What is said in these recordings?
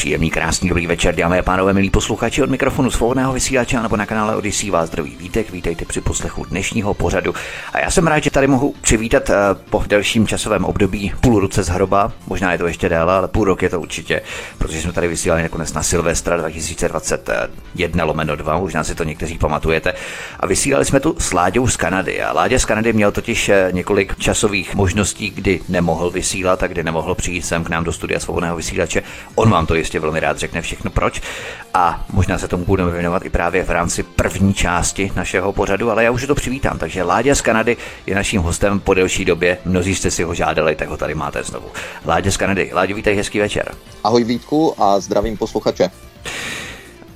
Příjemný, krásný, dobrý večer, dámy a pánové, milí posluchači od mikrofonu svobodného vysílače nebo na kanále Odyssey vás zdraví vítek, vítejte při poslechu dnešního pořadu. A já jsem rád, že tady mohu přivítat eh, po delším časovém období půl roce z hroba, možná je to ještě déle, ale půl rok je to určitě, protože jsme tady vysílali nakonec na Silvestra 2021 lomeno 2, možná si to někteří pamatujete. A vysílali jsme tu s Láďou z Kanady. A Láďa z Kanady měl totiž eh, několik časových možností, kdy nemohl vysílat a kdy nemohl přijít sem k nám do studia svobodného vysílače. On vám to jistě velmi rád řekne všechno proč. A možná se tomu budeme věnovat i právě v rámci první části našeho pořadu, ale já už to přivítám. Takže Láďa z Kanady je naším hostem po delší době. Mnozí jste si ho žádali, tak ho tady máte znovu. Láďa z Kanady. Láďo, vítej, hezký večer. Ahoj Vítku a zdravím posluchače.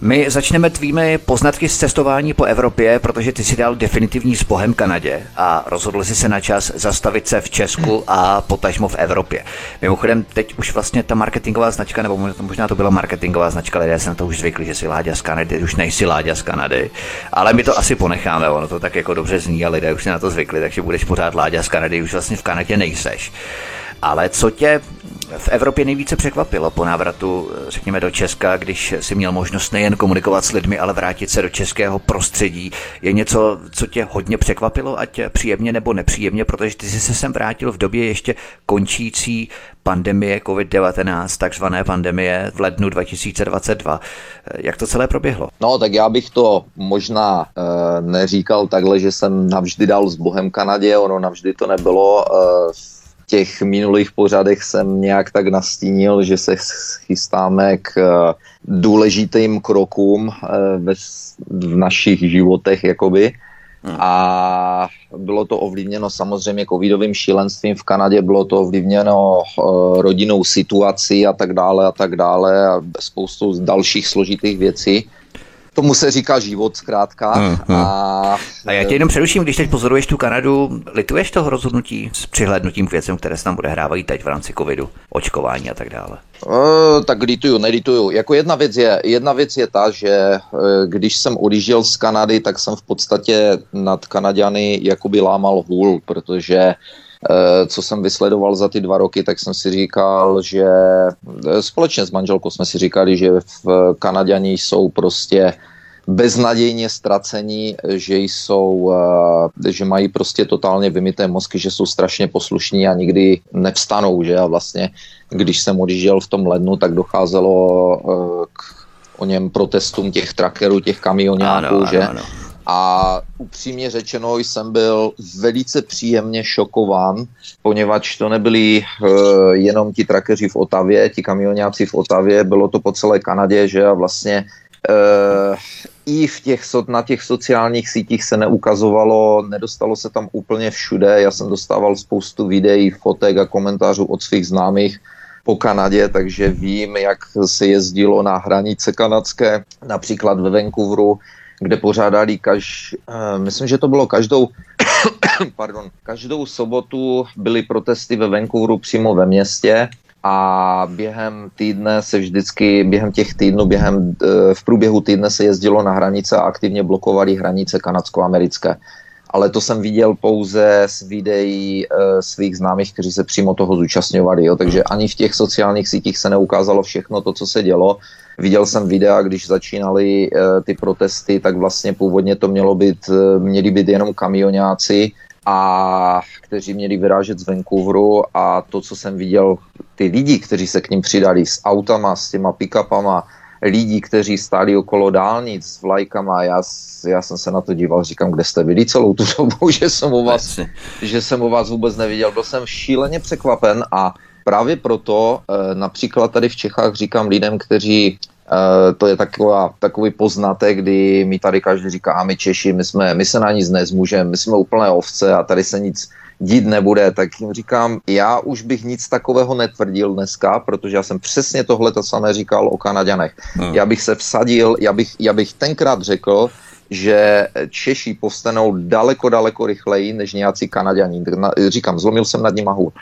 My začneme tvými poznatky z cestování po Evropě, protože ty si dal definitivní s Bohem Kanadě a rozhodl jsi se na čas zastavit se v Česku a potažmo v Evropě. Mimochodem, teď už vlastně ta marketingová značka, nebo možná to byla marketingová značka, lidé se na to už zvykli, že si Láďa z Kanady, už nejsi Láďa z Kanady, ale my to asi ponecháme, ono to tak jako dobře zní a lidé už se na to zvykli, takže budeš pořád Láďa z Kanady, už vlastně v Kanadě nejseš. Ale co tě v Evropě nejvíce překvapilo po návratu, řekněme, do Česka, když si měl možnost nejen komunikovat s lidmi, ale vrátit se do českého prostředí? Je něco, co tě hodně překvapilo, ať příjemně nebo nepříjemně, protože ty jsi se sem vrátil v době ještě končící pandemie COVID-19, takzvané pandemie v lednu 2022. Jak to celé proběhlo? No, tak já bych to možná e, neříkal takhle, že jsem navždy dal s Bohem Kanadě, ono navždy to nebylo. E, těch minulých pořadech jsem nějak tak nastínil, že se chystáme k eh, důležitým krokům eh, ve, v našich životech, jakoby. Hmm. A bylo to ovlivněno samozřejmě covidovým šílenstvím v Kanadě, bylo to ovlivněno uh, rodinnou situací a tak dále a tak dále a spoustou dalších složitých věcí tomu se říká život zkrátka. Uh, uh. A, a já tě jenom přeruším, když teď pozoruješ tu Kanadu, lituješ toho rozhodnutí s přihlednutím k věcem, které se tam bude hrávají teď v rámci covidu, očkování a tak dále? Uh, tak lituju, nelituju. Jako jedna věc je, jedna věc je ta, že uh, když jsem odjížděl z Kanady, tak jsem v podstatě nad Kanaďany jakoby lámal hůl, protože co jsem vysledoval za ty dva roky, tak jsem si říkal, že společně s manželkou jsme si říkali, že v Kanaďani jsou prostě beznadějně ztracení, že jsou, že mají prostě totálně vymité mozky, že jsou strašně poslušní a nikdy nevstanou, že? A vlastně, když jsem odjížděl v tom lednu, tak docházelo k o něm protestům těch trackerů, těch kamionáků, že? ano, ano a upřímně řečeno jsem byl velice příjemně šokován, poněvadž to nebyli uh, jenom ti trakeři v Otavě, ti kamionáci v Otavě, bylo to po celé Kanadě, že? A vlastně uh, i v těch, na těch sociálních sítích se neukazovalo, nedostalo se tam úplně všude, já jsem dostával spoustu videí, fotek a komentářů od svých známých, po Kanadě, takže vím, jak se jezdilo na hranice kanadské, například ve Vancouveru, kde pořádali kaž, uh, myslím, že to bylo každou, pardon, každou sobotu byly protesty ve Vancouveru přímo ve městě a během týdne se vždycky, během těch týdnů, během, uh, v průběhu týdne se jezdilo na hranice a aktivně blokovali hranice kanadsko-americké. Ale to jsem viděl pouze z videí uh, svých známých, kteří se přímo toho zúčastňovali. Jo. Takže ani v těch sociálních sítích se neukázalo všechno to, co se dělo. Viděl jsem videa, když začínaly uh, ty protesty, tak vlastně původně to mělo být, uh, měli být jenom kamionáci, a kteří měli vyrážet z Vancouveru a to, co jsem viděl, ty lidi, kteří se k ním přidali s autama, s těma pick-upama, lidí, kteří stáli okolo dálnic s vlajkama, já, já jsem se na to díval, říkám, kde jste byli celou tu dobu, že jsem o vás, že jsem o vás vůbec neviděl. Byl jsem šíleně překvapen a Právě proto eh, například tady v Čechách říkám lidem, kteří Uh, to je taková, takový poznatek, kdy mi tady každý říká, a my Češi, my, jsme, my se na nic nezmůžeme, my jsme úplné ovce a tady se nic dít nebude, tak jim říkám, já už bych nic takového netvrdil dneska, protože já jsem přesně tohle to samé říkal o Kanaďanech. Hmm. Já bych se vsadil, já bych, já bych tenkrát řekl, že Češi postanou daleko, daleko rychleji než nějací Kanaděni. Říkám, zlomil jsem nad nimi hůl.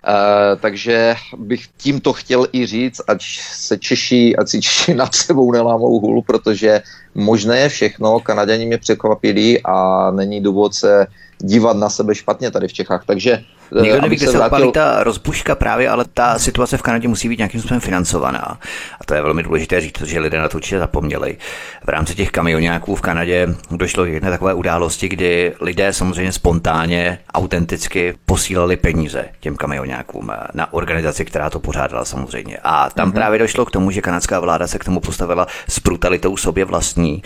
Uh, takže bych tímto chtěl i říct, ať se Češi, ať si Češi nad sebou nelámou hůl, protože možné je všechno, Kanaděni mě překvapili a není důvod se dívat na sebe špatně tady v Čechách. Takže Nikdo neví, kde se vrátil... odpálí ta rozbuška právě, ale ta situace v Kanadě musí být nějakým způsobem financovaná. A to je velmi důležité říct, že lidé na to určitě zapomněli. V rámci těch kamionáků v Kanadě došlo k jedné takové události, kdy lidé samozřejmě spontánně, autenticky posílali peníze těm kamionákům na organizaci, která to pořádala samozřejmě. A tam mm-hmm. právě došlo k tomu, že kanadská vláda se k tomu postavila s brutalitou sobě vlastní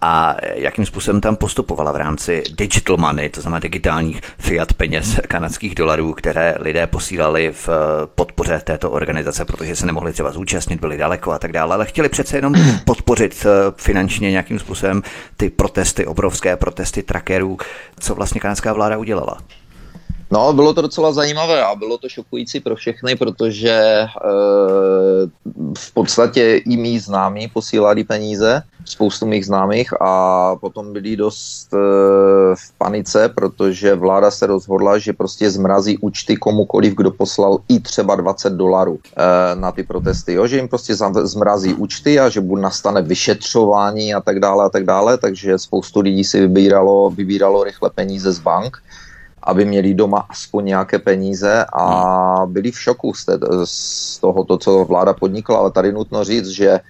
a jakým způsobem tam postupovala v rámci digital money, to znamená digitálních fiat peněz kanadských dolarů, které lidé posílali v podpoře této organizace, protože se nemohli třeba zúčastnit, byli daleko a tak dále, ale chtěli přece jenom podpořit eh, finančně nějakým způsobem ty protesty, obrovské protesty trackerů, co vlastně kanadská vláda udělala. No, bylo to docela zajímavé a bylo to šokující pro všechny, protože e, v podstatě i mý známí posílali peníze, spoustu mých známých a potom byli dost e, v panice, protože vláda se rozhodla, že prostě zmrazí účty komukoliv, kdo poslal i třeba 20 dolarů e, na ty protesty, jo? že jim prostě zmrazí účty a že bude nastane vyšetřování a tak dále a tak dále, takže spoustu lidí si vybíralo, vybíralo rychle peníze z bank aby měli doma aspoň nějaké peníze a hmm. byli v šoku z, té, z toho, to, co vláda podnikla, ale tady nutno říct, že e,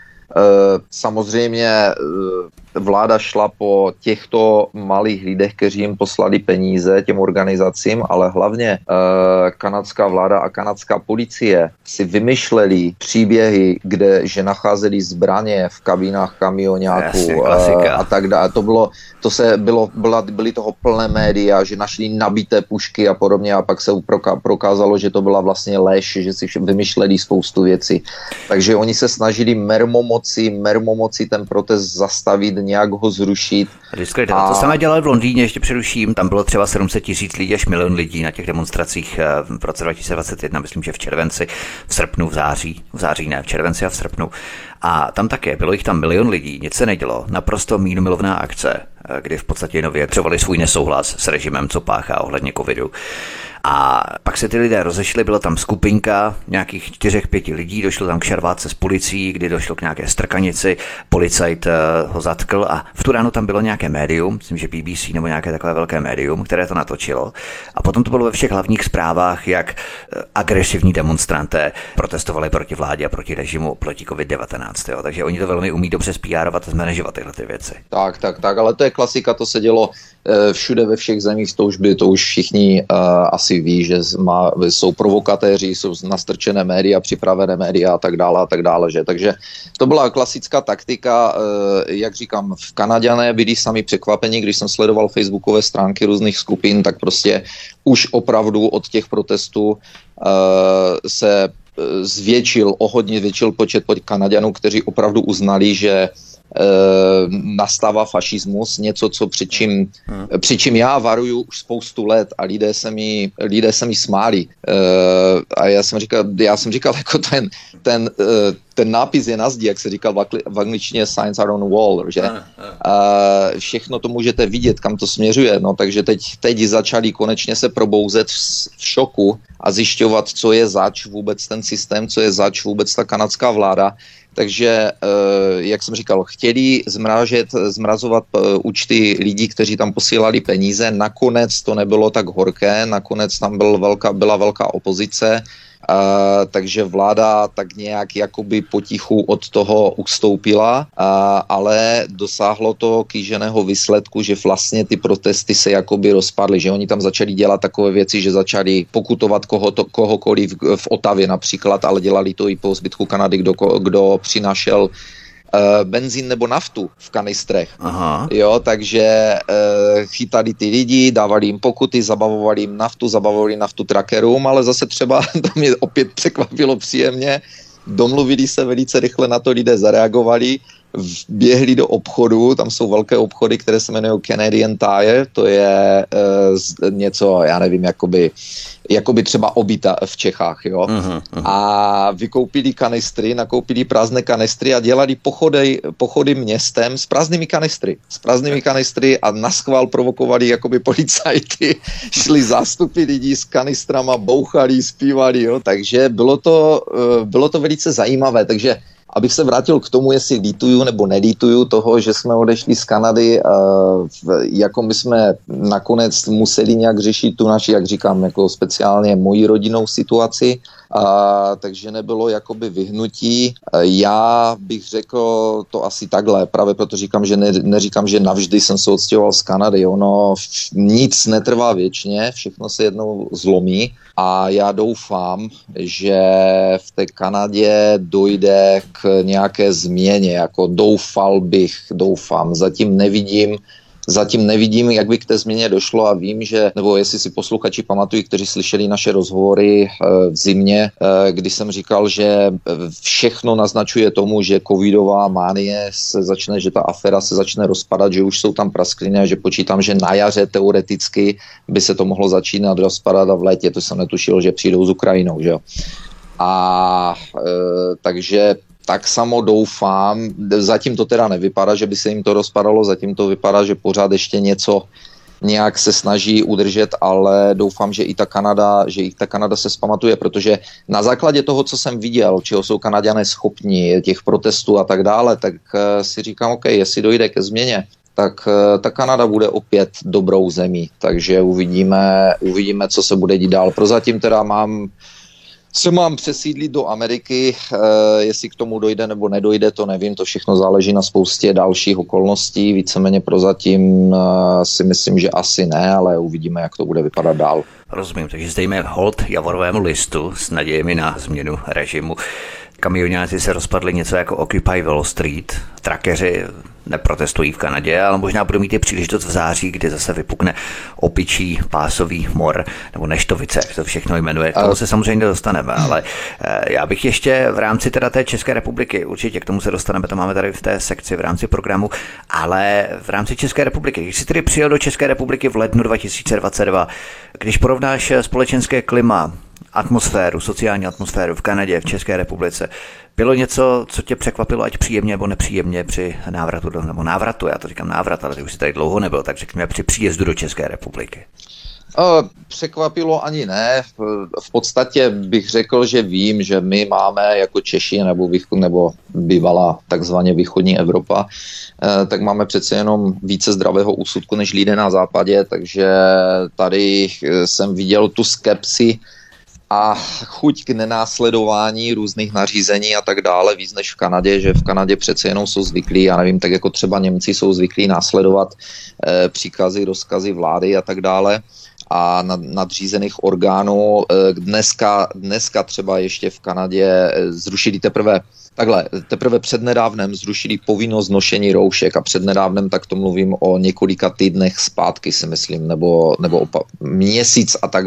samozřejmě e, vláda šla po těchto malých lidech, kteří jim poslali peníze těm organizacím, ale hlavně e, kanadská vláda a kanadská policie si vymyšleli příběhy, kde že nacházeli zbraně v kabinách kamionáků e, a tak dále. To bylo, to se bylo, byla, byly toho plné média, že našli nabité pušky a podobně a pak se prokázalo, že to byla vlastně lež, že si vymyšleli spoustu věcí. Takže oni se snažili mermomoci, mermomoci ten protest zastavit, nějak ho zrušit. A... To samé dělali v Londýně, ještě přeruším, tam bylo třeba 700 tisíc lidí až milion lidí na těch demonstracích eh, v roce 2021, myslím, že v červenci, v srpnu, v září, v září ne, v červenci a v srpnu. A tam také, bylo jich tam milion lidí, nic se nedělo, naprosto mínumilovná akce, eh, kdy v podstatě jenom vyjadřovali svůj nesouhlas s režimem, co páchá ohledně covidu. A pak se ty lidé rozešli, byla tam skupinka nějakých čtyřech, pěti lidí, došlo tam k šarváce s policií, kdy došlo k nějaké strkanici, policajt eh, ho zatkl a v tu ránu tam bylo nějaké médium, myslím, že BBC nebo nějaké takové velké médium, které to natočilo. A potom to bylo ve všech hlavních zprávách, jak eh, agresivní demonstranté protestovali proti vládě a proti režimu proti COVID-19. Jo. Takže oni to velmi umí dobře spírovat a zmanežovat tyhle ty věci. Tak, tak, tak, ale to je klasika, to se dělo eh, všude ve všech zemích, to už by, to už všichni uh, asi ví, že má, jsou provokatéři, jsou nastrčené média, připravené média a tak dále a tak dále. Že? Takže to byla klasická taktika, eh, jak říkám, v Kanaďané byli sami překvapeni, když jsem sledoval facebookové stránky různých skupin, tak prostě už opravdu od těch protestů eh, se eh, zvětšil, o hodně zvětšil počet Kanaďanů, kteří opravdu uznali, že nastává fašismus, něco, co při čím, hmm. při čím já varuju už spoustu let a lidé se mi, lidé se mi smáli. E, a já jsem říkal, já jsem říkal, jako ten, ten, e, ten nápis je na zdi, jak se říkal v, angličtině signs are on the wall, že? A všechno to můžete vidět, kam to směřuje, no takže teď, teď začali konečně se probouzet v, v šoku a zjišťovat, co je zač vůbec ten systém, co je zač vůbec ta kanadská vláda takže, eh, jak jsem říkal, chtěli zmražet, zmrazovat eh, účty lidí, kteří tam posílali peníze. Nakonec to nebylo tak horké, nakonec tam byl velká, byla velká opozice Uh, takže vláda tak nějak jakoby potichu od toho ustoupila, uh, ale dosáhlo to kýženého výsledku, že vlastně ty protesty se jakoby rozpadly, že oni tam začali dělat takové věci, že začali pokutovat koho to, kohokoliv v Otavě například, ale dělali to i po zbytku Kanady, kdo, kdo přinášel benzín nebo naftu v kanistrech. Aha. Jo, takže uh, chytali ty lidi, dávali jim pokuty, zabavovali jim naftu, zabavovali naftu trackerům, ale zase třeba, to mě opět překvapilo příjemně, domluvili se velice rychle na to, lidé zareagovali běhli do obchodu, tam jsou velké obchody, které se jmenují Canadian Tire, to je uh, něco, já nevím, jakoby, jakoby třeba obyta v Čechách, jo. Uh-huh, uh-huh. A vykoupili kanistry, nakoupili prázdné kanistry a dělali pochody, pochody městem s prázdnými kanistry. S prázdnými kanistry a naschvál provokovali jakoby policajty. Šli zástupy lidí s kanistrama, bouchali, zpívali, jo. Takže bylo to, uh, bylo to velice zajímavé, takže abych se vrátil k tomu, jestli lítuju nebo nelítuju toho, že jsme odešli z Kanady, jako my jsme nakonec museli nějak řešit tu naši, jak říkám, jako speciálně moji rodinnou situaci, a, takže nebylo jakoby vyhnutí. Já bych řekl to asi takhle, právě proto říkám, že ne, neříkám, že navždy jsem se odstěhoval z Kanady. Ono nic netrvá věčně, všechno se jednou zlomí a já doufám, že v té Kanadě dojde k nějaké změně, jako doufal bych, doufám. Zatím nevidím Zatím nevidím, jak by k té změně došlo a vím, že, nebo jestli si posluchači pamatují, kteří slyšeli naše rozhovory eh, v zimě, eh, kdy jsem říkal, že všechno naznačuje tomu, že covidová mánie se začne, že ta afera se začne rozpadat, že už jsou tam praskliny a že počítám, že na jaře teoreticky by se to mohlo začínat rozpadat a v létě, to jsem netušil, že přijdou s Ukrajinou, že jo. A e, takže tak samo doufám, zatím to teda nevypadá, že by se jim to rozpadalo, zatím to vypadá, že pořád ještě něco nějak se snaží udržet, ale doufám, že i ta Kanada, že i ta Kanada se spamatuje, protože na základě toho, co jsem viděl, čeho jsou Kanaďané schopni, těch protestů a tak dále, tak eh, si říkám, OK, jestli dojde ke změně, tak eh, ta Kanada bude opět dobrou zemí, takže uvidíme, uvidíme, co se bude dít dál. Prozatím teda mám se mám přesídlit do Ameriky, e, jestli k tomu dojde nebo nedojde, to nevím, to všechno záleží na spoustě dalších okolností, víceméně prozatím e, si myslím, že asi ne, ale uvidíme, jak to bude vypadat dál. Rozumím, takže zdejme hold Javorovému listu s nadějemi na změnu režimu. Kamionáci se rozpadli něco jako Occupy Wall Street, trakeři neprotestují v Kanadě, ale možná budou mít i příležitost v září, kdy zase vypukne opičí pásový mor, nebo neštovice, jak to všechno jmenuje. K tomu se samozřejmě dostaneme, ale eh, já bych ještě v rámci teda té České republiky, určitě k tomu se dostaneme, to máme tady v té sekci v rámci programu, ale v rámci České republiky, když jsi tedy přijel do České republiky v lednu 2022, když porovnáš společenské klima, atmosféru, sociální atmosféru v Kanadě, v České republice. Bylo něco, co tě překvapilo, ať příjemně nebo nepříjemně při návratu, do, nebo návratu, já to říkám návrat, ale ty už jsi tady dlouho nebyl, tak řekněme při příjezdu do České republiky. Překvapilo ani ne. V podstatě bych řekl, že vím, že my máme jako Češi nebo, východ, nebo bývalá takzvaně východní Evropa, eh, tak máme přece jenom více zdravého úsudku než lidé na západě, takže tady eh, jsem viděl tu skepsi, a chuť k nenásledování různých nařízení a tak dále, víc než v Kanadě, že v Kanadě přece jenom jsou zvyklí, já nevím, tak jako třeba Němci jsou zvyklí následovat e, příkazy, rozkazy vlády a tak dále a nad, nadřízených orgánů. E, dneska, dneska třeba ještě v Kanadě eh, zrušili teprve Takhle, teprve přednedávnem zrušili povinnost nošení roušek a přednedávnem tak to mluvím o několika týdnech zpátky, si myslím, nebo, nebo opa- měsíc a tak,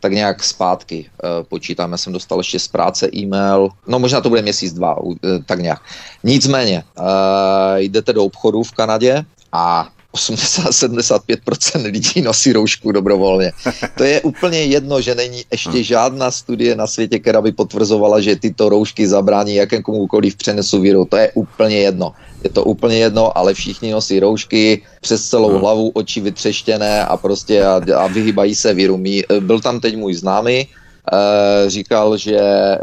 tak nějak zpátky e, počítám. Já jsem dostal ještě z práce e-mail, no možná to bude měsíc, dva, e, tak nějak. Nicméně, e, jdete do obchodu v Kanadě a 80-75% lidí nosí roušku dobrovolně. To je úplně jedno, že není ještě žádná studie na světě, která by potvrzovala, že tyto roušky zabrání jakémukoliv přenesu viru. To je úplně jedno. Je to úplně jedno, ale všichni nosí roušky přes celou hmm. hlavu, oči vytřeštěné a prostě a, a vyhýbají se viru. Byl tam teď můj známý, Eh, říkal, že,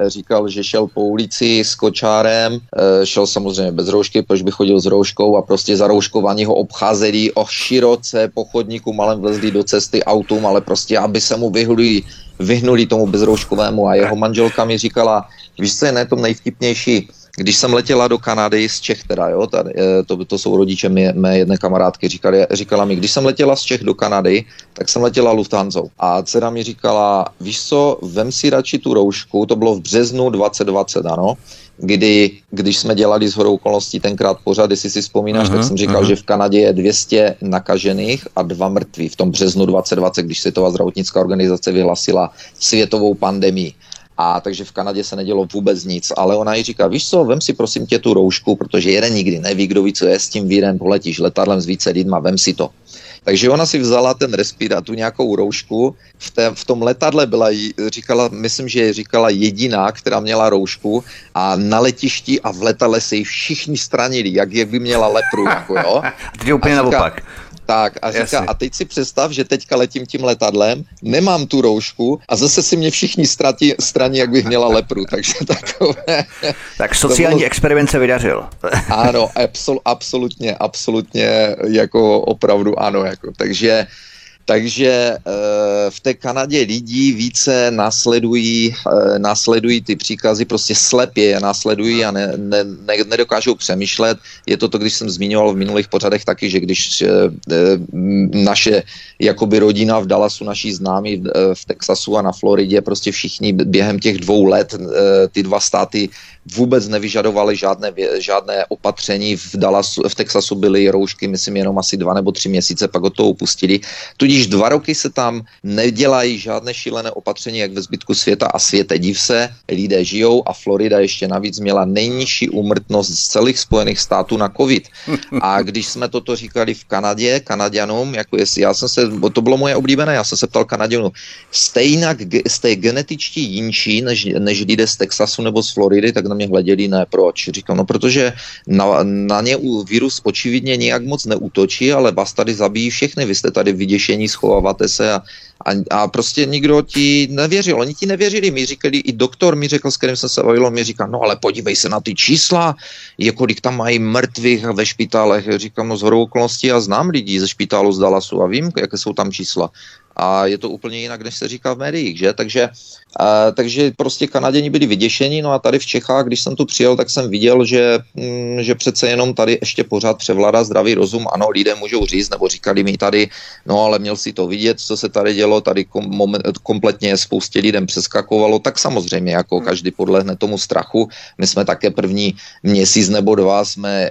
říkal, že šel po ulici s kočárem, eh, šel samozřejmě bez roušky, proč by chodil s rouškou a prostě za rouškování ho obcházeli o široce po chodníku, malem vlezli do cesty autům, ale prostě, aby se mu vyhnuli, vyhnuli tomu bezrouškovému a jeho manželka mi říkala, víš co je na tom nejvtipnější, když jsem letěla do Kanady z Čech teda, jo, tady, eh, to, to jsou rodiče mé, mé jedné kamarádky, říkali, říkala mi, když jsem letěla z Čech do Kanady, tak jsem letěla Lufthansa. A dcera mi říkala, víš co, vem si radši tu roušku, to bylo v březnu 2020, ano, kdy, když jsme dělali z hodou okolností tenkrát pořád, jestli si vzpomínáš, uh-huh, tak jsem říkal, uh-huh. že v Kanadě je 200 nakažených a dva mrtví v tom březnu 2020, když Světová zdravotnická organizace vyhlasila světovou pandemii. A takže v Kanadě se nedělo vůbec nic, ale ona jí říká, víš co, vem si prosím tě tu roušku, protože jeden nikdy neví, kdo ví, co je s tím vírem, poletíš letadlem s více lidma, vem si to. Takže ona si vzala ten respirat, tu nějakou roušku, v, té, v tom letadle byla, říkala, myslím, že říkala jediná, která měla roušku a na letišti a v letadle se jí všichni stranili, jak, jak by měla lepru, jako jo. Teď úplně naopak. Tak a říká, Jasně. a teď si představ, že teďka letím tím letadlem, nemám tu roušku a zase si mě všichni ztratí, straní, jak bych měla lepru, takže takové. Tak sociální bylo... experiment se vydařil. ano, absol, absolutně, absolutně, jako opravdu ano, jako, takže takže eh, v té Kanadě lidí více následují, eh, následují ty příkazy, prostě slepě je následují a ne, ne, ne, nedokážou přemýšlet. Je to to, když jsem zmiňoval v minulých pořadech taky, že když eh, naše jakoby rodina v Dallasu, naší známí v Texasu a na Floridě, prostě všichni během těch dvou let ty dva státy vůbec nevyžadovali žádné, žádné opatření. V, Dallasu, v Texasu byly roušky, myslím, jenom asi dva nebo tři měsíce, pak od toho upustili. Tudíž dva roky se tam nedělají žádné šílené opatření, jak ve zbytku světa a světe div se, lidé žijou a Florida ještě navíc měla nejnižší úmrtnost z celých Spojených států na COVID. A když jsme toto říkali v Kanadě, Kanaděnům, jako jestli, já jsem se, to bylo moje oblíbené, já jsem se ptal Kanaděnů, jste jinak, jste genetičtí jinší než, než lidé z Texasu nebo z Floridy, tak na mě hleděli, ne proč. Říkám, no protože na, na ně virus očividně nějak moc neútočí, ale vás tady zabijí všechny, vy jste tady vyděšení, schováváte se a, a, a prostě nikdo ti nevěřil. Oni ti nevěřili, mi říkali, i doktor mi řekl, s kterým jsem se bavil, mi říká, no ale podívej se na ty čísla, je kolik tam mají mrtvých ve špitálech. Říkám, no z okolností já znám lidí ze špitálu z Dallasu a vím, jaké jsou tam čísla a je to úplně jinak, než se říká v médiích, že? Takže, a, takže prostě Kanaděni byli vyděšeni, no a tady v Čechách, když jsem tu přijel, tak jsem viděl, že, mm, že přece jenom tady ještě pořád převládá zdravý rozum, ano, lidé můžou říct, nebo říkali mi tady, no ale měl si to vidět, co se tady dělo, tady kom, moment, kompletně spoustě lidem přeskakovalo, tak samozřejmě jako každý podlehne tomu strachu. My jsme také první měsíc nebo dva jsme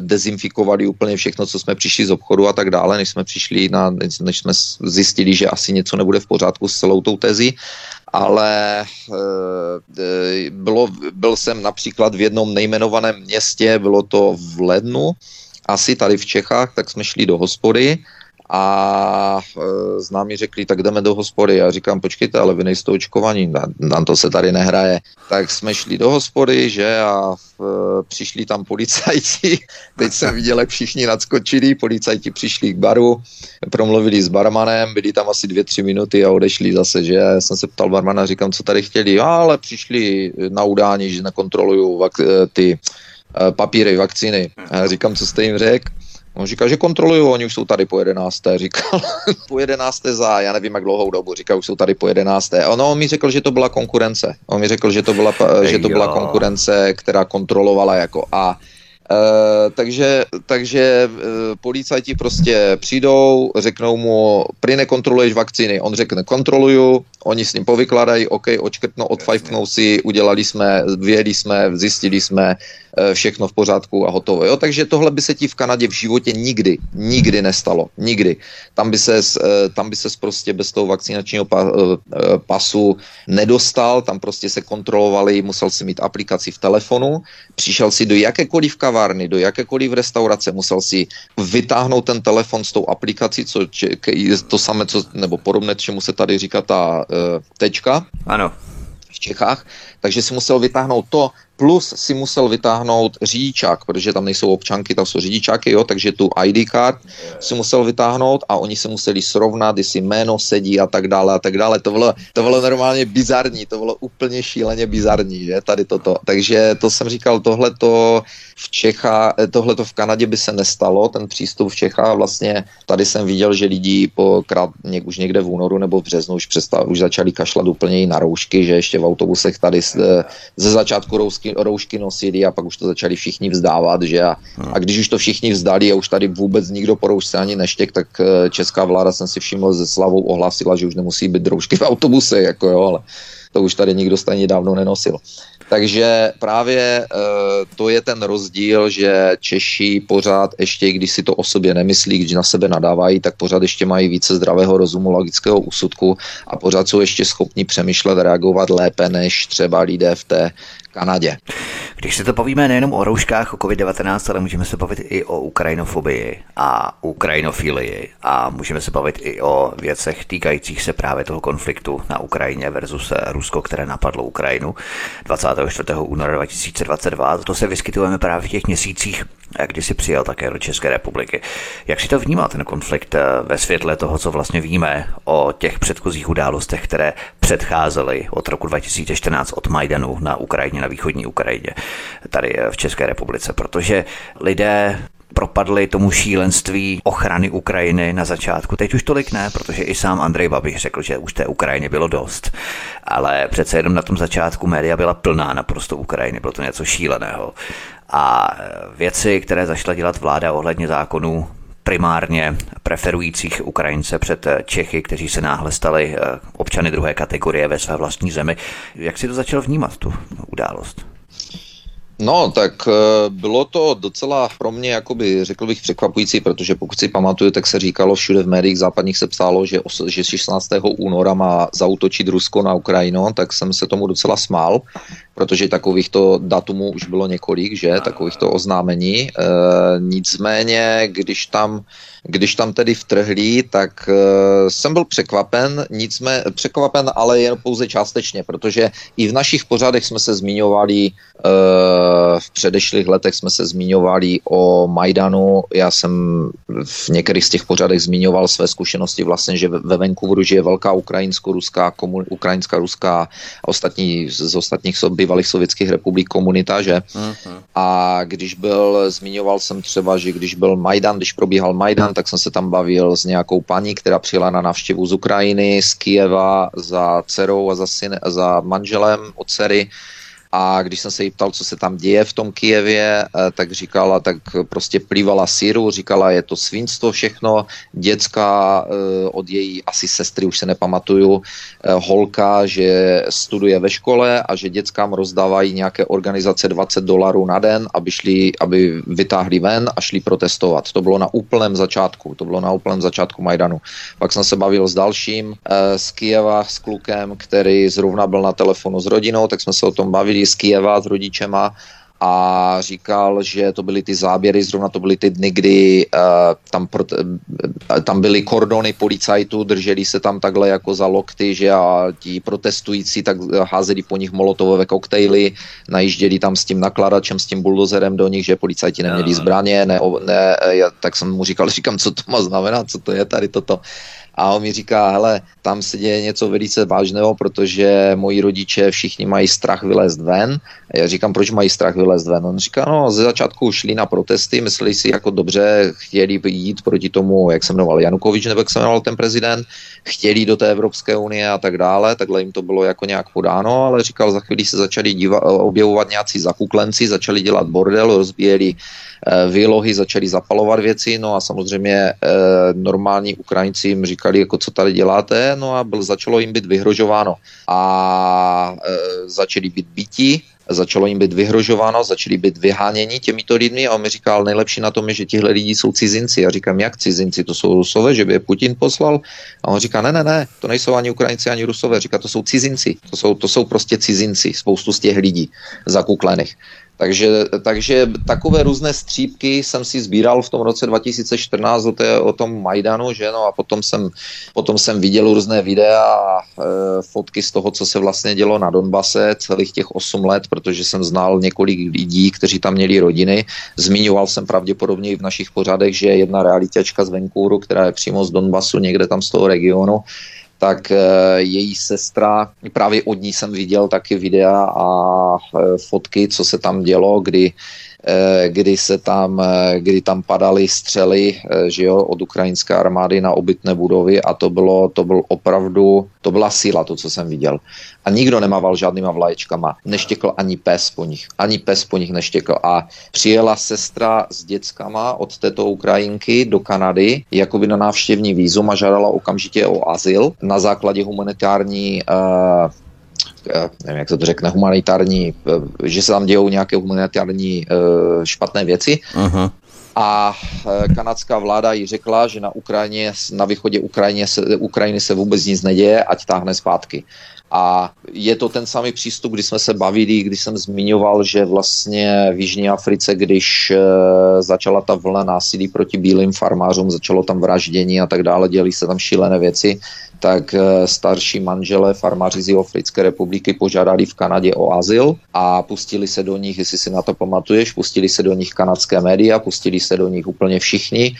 dezinfikovali úplně všechno, co jsme přišli z obchodu a tak dále, než jsme přišli na, než jsme zjistili, že asi něco nebude v pořádku s celou tou tezí, ale e, bylo, byl jsem například v jednom nejmenovaném městě, bylo to v lednu, asi tady v Čechách, tak jsme šli do hospody a e, známí řekli, tak jdeme do hospody. Já říkám, počkejte, ale vy nejste očkovaní, na, na to se tady nehraje. Tak jsme šli do hospody, že a e, přišli tam policajti. Teď jsem viděl, jak všichni nadskočili, policajti přišli k baru, promluvili s barmanem, byli tam asi dvě, tři minuty a odešli zase, že já jsem se ptal barmana, říkám, co tady chtěli, ale přišli na udání, že nekontrolují vak- e, ty e, papíry, vakcíny. A říkám, co jste jim řekl? On říkal, že kontrolují, oni už jsou tady po jedenácté, říkal, po jedenácté za, já nevím jak dlouhou dobu, říkal, už jsou tady po jedenácté. Ono on mi řekl, že to byla konkurence. On mi řekl, že to byla, že to byla konkurence, která kontrolovala jako a Uh, takže takže uh, policajti prostě přijdou, řeknou mu, prý nekontroluješ vakcíny. On řekne, kontroluju, oni s ním povykladají, OK, očkrtnou, odfajfknou si, udělali jsme, vyjeli jsme, zjistili jsme, všechno v pořádku a hotovo. Jo? Takže tohle by se ti v Kanadě v životě nikdy, nikdy nestalo. Nikdy. Tam by se, eh, tam by se prostě bez toho vakcinačního eh, pasu nedostal, tam prostě se kontrolovali, musel si mít aplikaci v telefonu, přišel si do jakékoliv kavárny, do jakékoliv restaurace, musel si vytáhnout ten telefon s tou aplikací, co to samé, co, nebo podobné, čemu se tady říká ta tečka. Ano. V Čechách, takže si musel vytáhnout to, plus si musel vytáhnout řidičák, protože tam nejsou občanky, tam jsou řidičáky, jo, takže tu ID card si musel vytáhnout a oni se museli srovnat, jestli jméno sedí a tak dále a tak dále. To bylo, to bylo normálně bizarní, to bylo úplně šíleně bizarní, že, tady toto. Takže to jsem říkal, tohle to v Čechách, tohle to v Kanadě by se nestalo, ten přístup v Čechách, vlastně tady jsem viděl, že lidi po krát, už někde v únoru nebo v březnu už, přestav, už začali kašlat úplně i na roušky, že ještě v autobusech tady ze začátku roušky roušky nosili a pak už to začali všichni vzdávat, že a, a když už to všichni vzdali a už tady vůbec nikdo po roušce ani neštěk, tak eh, česká vláda jsem si všiml ze slavou ohlásila, že už nemusí být roušky v autobuse, jako jo, ale to už tady nikdo stejně dávno nenosil. Takže právě to je ten rozdíl, že Češi pořád ještě, když si to o sobě nemyslí, když na sebe nadávají, tak pořád ještě mají více zdravého rozumu, logického úsudku a pořád jsou ještě schopni přemýšlet, reagovat lépe než třeba lidé v té Kanadě. Když se to povíme nejenom o rouškách, o COVID-19, ale můžeme se bavit i o ukrajinofobii a ukrajinofilii a můžeme se bavit i o věcech týkajících se právě toho konfliktu na Ukrajině versus Rusko, které napadlo Ukrajinu 24. února 2022. To se vyskytujeme právě v těch měsících kdy si přijel také do České republiky. Jak si to vnímá ten konflikt eh, ve světle toho, co vlastně víme o těch předchozích událostech, které předcházely od roku 2014 od Majdanu na Ukrajině, na východní Ukrajině, tady eh, v České republice, protože lidé propadli tomu šílenství ochrany Ukrajiny na začátku. Teď už tolik ne, protože i sám Andrej Babiš řekl, že už té Ukrajiny bylo dost. Ale přece jenom na tom začátku média byla plná naprosto Ukrajiny, bylo to něco šíleného. A věci, které zašla dělat vláda ohledně zákonů, primárně preferujících Ukrajince před Čechy, kteří se náhle stali eh, občany druhé kategorie ve své vlastní zemi. Jak si to začal vnímat, tu událost? No, tak eh, bylo to docela pro mě, jakoby, řekl bych, překvapující, protože pokud si pamatuju, tak se říkalo všude v médiích západních se psalo, že, že 16. února má zautočit Rusko na Ukrajinu, tak jsem se tomu docela smál, protože takovýchto datumů už bylo několik, že, takovýchto oznámení. E, nicméně, když tam, když tam tedy vtrhlí, tak e, jsem byl překvapen, nicméně, překvapen, ale jen pouze částečně, protože i v našich pořadech jsme se zmiňovali, e, v předešlých letech jsme se zmiňovali o Majdanu, já jsem v některých z těch pořadech zmiňoval své zkušenosti vlastně, že ve Vancouveru žije velká ukrajinsko-ruská, komun, ukrajinská, ruská a ostatní z ostatních sob bývalých sovětských republik komunita, že? Uh-huh. A když byl, zmiňoval jsem třeba, že když byl Majdan, když probíhal Majdan, tak jsem se tam bavil s nějakou paní, která přijela na návštěvu z Ukrajiny, z Kijeva za dcerou a za, syn, za manželem od dcery a když jsem se jí ptal, co se tam děje v tom Kijevě, eh, tak říkala, tak prostě plývala síru, říkala, je to svinstvo všechno, děcka eh, od její asi sestry, už se nepamatuju, eh, holka, že studuje ve škole a že dětskám rozdávají nějaké organizace 20 dolarů na den, aby, šli, aby vytáhli ven a šli protestovat. To bylo na úplném začátku, to bylo na úplném začátku Majdanu. Pak jsem se bavil s dalším z Kijeva, s klukem, který zrovna byl na telefonu s rodinou, tak jsme se o tom bavili, z Kijeva s rodičema a říkal, že to byly ty záběry, zrovna to byly ty dny, kdy uh, tam, pro, uh, tam byly kordony policajtů, drželi se tam takhle jako za lokty, že a ti protestující tak házeli po nich molotovové koktejly, najížděli tam s tím nakladačem, s tím buldozerem do nich, že policajti neměli zbraně, ne, ne, já, tak jsem mu říkal, říkám, co to má znamenat, co to je tady toto. A on mi říká, hele, tam se děje něco velice vážného, protože moji rodiče všichni mají strach vylézt ven. A já říkám, proč mají strach vylézt ven? On říká, no, ze začátku šli na protesty, mysleli si jako dobře, chtěli jít proti tomu, jak se jmenoval Janukovič, nebo jak se jmenoval ten prezident, chtěli do té Evropské unie a tak dále, takhle jim to bylo jako nějak podáno, ale říkal, za chvíli se začali díva, objevovat nějací zakuklenci, začali dělat bordel, rozbíjeli Eh, výlohy, začali zapalovat věci, no a samozřejmě eh, normální Ukrajinci jim říkali, jako co tady děláte, no a byl, začalo jim být vyhrožováno. A eh, začali být bytí, začalo jim být vyhrožováno, začali být vyháněni těmito lidmi a on mi říkal, nejlepší na tom je, že tihle lidi jsou cizinci. Já říkám, jak cizinci, to jsou rusové, že by je Putin poslal? A on říká, ne, ne, ne, to nejsou ani Ukrajinci, ani rusové, říká, to jsou cizinci, to jsou, to jsou prostě cizinci, spoustu z těch lidí zakuklených. Takže, takže takové různé střípky jsem si sbíral v tom roce 2014 o, té, o tom Majdanu, že no a potom jsem, potom jsem viděl různé videa a e, fotky z toho, co se vlastně dělo na Donbase celých těch 8 let, protože jsem znal několik lidí, kteří tam měli rodiny. Zmiňoval jsem pravděpodobně i v našich pořadech, že jedna realitačka z Vancouveru, která je přímo z Donbasu, někde tam z toho regionu, tak eh, její sestra, právě od ní jsem viděl taky videa a eh, fotky, co se tam dělo, kdy kdy se tam, eh, kdy tam padaly střely eh, že jo, od ukrajinské armády na obytné budovy a to bylo, to byl opravdu, to byla síla, to, co jsem viděl. A nikdo nemával žádnýma vlaječkama. Neštěkl ani pes po nich. Ani pes po nich neštěkl. A přijela sestra s dětskama od této Ukrajinky do Kanady, jakoby na návštěvní výzum a žádala okamžitě o azyl na základě humanitární uh, nevím, jak se to řekne, humanitární, že se tam dějou nějaké humanitární špatné věci. Uh-huh a kanadská vláda jí řekla, že na Ukrajině, na východě Ukrajině se, Ukrajiny se vůbec nic neděje, ať táhne zpátky. A je to ten samý přístup, kdy jsme se bavili, když jsem zmiňoval, že vlastně v Jižní Africe, když e, začala ta vlna násilí proti bílým farmářům, začalo tam vraždění a tak dále, děli se tam šílené věci, tak e, starší manželé farmáři z Jihoafrické republiky požádali v Kanadě o azyl a pustili se do nich, jestli si na to pamatuješ, pustili se do nich kanadské média, pustili se do nich úplně všichni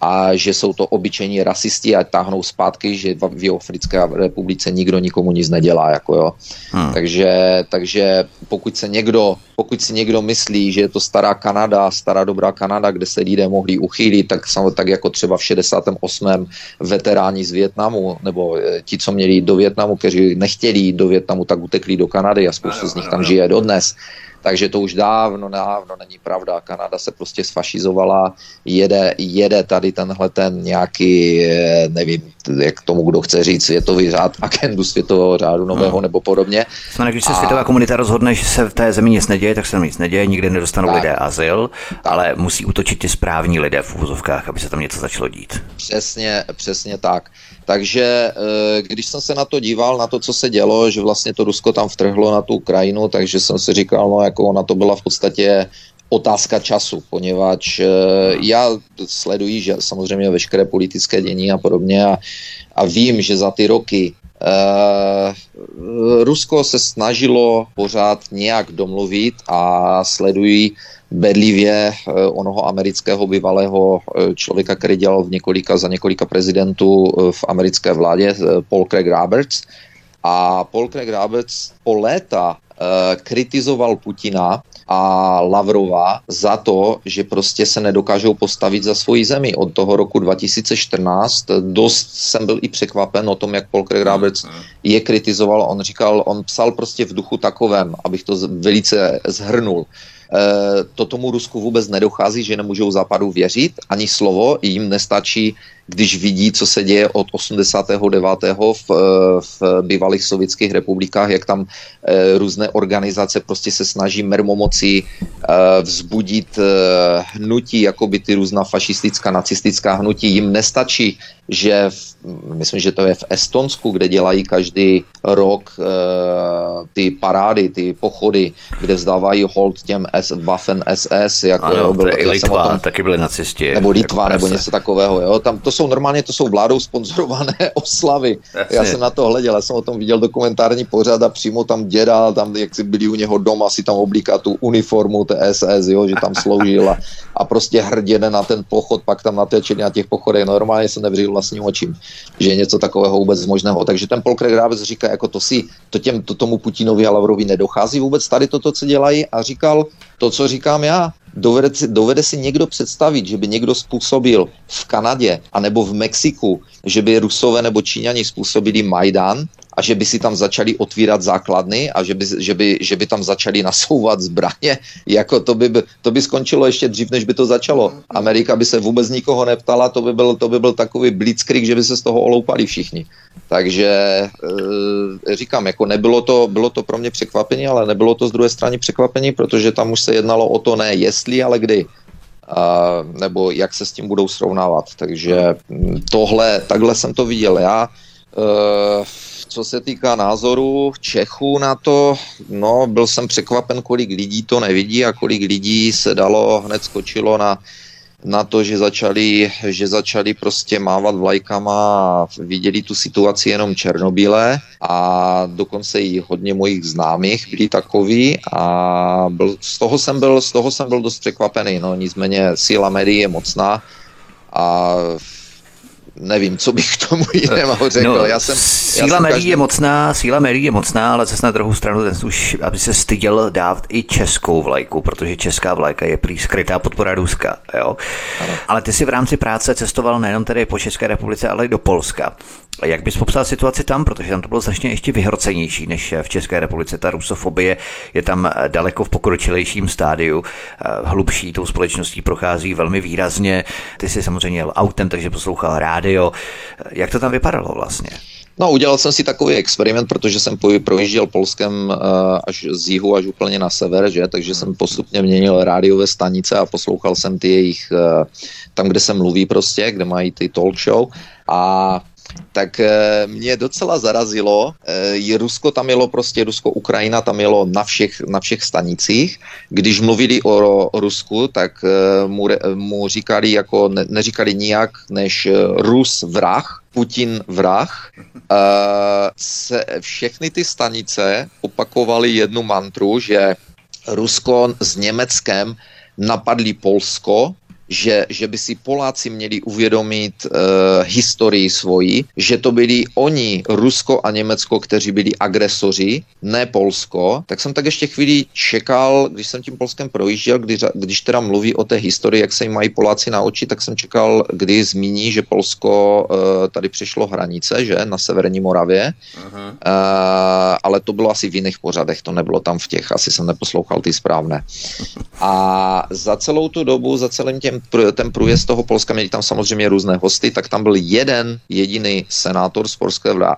a že jsou to obyčejní rasisti a táhnou zpátky, že v Jihoafrické republice nikdo nikomu nic nedělá. Jako jo. Hmm. Takže, takže pokud se někdo, pokud si někdo myslí, že je to stará Kanada, stará dobrá Kanada, kde se lidé mohli uchýlit, tak, tak jako třeba v 68. veteráni z Větnamu, nebo eh, ti, co měli do Větnamu, kteří nechtěli do Větnamu, tak utekli do Kanady a spoustu z nich tam žije dodnes. Takže to už dávno, dávno není pravda. Kanada se prostě sfašizovala, jede, jede tady tenhle ten nějaký, eh, nevím, jak tomu kdo chce říct, světový řád, agendu světového řádu nového hmm. nebo podobně. Znamená, když se a... světová komunita rozhodne, že se v té zemi nic neděje, tak se tam nic neděje, nikdy nedostanou tak. lidé azyl, tak. ale musí útočit ty správní lidé v úvozovkách, aby se tam něco začalo dít. Přesně, přesně tak. Takže eh, když jsem se na to díval, na to, co se dělo, že vlastně to Rusko tam vtrhlo na tu Ukrajinu, takže jsem si říkal, no jako ona to byla v podstatě otázka času, poněvadž eh, já sleduji že samozřejmě veškeré politické dění a podobně a, a vím, že za ty roky Uh, Rusko se snažilo pořád nějak domluvit a sledují bedlivě uh, onoho amerického bývalého člověka, který dělal v několika, za několika prezidentů v americké vládě, Paul Craig Roberts. A Paul Craig Roberts po léta Eh, kritizoval Putina a Lavrova za to, že prostě se nedokážou postavit za svoji zemi. Od toho roku 2014 dost jsem byl i překvapen o tom, jak Paul Craig Roberts je kritizoval. On říkal, on psal prostě v duchu takovém, abych to velice zhrnul. E, to tomu Rusku vůbec nedochází, že nemůžou západu věřit, ani slovo, jim nestačí když vidí, co se děje od 89. v, v bývalých sovětských republikách, jak tam e, různé organizace prostě se snaží mermomocí e, vzbudit hnutí, jako by ty různá fašistická, nacistická hnutí, jim nestačí, že v, myslím, že to je v Estonsku, kde dělají každý rok ty parády, ty pochody, kde vzdávají hold těm S, Waffen SS, jako ano, jo, byl, Litva, tom, taky byli nacisti. Nebo Litva, jako nebo něco takového, jo, tam to jsou normálně, to jsou vládou sponzorované oslavy. Jasně. Já jsem na to hleděl, já jsem o tom viděl dokumentární pořad a přímo tam děda, tam jak si byli u něho doma, si tam oblíká tu uniformu té SS, jo, že tam sloužil a, a prostě hrdě na ten pochod, pak tam natéčili na těch pochodech, normálně se nevřil vlastním očím, že je něco takového vůbec možného. Takže ten Paul Craig říká, jako to si, to, těm, to tomu Putinovi a Lavrovi nedochází vůbec tady toto, co dělají a říkal to, co říkám já, Dovede si, dovede si někdo představit, že by někdo způsobil v Kanadě anebo v Mexiku, že by Rusové nebo Číňani způsobili Majdan a že by si tam začali otvírat základny a že by, že by, že by tam začali nasouvat zbraně, jako to by, to by skončilo ještě dřív, než by to začalo. Amerika by se vůbec nikoho neptala, to by byl, to by byl takový blitzkrieg, že by se z toho oloupali všichni. Takže e, říkám, jako nebylo to, bylo to pro mě překvapení, ale nebylo to z druhé strany překvapení, protože tam už se jednalo o to ne jestli, ale kdy. A, nebo jak se s tím budou srovnávat. Takže mm, tohle, takhle jsem to viděl já. E, co se týká názoru Čechů na to, no, byl jsem překvapen, kolik lidí to nevidí a kolik lidí se dalo, hned skočilo na, na to, že začali, že začali prostě mávat vlajkama a viděli tu situaci jenom černobílé. A dokonce i hodně mojich známých byli takový a byl, z, toho jsem byl, z toho jsem byl dost překvapený, no. Nicméně síla médií je mocná a nevím, co bych k tomu jiného řekl. No, já jsem, síla já jsem každý... je mocná, síla médií je mocná, ale zase na druhou stranu ten už, aby se styděl dát i českou vlajku, protože česká vlajka je prý skrytá podpora Ruska. Jo? Ale ty si v rámci práce cestoval nejenom tedy po České republice, ale i do Polska. Jak bys popsal situaci tam, protože tam to bylo značně ještě vyhrocenější než v České republice. Ta rusofobie je tam daleko v pokročilejším stádiu, hlubší tou společností prochází velmi výrazně. Ty jsi samozřejmě jel autem, takže poslouchal rádio. Jak to tam vypadalo vlastně? No, udělal jsem si takový experiment, protože jsem projížděl Polskem až z jihu až úplně na sever, že? takže jsem postupně měnil rádiové stanice a poslouchal jsem ty jejich, tam, kde se mluví prostě, kde mají ty talk show a tak e, mě docela zarazilo, e, Rusko tam jelo prostě, Rusko-Ukrajina tam jelo na všech, na všech stanicích. Když mluvili o, o Rusku, tak e, mu, mu říkali jako, ne, neříkali nijak než Rus vrah, Putin vrah. Se, všechny ty stanice opakovaly jednu mantru, že Rusko s Německem napadli Polsko že, že by si Poláci měli uvědomit uh, historii svoji, že to byli oni, Rusko a Německo, kteří byli agresoři, ne Polsko, tak jsem tak ještě chvíli čekal, když jsem tím Polskem projížděl, když, když teda mluví o té historii, jak se jim mají Poláci na oči, tak jsem čekal, kdy zmíní, že Polsko uh, tady přišlo hranice, že, na severní Moravě, uh, ale to bylo asi v jiných pořadech, to nebylo tam v těch, asi jsem neposlouchal ty správné. A za celou tu dobu, za celým těm ten průjezd toho Polska, měli tam samozřejmě různé hosty, tak tam byl jeden jediný senátor z polské, vlády,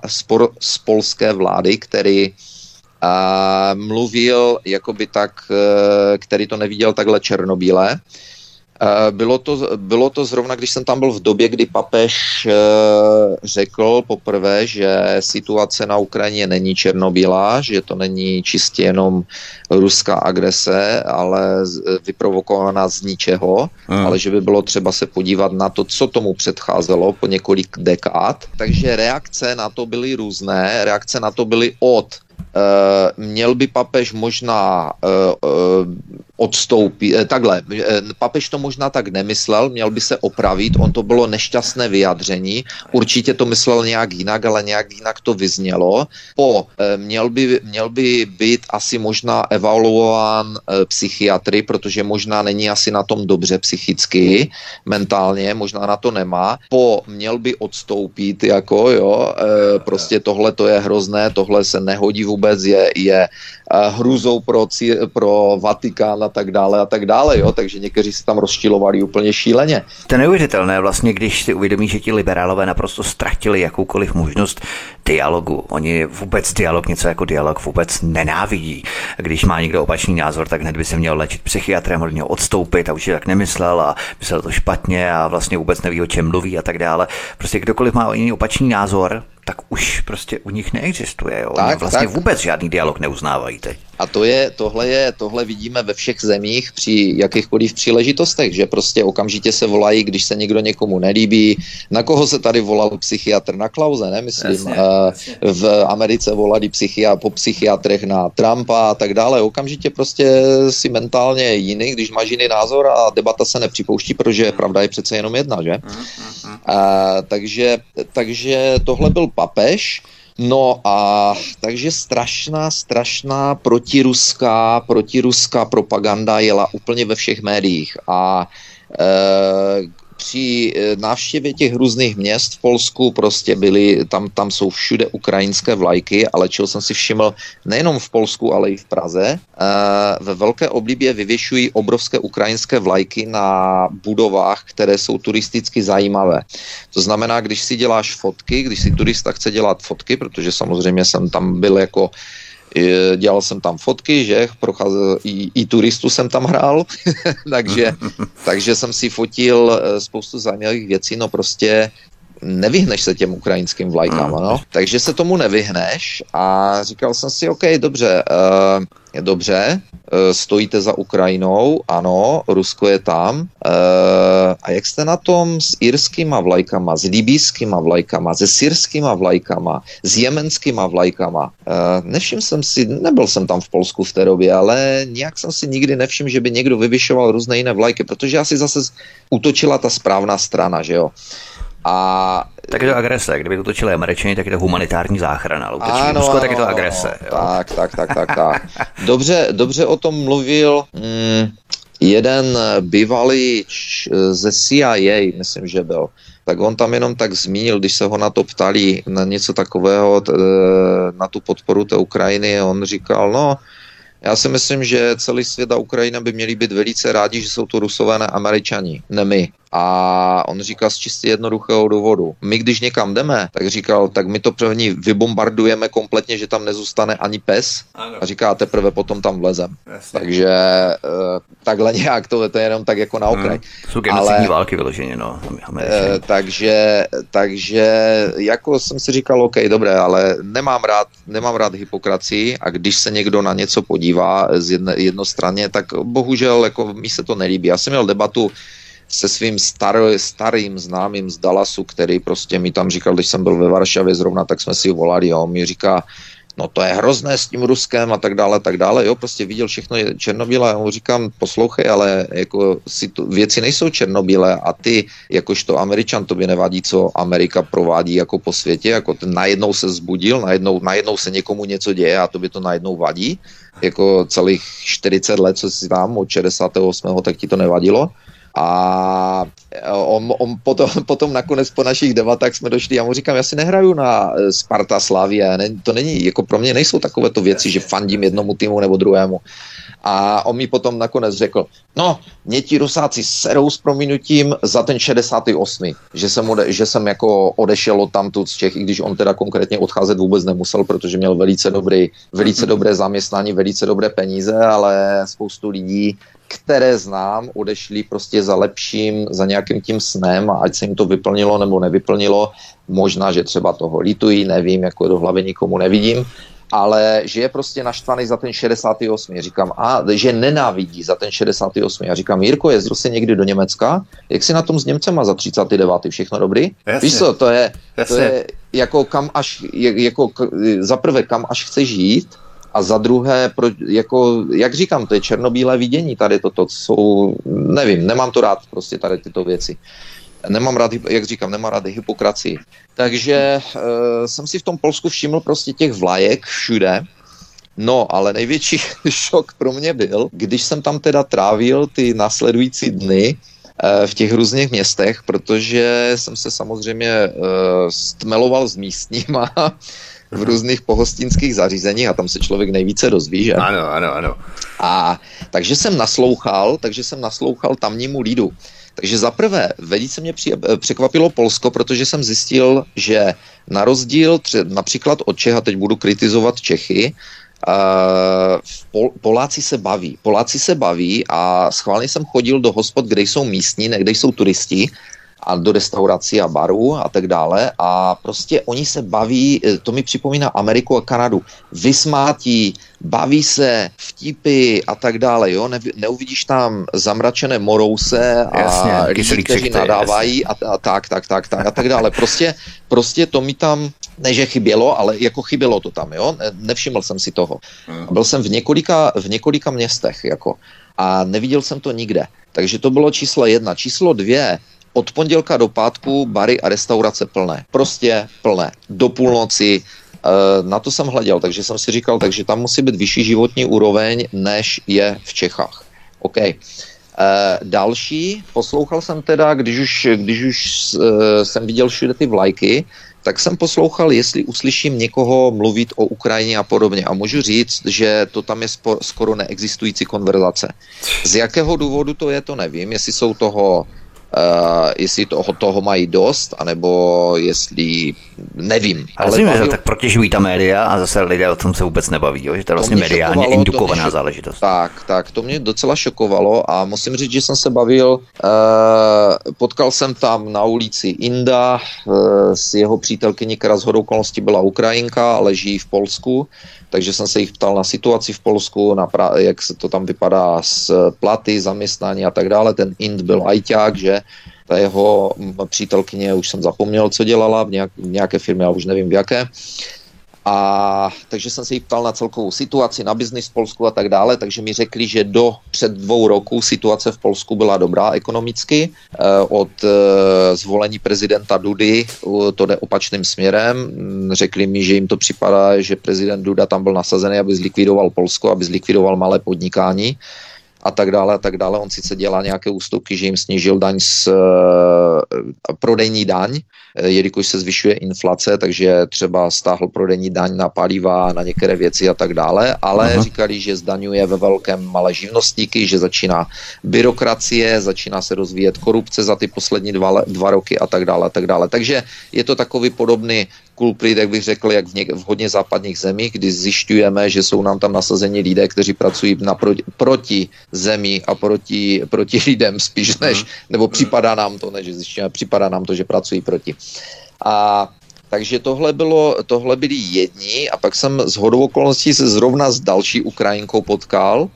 z polské vlády, který a mluvil jakoby tak, e, který to neviděl takhle černobíle. Eh, bylo to, bylo to zrovna, když jsem tam byl v době, kdy papež eh, řekl poprvé, že situace na Ukrajině není černobílá, že to není čistě jenom ruská agrese, ale vyprovokovaná z ničeho, hmm. ale že by bylo třeba se podívat na to, co tomu předcházelo po několik dekád. Takže reakce na to byly různé. Reakce na to byly od Uh, měl by papež možná uh, uh, odstoupit, takhle, papež to možná tak nemyslel, měl by se opravit, on to bylo nešťastné vyjádření, určitě to myslel nějak jinak, ale nějak jinak to vyznělo. Po, měl by, měl by být asi možná evaluován psychiatry, protože možná není asi na tom dobře psychicky, mentálně, možná na to nemá. Po, měl by odstoupit, jako jo, prostě tohle to je hrozné, tohle se nehodí vůbec je, je eh, hrůzou pro, pro Vatikán a tak dále a tak dále, jo, takže někteří se tam rozčilovali úplně šíleně. To je neuvěřitelné vlastně, když si uvědomí, že ti liberálové naprosto ztratili jakoukoliv možnost dialogu. Oni vůbec dialog, něco jako dialog vůbec nenávidí. Když má někdo opačný názor, tak hned by se měl léčit psychiatrem, měl odstoupit a už tak nemyslel a myslel to špatně a vlastně vůbec neví, o čem mluví a tak dále. Prostě kdokoliv má jiný opačný názor, tak už prostě u nich neexistuje. Jo? Tak, vlastně tak. vůbec žádný dialog neuznávají teď. A to je, tohle, je, tohle vidíme ve všech zemích při jakýchkoliv příležitostech, že prostě okamžitě se volají, když se někdo někomu nelíbí. Na koho se tady volal psychiatr? Na Klauze, ne? Myslím. Jasně, jasně. V Americe volali psychia, po psychiatrech na Trumpa a tak dále. Okamžitě prostě si mentálně jiný, když máš jiný názor a debata se nepřipouští, protože pravda je přece jenom jedna, že? A, takže, takže tohle byl papež. No a takže strašná, strašná protiruská, protiruská propaganda jela úplně ve všech médiích a e, při eh, návštěvě těch různých měst v Polsku prostě byly, tam, tam jsou všude ukrajinské vlajky, ale čeho jsem si všiml nejenom v Polsku, ale i v Praze. E, ve velké oblibě vyvěšují obrovské ukrajinské vlajky na budovách, které jsou turisticky zajímavé. To znamená, když si děláš fotky, když si turista chce dělat fotky, protože samozřejmě jsem tam byl jako dělal jsem tam fotky, že, procházel, i, i turistu jsem tam hrál, takže, takže jsem si fotil eh, spoustu zajímavých věcí, no prostě nevyhneš se těm ukrajinským vlajkám, no. Takže se tomu nevyhneš a říkal jsem si, OK, dobře, uh, dobře, uh, stojíte za Ukrajinou, ano, Rusko je tam. Uh, a jak jste na tom s irskýma vlajkama, s libýskýma vlajkama, se syrskýma vlajkama, s jemenskýma vlajkama? Uh, nevšiml jsem si, nebyl jsem tam v Polsku v té době, ale nějak jsem si nikdy nevšiml, že by někdo vyvyšoval různé jiné vlajky, protože asi zase utočila ta správná strana, že jo. A tak je to agrese. Kdyby utočili Američani, tak je to humanitární záchrana. Ale ano, Rusko, tak je to agrese. Jo? Tak, tak, tak, tak, tak. Dobře, dobře o tom mluvil mm, jeden bývalý ze CIA, myslím, že byl. Tak on tam jenom tak zmínil, když se ho na to ptali, na něco takového, na tu podporu té Ukrajiny, on říkal, no, já si myslím, že celý svět a Ukrajina by měli být velice rádi, že jsou to Rusové, ne Američani, ne my. A on říkal z čistě jednoduchého důvodu. My, když někam jdeme, tak říkal, tak my to první vybombardujeme kompletně, že tam nezůstane ani pes. Ano. A říká, teprve potom tam vlezem. Jasně. Takže uh, takhle nějak to, to je jenom tak jako na okraj. Hmm. Jsou genocidní války vyloženě, no. Uh, takže, takže jako jsem si říkal, OK, dobré, ale nemám rád, nemám rád hypokracii a když se někdo na něco podívá z jedne, jednostranně, tak bohužel jako mi se to nelíbí. Já jsem měl debatu se svým star, starým známým z Dallasu, který prostě mi tam říkal, když jsem byl ve Varšavě zrovna, tak jsme si volali a on mi říká, no to je hrozné s tím Ruskem a tak dále, tak dále, jo, prostě viděl všechno je černobílé a mu říkám, poslouchej, ale jako si to, věci nejsou černobílé a ty, jakožto Američan, to by nevadí, co Amerika provádí jako po světě, jako ten najednou se zbudil, najednou, najednou se někomu něco děje a to by to najednou vadí, jako celých 40 let, co si tam od 68. tak ti to nevadilo. A on, on potom, potom nakonec po našich debatách jsme došli, já mu říkám, já si nehraju na eh, Sparta Slavie, ne, to není, jako pro mě nejsou takovéto věci, že fandím jednomu týmu nebo druhému. A on mi potom nakonec řekl, no, mě ti Rusáci serou s prominutím za ten 68. Že jsem, ode, že jsem jako odešel od tamtud z Čech, i když on teda konkrétně odcházet vůbec nemusel, protože měl velice, dobrý, velice dobré zaměstnání, velice dobré peníze, ale spoustu lidí které znám, odešli prostě za lepším, za nějakým tím snem a ať se jim to vyplnilo nebo nevyplnilo, možná, že třeba toho litují, nevím, jako do hlavy nikomu nevidím, ale že je prostě naštvaný za ten 68. Říkám, a že nenávidí za ten 68. Já říkám, Jirko, jezdil jsi někdy do Německa? Jak si na tom s Němcema za 39. Všechno dobrý? Jasně. Víš co, to je, to je jako kam až, jako, za prvé, kam až chceš žít, a za druhé, pro, jako, jak říkám, to je černobílé vidění tady toto, jsou, nevím, nemám to rád prostě tady tyto věci. Nemám rád, jak říkám, nemám rád hypokracii. Takže uh, jsem si v tom Polsku všiml prostě těch vlajek všude, No, ale největší šok pro mě byl, když jsem tam teda trávil ty následující dny uh, v těch různých městech, protože jsem se samozřejmě uh, stmeloval s místníma v různých pohostinských zařízeních a tam se člověk nejvíce dozví, že? Ano, ano, ano. A takže jsem naslouchal, takže jsem naslouchal tamnímu lídu. Takže za prvé, velice mě překvapilo Polsko, protože jsem zjistil, že na rozdíl tře- například od Čecha, teď budu kritizovat Čechy, Uh, Pol- Poláci se baví. Poláci se baví a schválně jsem chodil do hospod, kde jsou místní, ne kde jsou turisti a do restaurací a barů a tak dále a prostě oni se baví, e, to mi připomíná Ameriku a Kanadu, vysmátí, baví se, vtipy a tak dále, jo, ne, neuvidíš tam zamračené morouse a jasně, lidi, kteří nadávají a, a tak, tak, tak, tak a tak dále, prostě, prostě to mi tam, ne že chybělo, ale jako chybělo to tam, jo, ne, nevšiml jsem si toho. Hmm. Byl jsem v několika, v několika městech, jako, a neviděl jsem to nikde. Takže to bylo číslo jedna. Číslo dvě, od pondělka do pátku bary a restaurace plné. Prostě plné. Do půlnoci, eh, na to jsem hleděl, takže jsem si říkal, takže tam musí být vyšší životní úroveň, než je v Čechách. OK. Uh, další, poslouchal jsem teda, když už, když už uh, jsem viděl všude ty vlajky, tak jsem poslouchal, jestli uslyším někoho mluvit o Ukrajině a podobně. A můžu říct, že to tam je skoro neexistující konverzace. Z jakého důvodu to je, to nevím. Jestli jsou toho Uh, jestli toho, toho mají dost, anebo jestli, nevím. Ale Rozumím, bavil... tak protěžují ta média a zase lidé o tom se vůbec nebaví, jo? že to je vlastně mediálně indukovaná šok... záležitost. Tak, tak, to mě docela šokovalo a musím říct, že jsem se bavil, uh, potkal jsem tam na ulici Inda uh, s jeho přítelkyní, která z hodou okolností byla Ukrajinka, ale žijí v Polsku, takže jsem se jich ptal na situaci v Polsku, na pra- jak se to tam vypadá s platy, zaměstnání a tak dále. Ten Ind byl ajťák, že ta jeho přítelkyně, už jsem zapomněl, co dělala v, nějak, nějaké firmě, já už nevím v jaké. A takže jsem se jí ptal na celkovou situaci, na biznis v Polsku a tak dále, takže mi řekli, že do před dvou roků situace v Polsku byla dobrá ekonomicky. Eh, od eh, zvolení prezidenta Dudy to jde opačným směrem. Řekli mi, že jim to připadá, že prezident Duda tam byl nasazený, aby zlikvidoval Polsko, aby zlikvidoval malé podnikání a tak dále a tak dále. On sice dělá nějaké ústupky, že jim snížil daň z uh, prodejní daň, eh, jelikož se zvyšuje inflace, takže třeba stáhl prodejní daň na paliva, na některé věci a tak dále, ale Aha. říkali, že zdaňuje ve velkém malé živnostníky, že začíná byrokracie, začíná se rozvíjet korupce za ty poslední dva, dva roky a tak dále a tak dále. Takže je to takový podobný kulprit, jak bych řekl, jak v, něk- v hodně západních zemích, kdy zjišťujeme, že jsou nám tam nasazeni lidé, kteří pracují naproti, proti zemi a proti, proti lidem spíš než, mhm. nebo připadá nám to, než zjišťujeme, připadá nám to, že pracují proti. A takže tohle, bylo, tohle byli jedni a pak jsem z hodou okolností se zrovna s další Ukrajinkou potkal,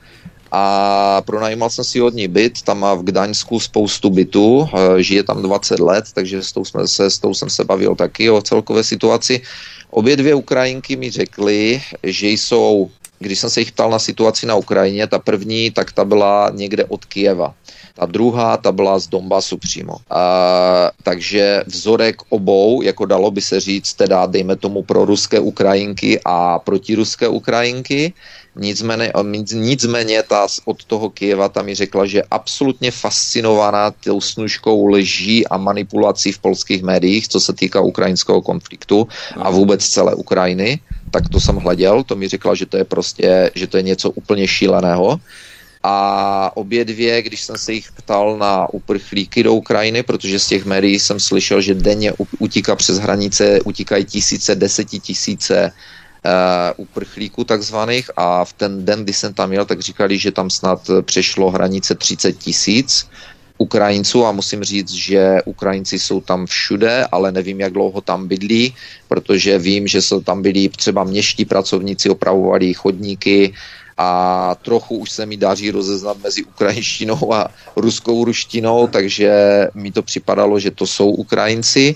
a pronajímal jsem si od ní byt, tam má v Gdaňsku spoustu bytů, eh, žije tam 20 let, takže s tou, jsme se, s tou jsem se bavil taky o celkové situaci. Obě dvě Ukrajinky mi řekly, že jsou, když jsem se jich ptal na situaci na Ukrajině, ta první, tak ta byla někde od Kijeva. Ta druhá, ta byla z Donbasu přímo. A, takže vzorek obou, jako dalo by se říct, teda dejme tomu pro ruské Ukrajinky a protiruské Ukrajinky, Nicméně, nicméně ta od toho Kieva tam mi řekla, že je absolutně fascinovaná tou snužkou lží a manipulací v polských médiích, co se týká ukrajinského konfliktu a vůbec celé Ukrajiny. Tak to jsem hleděl, to mi řekla, že to je prostě, že to je něco úplně šíleného. A obě dvě, když jsem se jich ptal na uprchlíky do Ukrajiny, protože z těch médií jsem slyšel, že denně utíká přes hranice, utíkají tisíce, desetitisíce uprchlíků takzvaných a v ten den, kdy jsem tam jel, tak říkali, že tam snad přešlo hranice 30 tisíc Ukrajinců a musím říct, že Ukrajinci jsou tam všude, ale nevím, jak dlouho tam bydlí, protože vím, že jsou tam byli třeba měští pracovníci, opravovali chodníky a trochu už se mi daří rozeznat mezi ukrajinštinou a ruskou ruštinou, takže mi to připadalo, že to jsou Ukrajinci.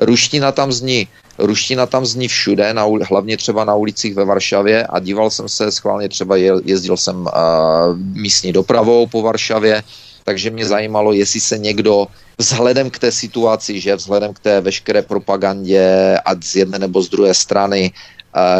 Ruština tam zní. Ruština tam zní všude, na, hlavně třeba na ulicích ve Varšavě a díval jsem se schválně, třeba jezdil jsem uh, místní dopravou po Varšavě, takže mě zajímalo, jestli se někdo vzhledem k té situaci, že vzhledem k té veškeré propagandě, ať z jedné nebo z druhé strany,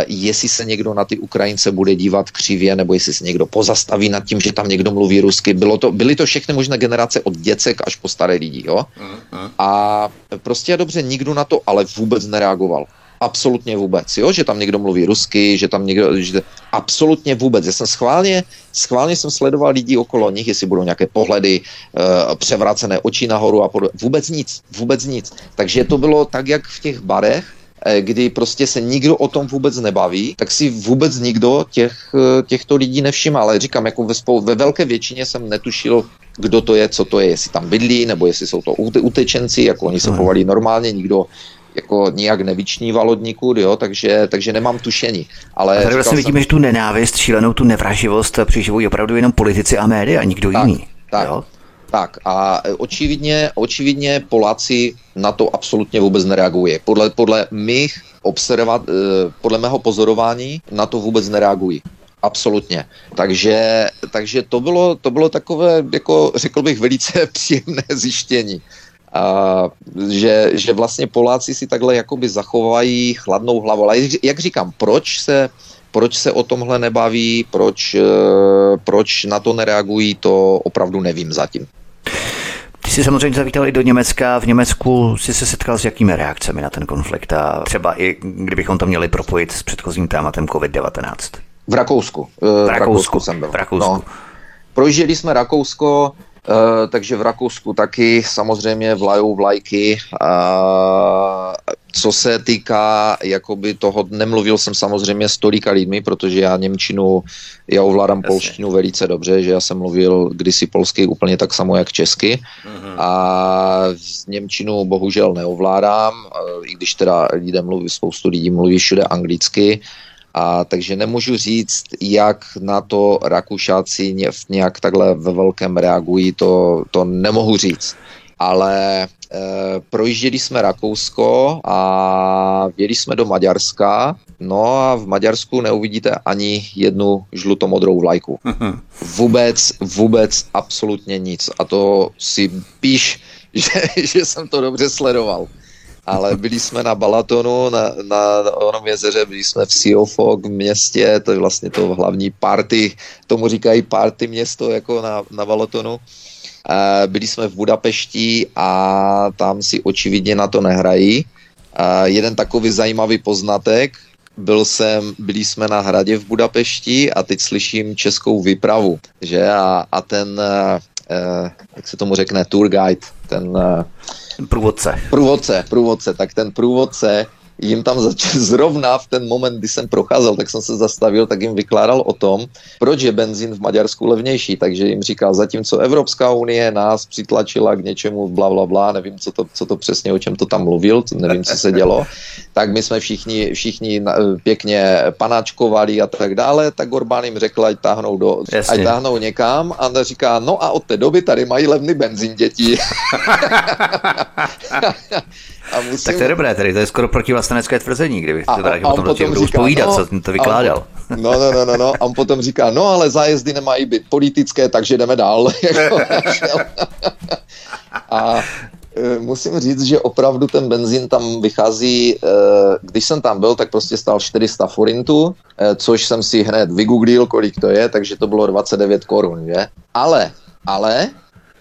jestli se někdo na ty Ukrajince bude dívat křivě, nebo jestli se někdo pozastaví nad tím, že tam někdo mluví rusky. Bylo to, byly to všechny možné generace od děcek až po staré lidi. Jo? Uh-huh. A prostě dobře, nikdo na to ale vůbec nereagoval. Absolutně vůbec, jo, že tam někdo mluví rusky, že tam někdo, že absolutně vůbec. Já jsem schválně, schválně jsem sledoval lidi okolo nich, jestli budou nějaké pohledy, uh, převrácené oči nahoru a pod... Vůbec nic, vůbec nic. Takže to bylo tak, jak v těch barech, Eh, kdy prostě se nikdo o tom vůbec nebaví, tak si vůbec nikdo těch, eh, těchto lidí nevšimá. Ale říkám, jako ve, spou- ve velké většině jsem netušil, kdo to je, co to je, jestli tam bydlí, nebo jestli jsou to utečenci, jako oni se chovali normálně, nikdo jako nijak nevyčníval od nikud, jo, takže, takže nemám tušení. Ale a tady vlastně vidíme, že tu nenávist, šílenou tu nevraživost přiživují opravdu jenom politici a média, nikdo tak, jiný. Tak, jo? Tak a očividně, očividně Poláci na to absolutně vůbec nereagují. Podle, podle mých observat, eh, podle mého pozorování na to vůbec nereagují. Absolutně. Takže, takže to, bylo, to bylo takové, jako řekl bych, velice příjemné zjištění. A, že, že vlastně Poláci si takhle jakoby zachovají chladnou hlavu. Ale jak říkám, proč se, proč se o tomhle nebaví, proč, eh, proč na to nereagují, to opravdu nevím zatím. Ty jsi samozřejmě zavítal i do Německa. V Německu jsi se setkal s jakými reakcemi na ten konflikt a třeba i kdybychom to měli propojit s předchozím tématem COVID-19? V Rakousku. V Rakousku, v Rakousku jsem byl. V Rakousku. No. Projížděli jsme Rakousko, Uh, takže v Rakousku taky samozřejmě vlajou vlajky. Uh, co se týká jakoby toho, nemluvil jsem samozřejmě s tolika lidmi, protože já Němčinu, já ovládám Jasně. polštinu velice dobře, že já jsem mluvil kdysi polsky úplně tak samo jak česky uh-huh. a Němčinu bohužel neovládám, uh, i když teda lidé mluví, spoustu lidí mluví všude anglicky, a takže nemůžu říct, jak na to Rakušáci nějak takhle ve velkém reagují, to, to nemohu říct. Ale e, projížděli jsme Rakousko a věli jsme do Maďarska, no a v Maďarsku neuvidíte ani jednu žlutomodrou vlajku. Vůbec, vůbec, absolutně nic. A to si píš, že, že jsem to dobře sledoval. Ale byli jsme na Balatonu, na, na onom jezeře, byli jsme v Siofok v městě, to je vlastně to hlavní party, tomu říkají party město jako na, na Balatonu. Byli jsme v Budapešti a tam si očividně na to nehrají. Jeden takový zajímavý poznatek, byl jsem, byli jsme na hradě v Budapešti a teď slyším českou výpravu, že a, a ten, eh, jak se tomu řekne, tour guide, ten eh, průvodce. Průvodce, průvodce, tak ten průvodce jim tam začal zrovna v ten moment, kdy jsem procházel, tak jsem se zastavil, tak jim vykládal o tom, proč je benzín v Maďarsku levnější. Takže jim říkal, zatímco Evropská unie nás přitlačila k něčemu, bla, bla, bla, nevím, co to, co to přesně, o čem to tam mluvil, nevím, co se dělo, tak my jsme všichni, všichni pěkně panáčkovali a tak dále, tak Orbán jim řekl, ať táhnou, do, ať táhnou někam a on říká, no a od té doby tady mají levný benzín děti. A musím... Tak to je dobré, tedy to je skoro protivlastenecké tvrzení, kdyby to tak potom, potom říká, povídat, no, co to vykládal. no, no, no, no, no, a on potom říká, no ale zájezdy nemají být politické, takže jdeme dál. Jako a e, musím říct, že opravdu ten benzín tam vychází, e, když jsem tam byl, tak prostě stál 400 forintů, e, což jsem si hned vygooglil, kolik to je, takže to bylo 29 korun, že? Ale, ale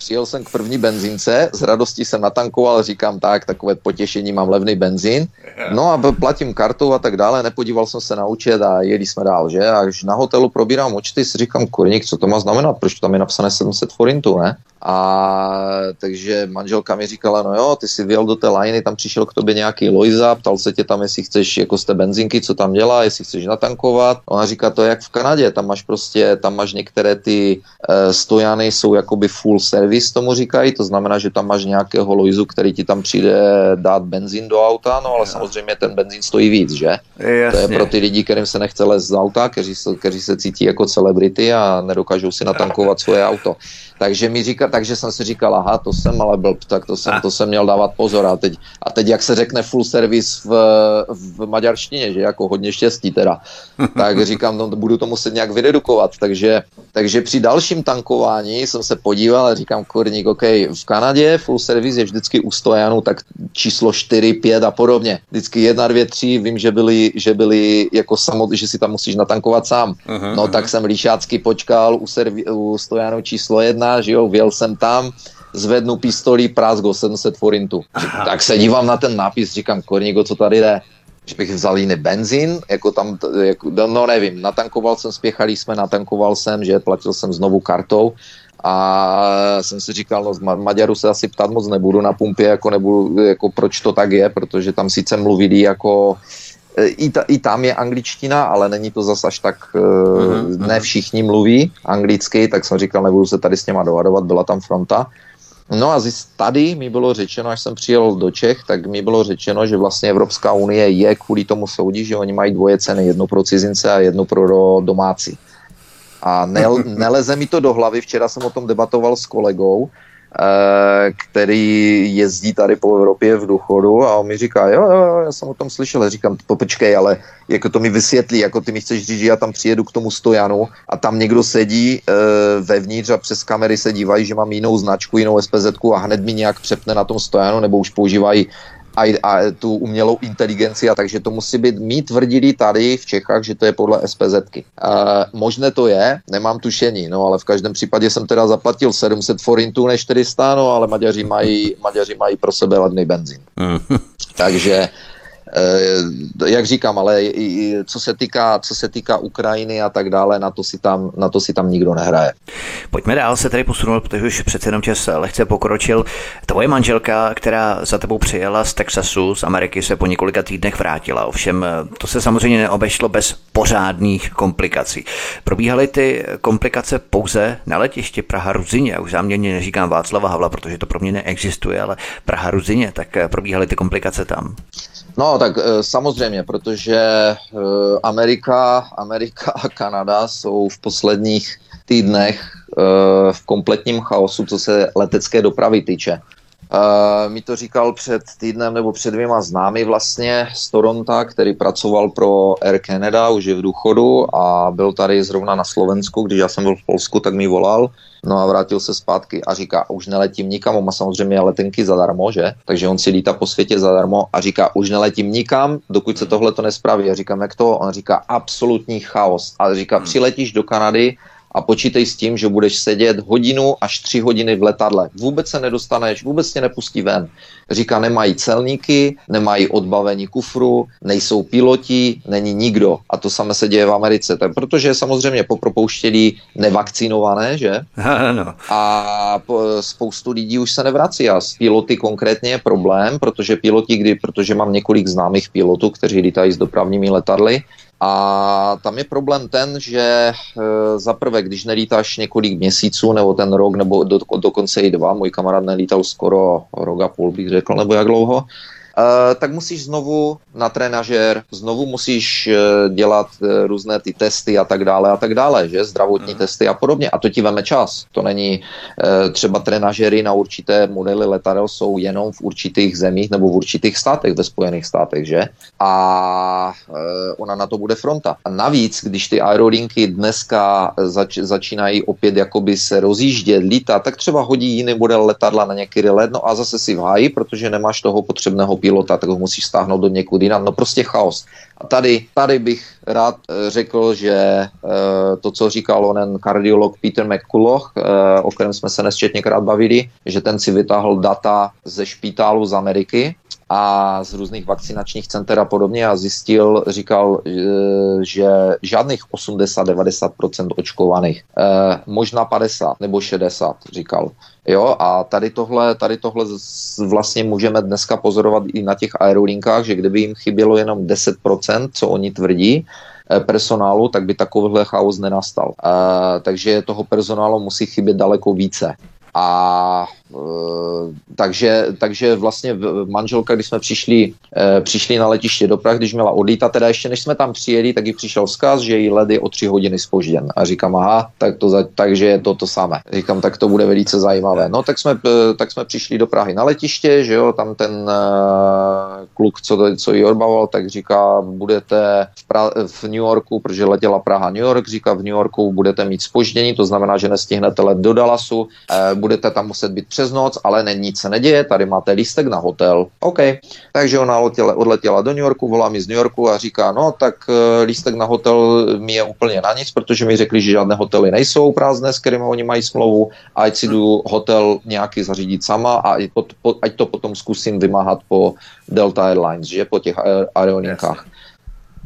Přijel jsem k první benzínce, z radosti jsem natankoval, říkám tak, takové potěšení, mám levný benzín. No a platím kartou a tak dále, nepodíval jsem se na účet a jeli jsme dál, že? A když na hotelu probírám účty, si říkám, kurník, co to má znamenat, proč tam je napsané 700 forintů, ne? A takže manželka mi říkala, no jo, ty si vyjel do té lajny, tam přišel k tobě nějaký Lojza, ptal se tě tam, jestli chceš jako z té benzinky, co tam dělá, jestli chceš natankovat. Ona říká, to je jak v Kanadě, tam máš prostě, tam máš některé ty e, stojany, jsou jakoby full service, tomu říkají, to znamená, že tam máš nějakého Lojzu, který ti tam přijde dát benzín do auta, no ale samozřejmě ten benzín stojí víc, že? Jasně. To je pro ty lidi, kterým se nechce lézt z auta, kteří se, kteří se cítí jako celebrity a nedokážou si natankovat svoje auto. Takže mi říká, takže jsem si říkal, aha, to jsem ale blb, tak to jsem, to jsem měl dávat pozor. A teď, a teď jak se řekne full service v, v maďarštině, že jako hodně štěstí teda, tak říkám, no budu to muset nějak vydedukovat. Takže, takže při dalším tankování jsem se podíval a říkám, kurník, OK, v Kanadě full service je vždycky u stojanu, tak číslo 4, 5 a podobně. Vždycky 1, 2, 3, vím, že byli, že byli jako samot, že si tam musíš natankovat sám. No tak jsem líšácky počkal u, servi, u stojanu číslo 1, že jo, věl jsem tam, zvednu pistolí, prázgo 700 forintů. Tak se dívám na ten nápis, říkám, korníko, co tady jde? Že bych vzal jiný benzín, jako tam, jako, no nevím, natankoval jsem, spěchali jsme, natankoval jsem, že platil jsem znovu kartou a jsem si říkal, no z Maďaru se asi ptát moc nebudu na pumpě, jako nebudu, jako proč to tak je, protože tam sice mluvili jako i, ta, I tam je angličtina, ale není to zase až tak, mm-hmm. ne všichni mluví anglicky, tak jsem říkal, nebudu se tady s něma dohadovat, byla tam fronta. No a tady mi bylo řečeno, až jsem přijel do Čech, tak mi bylo řečeno, že vlastně Evropská unie je kvůli tomu soudí, že oni mají dvoje ceny, jedno pro cizince a jedno pro domácí. A ne, neleze mi to do hlavy, včera jsem o tom debatoval s kolegou, který jezdí tady po Evropě v důchodu a on mi říká, jo, jo, já jsem o tom slyšel, říkám, počkej, ale jako to mi vysvětlí, jako ty mi chceš říct, že já tam přijedu k tomu stojanu a tam někdo sedí e, vevnitř a přes kamery se dívají, že mám jinou značku, jinou SPZ a hned mi nějak přepne na tom stojanu, nebo už používají a, a tu umělou inteligenci a takže to musí být, mít tvrdili tady v Čechách, že to je podle SPZky. Uh, možné to je, nemám tušení, no ale v každém případě jsem teda zaplatil 700 forintů než 400, no ale Maďaři mají, Maďaři mají pro sebe ladný benzín. Mhm. takže jak říkám, ale co se týká, co se týká Ukrajiny a tak dále, na to si tam, na to si tam nikdo nehraje. Pojďme dál se tady posunout, protože už přece jenom čas lehce pokročil. Tvoje manželka, která za tebou přijela z Texasu, z Ameriky, se po několika týdnech vrátila. Ovšem, to se samozřejmě neobešlo bez pořádných komplikací. Probíhaly ty komplikace pouze na letišti Praha-Ruzině. Už záměrně neříkám Václava Havla, protože to pro mě neexistuje, ale Praha-Ruzině, tak probíhaly ty komplikace tam. No, tak e, samozřejmě, protože e, Amerika, Amerika a Kanada jsou v posledních týdnech e, v kompletním chaosu, co se letecké dopravy týče. Uh, mi to říkal před týdnem nebo před dvěma známy vlastně z Toronto, který pracoval pro Air Canada, už je v důchodu a byl tady zrovna na Slovensku, když já jsem byl v Polsku, tak mi volal No a vrátil se zpátky a říká, už neletím nikam, on má samozřejmě letenky zadarmo, že? Takže on si lítá po světě zadarmo a říká, už neletím nikam, dokud se tohle to nespraví. A říkám, jak to? On říká, absolutní chaos. A říká, hmm. přiletíš do Kanady a počítej s tím, že budeš sedět hodinu až tři hodiny v letadle. Vůbec se nedostaneš, vůbec tě nepustí ven. Říká, nemají celníky, nemají odbavení kufru, nejsou piloti, není nikdo. A to samé se děje v Americe. Tak protože samozřejmě popropouštěli nevakcinované, že? Ano. A spoustu lidí už se nevrací. A s piloty konkrétně je problém, protože piloti, kdy, protože mám několik známých pilotů, kteří lítají s dopravními letadly, a tam je problém ten, že e, za prvé, když nelítáš několik měsíců, nebo ten rok, nebo do, dokonce i dva, můj kamarád nelítal skoro rok a půl, bych řekl, nebo jak dlouho, Eh, tak musíš znovu na trenažer, znovu musíš eh, dělat eh, různé ty testy a tak dále a tak dále, že zdravotní mm. testy a podobně. A to ti veme čas. To není třeba trenažery na určité modely letadel jsou jenom v určitých zemích nebo v určitých státech ve Spojených státech, že? A ona na to bude fronta. A navíc, když ty aerolinky dneska zač- začínají opět jakoby se rozjíždět, lítat, tak třeba hodí jiný model letadla na nějaký let, no a zase si v háji, protože nemáš toho potřebného pilota, tak ho musíš stáhnout do někud jinam. No prostě chaos. A tady, tady bych rád eh, řekl, že eh, to, co říkal onen kardiolog Peter McCulloch, eh, o kterém jsme se nesčetněkrát bavili, že ten si vytáhl data ze špitálu z Ameriky, a z různých vakcinačních center a podobně a zjistil, říkal, že žádných 80-90% očkovaných, možná 50 nebo 60, říkal. Jo, a tady tohle, tady tohle vlastně můžeme dneska pozorovat i na těch aerolinkách, že kdyby jim chybělo jenom 10%, co oni tvrdí, eh, personálu, tak by takovýhle chaos nenastal. Uh, takže toho personálu musí chybět daleko více. A takže, takže vlastně manželka, když jsme přišli, eh, přišli na letiště do Prahy, když měla odlítat, teda ještě než jsme tam přijeli, tak jí přišel vzkaz, že jí ledy o tři hodiny spožděn. A říkám, aha, tak to, takže je to to samé. Říkám, tak to bude velice zajímavé. No tak jsme, eh, tak jsme přišli do Prahy na letiště, že jo, tam ten uh, kluk, co, co jí odbavoval, tak říká, budete v, pra- v New Yorku, protože letěla Praha New York, říká, v New Yorku budete mít spoždění, to znamená, že nestihnete let do Dallasu, uh, budete tam muset být přes noc, ale ne, nic se neděje, tady máte lístek na hotel. OK. Takže ona odletěla, odletěla do New Yorku, volá mi z New Yorku a říká, no tak uh, lístek na hotel mi je úplně na nic, protože mi řekli, že žádné hotely nejsou prázdné, s kterými oni mají smlouvu, ať si jdu hotel nějaký zařídit sama a ať to potom zkusím vymáhat po Delta Airlines, že po těch aerolinkách.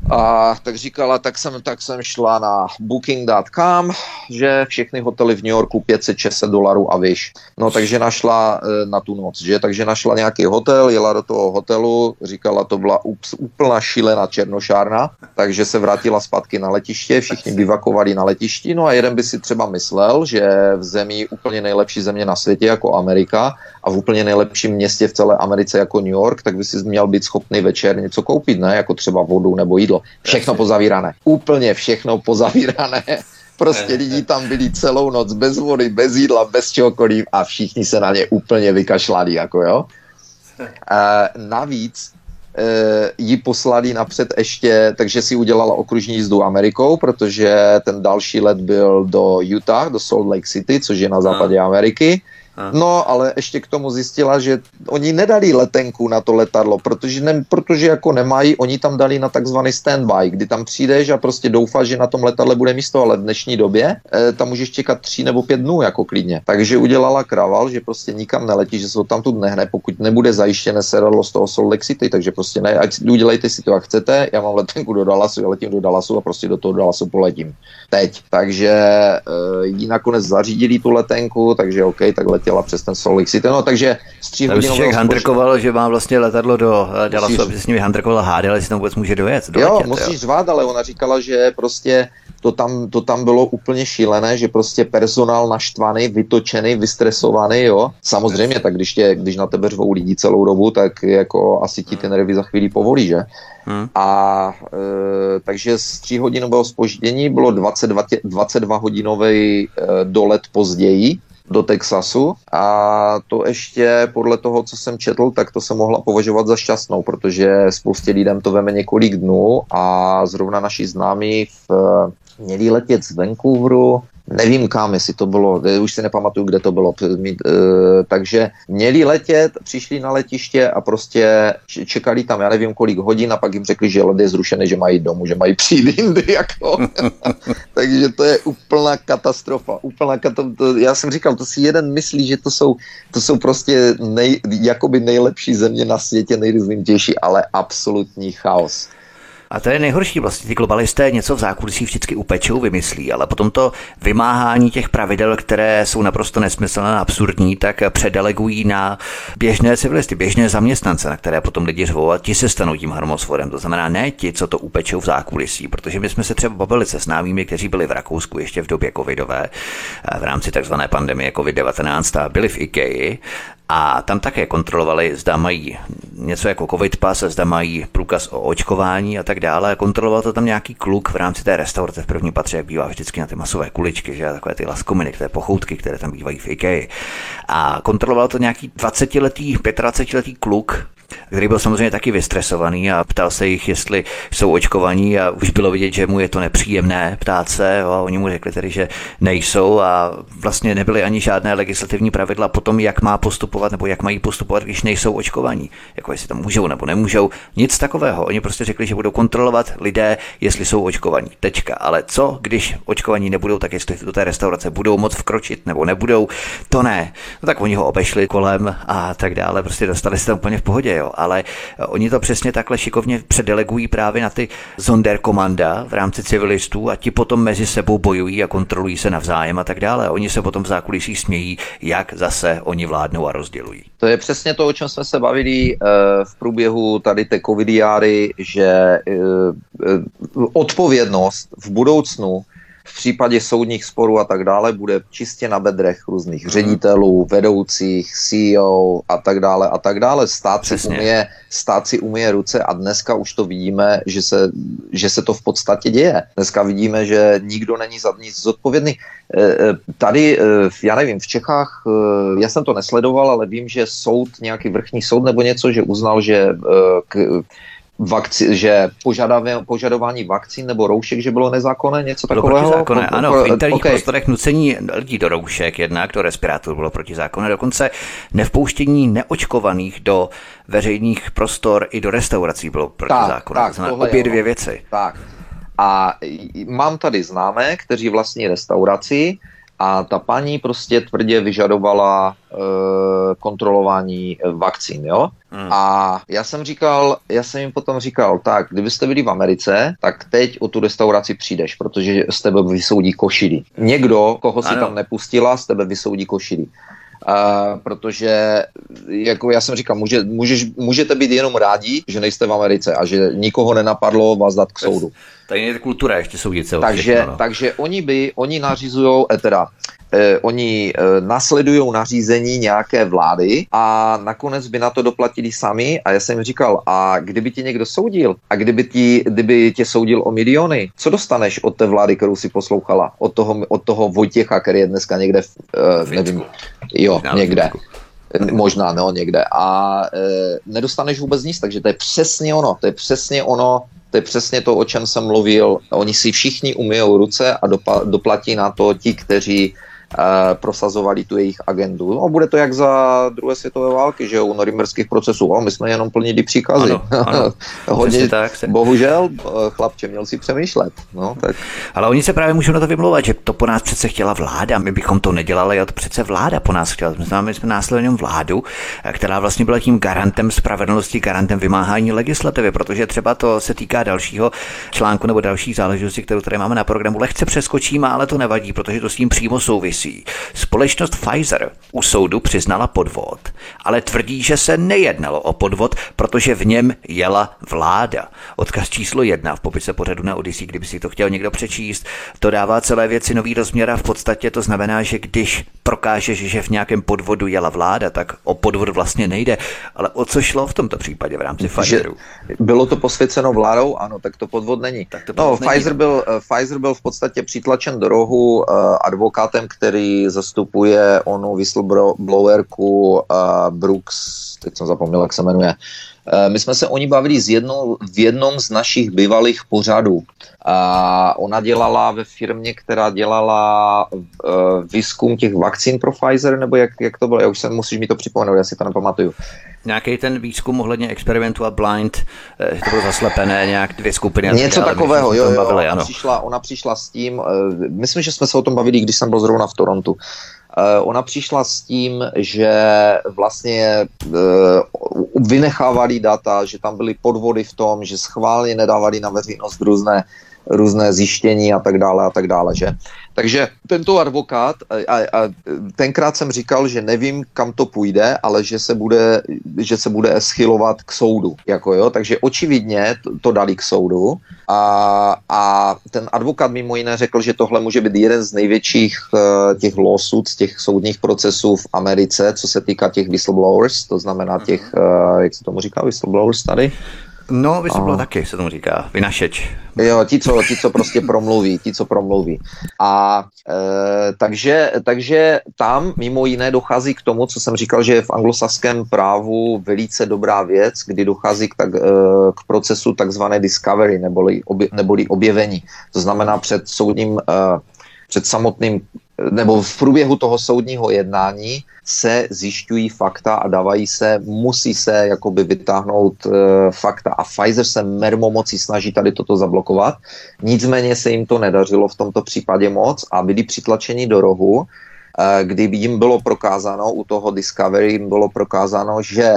A tak říkala, tak jsem, tak jsem šla na booking.com, že všechny hotely v New Yorku 500-600 dolarů a vyš. No takže našla e, na tu noc, že? Takže našla nějaký hotel, jela do toho hotelu, říkala, to byla ups, úplná šílená černošárna, takže se vrátila zpátky na letiště, všichni bivakovali na letišti, no a jeden by si třeba myslel, že v zemi úplně nejlepší země na světě jako Amerika a v úplně nejlepším městě v celé Americe jako New York, tak by si měl být schopný večer něco koupit, ne? Jako třeba vodu nebo jídlo. Všechno pozavírané. Úplně všechno pozavírané. Prostě lidi tam byli celou noc bez vody, bez jídla, bez čehokoliv a všichni se na ně úplně vykašlali, jako jo. E, navíc e, ji poslali napřed ještě, takže si udělala okružní jízdu Amerikou, protože ten další let byl do Utah, do Salt Lake City, což je na západě Ameriky. No, ale ještě k tomu zjistila, že oni nedali letenku na to letadlo, protože, ne, protože jako nemají, oni tam dali na takzvaný standby, kdy tam přijdeš a prostě doufáš, že na tom letadle bude místo, ale v dnešní době e, tam můžeš čekat tři nebo pět dnů jako klidně. Takže udělala kraval, že prostě nikam neletí, že se tam tu nehne, pokud nebude zajištěné sedadlo z toho Salt Lake City, takže prostě ne, ať udělejte si to, jak chcete, já mám letenku do Dallasu, já letím do Dallasu a prostě do toho Dallasu poletím. Teď. Takže e, jí nakonec zařídili tu letenku, takže OK, tak letím letěla přes ten Salt Lake City. No, takže z tří hodin. Handrkoval, že má vlastně letadlo do eh, Dallasu, aby se s nimi handrkovala hády, ale si tam vůbec může dojet. Doletět, jo, musíš jo. řvát, ale ona říkala, že prostě to tam, to tam bylo úplně šílené, že prostě personál naštvaný, vytočený, vystresovaný, jo. Samozřejmě, tak když, tě, když na tebe řvou lidi celou dobu, tak jako asi ti ty nervy za chvíli povolí, že? Hmm. A e, takže z 3 hodinového spoždění bylo 22, 22 hodinový e, dolet později, do Texasu. A to ještě podle toho, co jsem četl, tak to se mohla považovat za šťastnou, protože spoustě lidem to veme několik dnů a zrovna naši známí v, měli letět z Vancouveru nevím kam, jestli to bylo, eh, už si nepamatuju, kde to bylo, eh, takže měli letět, přišli na letiště a prostě čekali tam, já nevím kolik hodin a pak jim řekli, že let je zrušený, že mají domů, že mají přijít jindy, jako. takže to je úplná katastrofa, úplná katastrofa. Já jsem říkal, to si jeden myslí, že to jsou, to jsou prostě nej, jakoby nejlepší země na světě, nejrozvinutější, ale absolutní chaos. A to je nejhorší vlastně. Ty globalisté něco v zákulisí vždycky upečou, vymyslí, ale potom to vymáhání těch pravidel, které jsou naprosto nesmyslné a absurdní, tak předelegují na běžné civilisty, běžné zaměstnance, na které potom lidi řvou a ti se stanou tím harmosforem. To znamená ne ti, co to upečou v zákulisí, protože my jsme se třeba bavili se známými, kteří byli v Rakousku ještě v době covidové, v rámci takzvané pandemie COVID-19 a byli v IKEA a tam také kontrolovali, zda mají něco jako covid pas, zda mají průkaz o očkování a tak dále. Kontroloval to tam nějaký kluk v rámci té restaurace v první patře, jak bývá vždycky na ty masové kuličky, že takové ty laskominy, které pochoutky, které tam bývají v IKEA. A kontroloval to nějaký 20-letý, 25-letý kluk, který byl samozřejmě taky vystresovaný a ptal se jich, jestli jsou očkovaní a už bylo vidět, že mu je to nepříjemné ptát se a oni mu řekli tedy, že nejsou a vlastně nebyly ani žádné legislativní pravidla po tom, jak má postupovat nebo jak mají postupovat, když nejsou očkovaní. Jako jestli tam můžou nebo nemůžou. Nic takového. Oni prostě řekli, že budou kontrolovat lidé, jestli jsou očkovaní. Tečka. Ale co, když očkovaní nebudou, tak jestli do té restaurace budou moc vkročit nebo nebudou, to ne. No tak oni ho obešli kolem a tak dále. Prostě dostali se tam úplně v pohodě jo, ale eh, oni to přesně takhle šikovně předelegují právě na ty Sonderkomanda v rámci civilistů a ti potom mezi sebou bojují a kontrolují se navzájem a tak dále. Oni se potom v zákulisí smějí, jak zase oni vládnou a rozdělují. To je přesně to, o čem jsme se bavili uh, v průběhu tady té covidiáry, že uh, odpovědnost v budoucnu v případě soudních sporů a tak dále bude čistě na bedrech různých mhm. ředitelů, vedoucích, CEO a tak dále a tak dále. Stát si, umije, stát si umije ruce a dneska už to vidíme, že se, že se to v podstatě děje. Dneska vidíme, že nikdo není za nic zodpovědný. E, e, tady, e, já nevím, v Čechách, já jsem to nesledoval, ale vím, že soud, nějaký vrchní soud nebo něco, že uznal, že k, vakci, že požadování vakcín nebo roušek, že bylo nezákonné, něco bylo takového? Protizákonné, ano, v interních okay. prostorech nucení lidí do roušek jednak, do respirátorů bylo protizákonné, dokonce nevpouštění neočkovaných do veřejných prostor i do restaurací bylo protizákonné. Tak, tak, obě dvě věci. Tak. A mám tady známé, kteří vlastní restauraci, a ta paní prostě tvrdě vyžadovala e, kontrolování vakcín, jo. Hmm. A já jsem říkal, já jsem jim potom říkal, tak kdybyste byli v Americe, tak teď o tu restauraci přijdeš, protože z tebe vysoudí košily. Někdo, koho si tam nepustila, z tebe vysoudí košily. Uh, protože, jako já jsem říkal, může, můžeš, můžete být jenom rádi, že nejste v Americe a že nikoho nenapadlo vás dát k soudu. Tady je kultura ještě soudit se. Takže, všechno, no. takže oni by, oni nařizují, eh, teda eh, oni eh, nasledují nařízení nějaké vlády a nakonec by na to doplatili sami a já jsem říkal, a kdyby ti někdo soudil a kdyby, ti, kdyby tě soudil o miliony, co dostaneš od té vlády, kterou si poslouchala, od toho, od toho Vojtěcha, který je dneska někde, v, uh, nevím, jo, někde. Možná, no, někde. A e, nedostaneš vůbec nic, takže to je přesně ono. To je přesně ono, to je přesně to, o čem jsem mluvil. Oni si všichni umyjou ruce a doplatí na to ti, kteří Eh, prosazovali tu jejich agendu. No, bude to jak za druhé světové války, že u norimberských procesů. O, my jsme jenom plnili příkazy. Ano, ano. Hodně, tak se... Bohužel, eh, chlapče, měl si přemýšlet. No, tak. Ale oni se právě můžou na to vymlouvat, že to po nás přece chtěla vláda. My bychom to nedělali, ale to přece vláda po nás chtěla. My jsme, my jsme následně vládu, eh, která vlastně byla tím garantem spravedlnosti, garantem vymáhání legislativy, protože třeba to se týká dalšího článku nebo dalších záležitostí, kterou tady máme na programu. Lehce přeskočíme, ale to nevadí, protože to s tím přímo souvisí souvisí. Společnost Pfizer u soudu přiznala podvod, ale tvrdí, že se nejednalo o podvod, protože v něm jela vláda. Odkaz číslo jedna v popise pořadu na Odyssey, kdyby si to chtěl někdo přečíst, to dává celé věci nový rozměr a v podstatě to znamená, že když prokážeš, že v nějakém podvodu jela vláda, tak o podvod vlastně nejde. Ale o co šlo v tomto případě v rámci Pfizeru? Bylo to posvěceno vládou, ano, tak to podvod není. Tak to no, podvod no, není. Pfizer, byl, Pfizer byl v podstatě přitlačen do rohu uh, advokátem, který který zastupuje onu whistleblowerku Brooks, teď jsem zapomněl, jak se jmenuje, my jsme se o ní bavili z jednou, v jednom z našich bývalých pořadů. A ona dělala ve firmě, která dělala uh, výzkum těch vakcín pro Pfizer, nebo jak, jak to bylo? Já už jsem, musíš mi to připomenout, já si to nepamatuju. Nějaký ten výzkum ohledně experimentu a blind, eh, to bylo zaslepené, nějak dvě skupiny. Něco takového, jo, jo, bavili, ona, přišla, ona přišla s tím, myslím, že jsme se o tom bavili, když jsem byl zrovna v Torontu. Eh, ona přišla s tím, že vlastně eh, vynechávali data, že tam byly podvody v tom, že schválně nedávali na veřejnost různé různé zjištění a tak dále a tak dále, že? Takže tento advokát, a, a tenkrát jsem říkal, že nevím, kam to půjde, ale že se bude, že se bude eschylovat k soudu, jako jo, takže očividně to, to dali k soudu a, a ten advokát mimo jiné řekl, že tohle může být jeden z největších uh, těch lawsuits, těch soudních procesů v Americe, co se týká těch whistleblowers, to znamená těch, uh, jak se tomu říká, whistleblowers tady? No, bylo a... taky, se tomu říká, vynašeč. Jo, ti co, ti, co prostě promluví, ti, co promluví. A e, takže, takže tam mimo jiné dochází k tomu, co jsem říkal, že je v anglosaském právu velice dobrá věc, kdy dochází k, tak, e, k procesu takzvané discovery, neboli, obje, neboli objevení. To znamená před soudním, e, před samotným nebo v průběhu toho soudního jednání se zjišťují fakta a dávají se, musí se jakoby vytáhnout e, fakta a Pfizer se mermomocí snaží tady toto zablokovat. Nicméně se jim to nedařilo v tomto případě moc a byli přitlačeni do rohu, e, kdy jim bylo prokázáno, u toho Discovery jim bylo prokázáno, že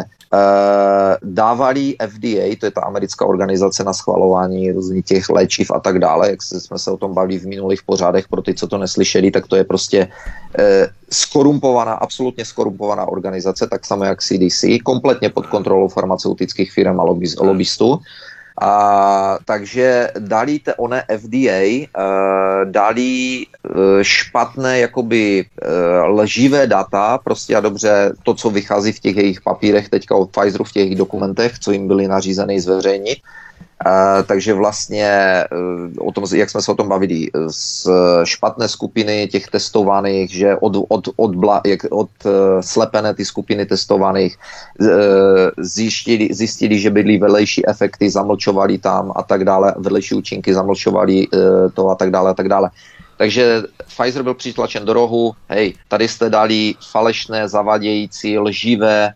dávali FDA, to je ta americká organizace na schvalování různých těch léčiv a tak dále, jak jsme se o tom bavili v minulých pořádech, pro ty, co to neslyšeli, tak to je prostě uh, skorumpovaná, absolutně skorumpovaná organizace, tak samo jak CDC, kompletně pod kontrolou farmaceutických firm a lobbystů. A, takže dali te one FDA, uh, eh, dali uh, špatné, jakoby uh, lživé data, prostě a dobře to, co vychází v těch jejich papírech teďka od Pfizeru, v těch dokumentech, co jim byly nařízeny zveřejnit, Uh, takže vlastně uh, o tom, jak jsme se o tom bavili, z špatné skupiny těch testovaných, že od, od, od, bla, jak, od uh, slepené ty skupiny testovaných zjistili, zjistili, že byly vedlejší efekty, zamlčovali tam a tak dále, vedlejší účinky zamlčovali to a tak dále a tak dále. Takže Pfizer byl přitlačen do rohu, hej, tady jste dali falešné, zavadějící, lživé e,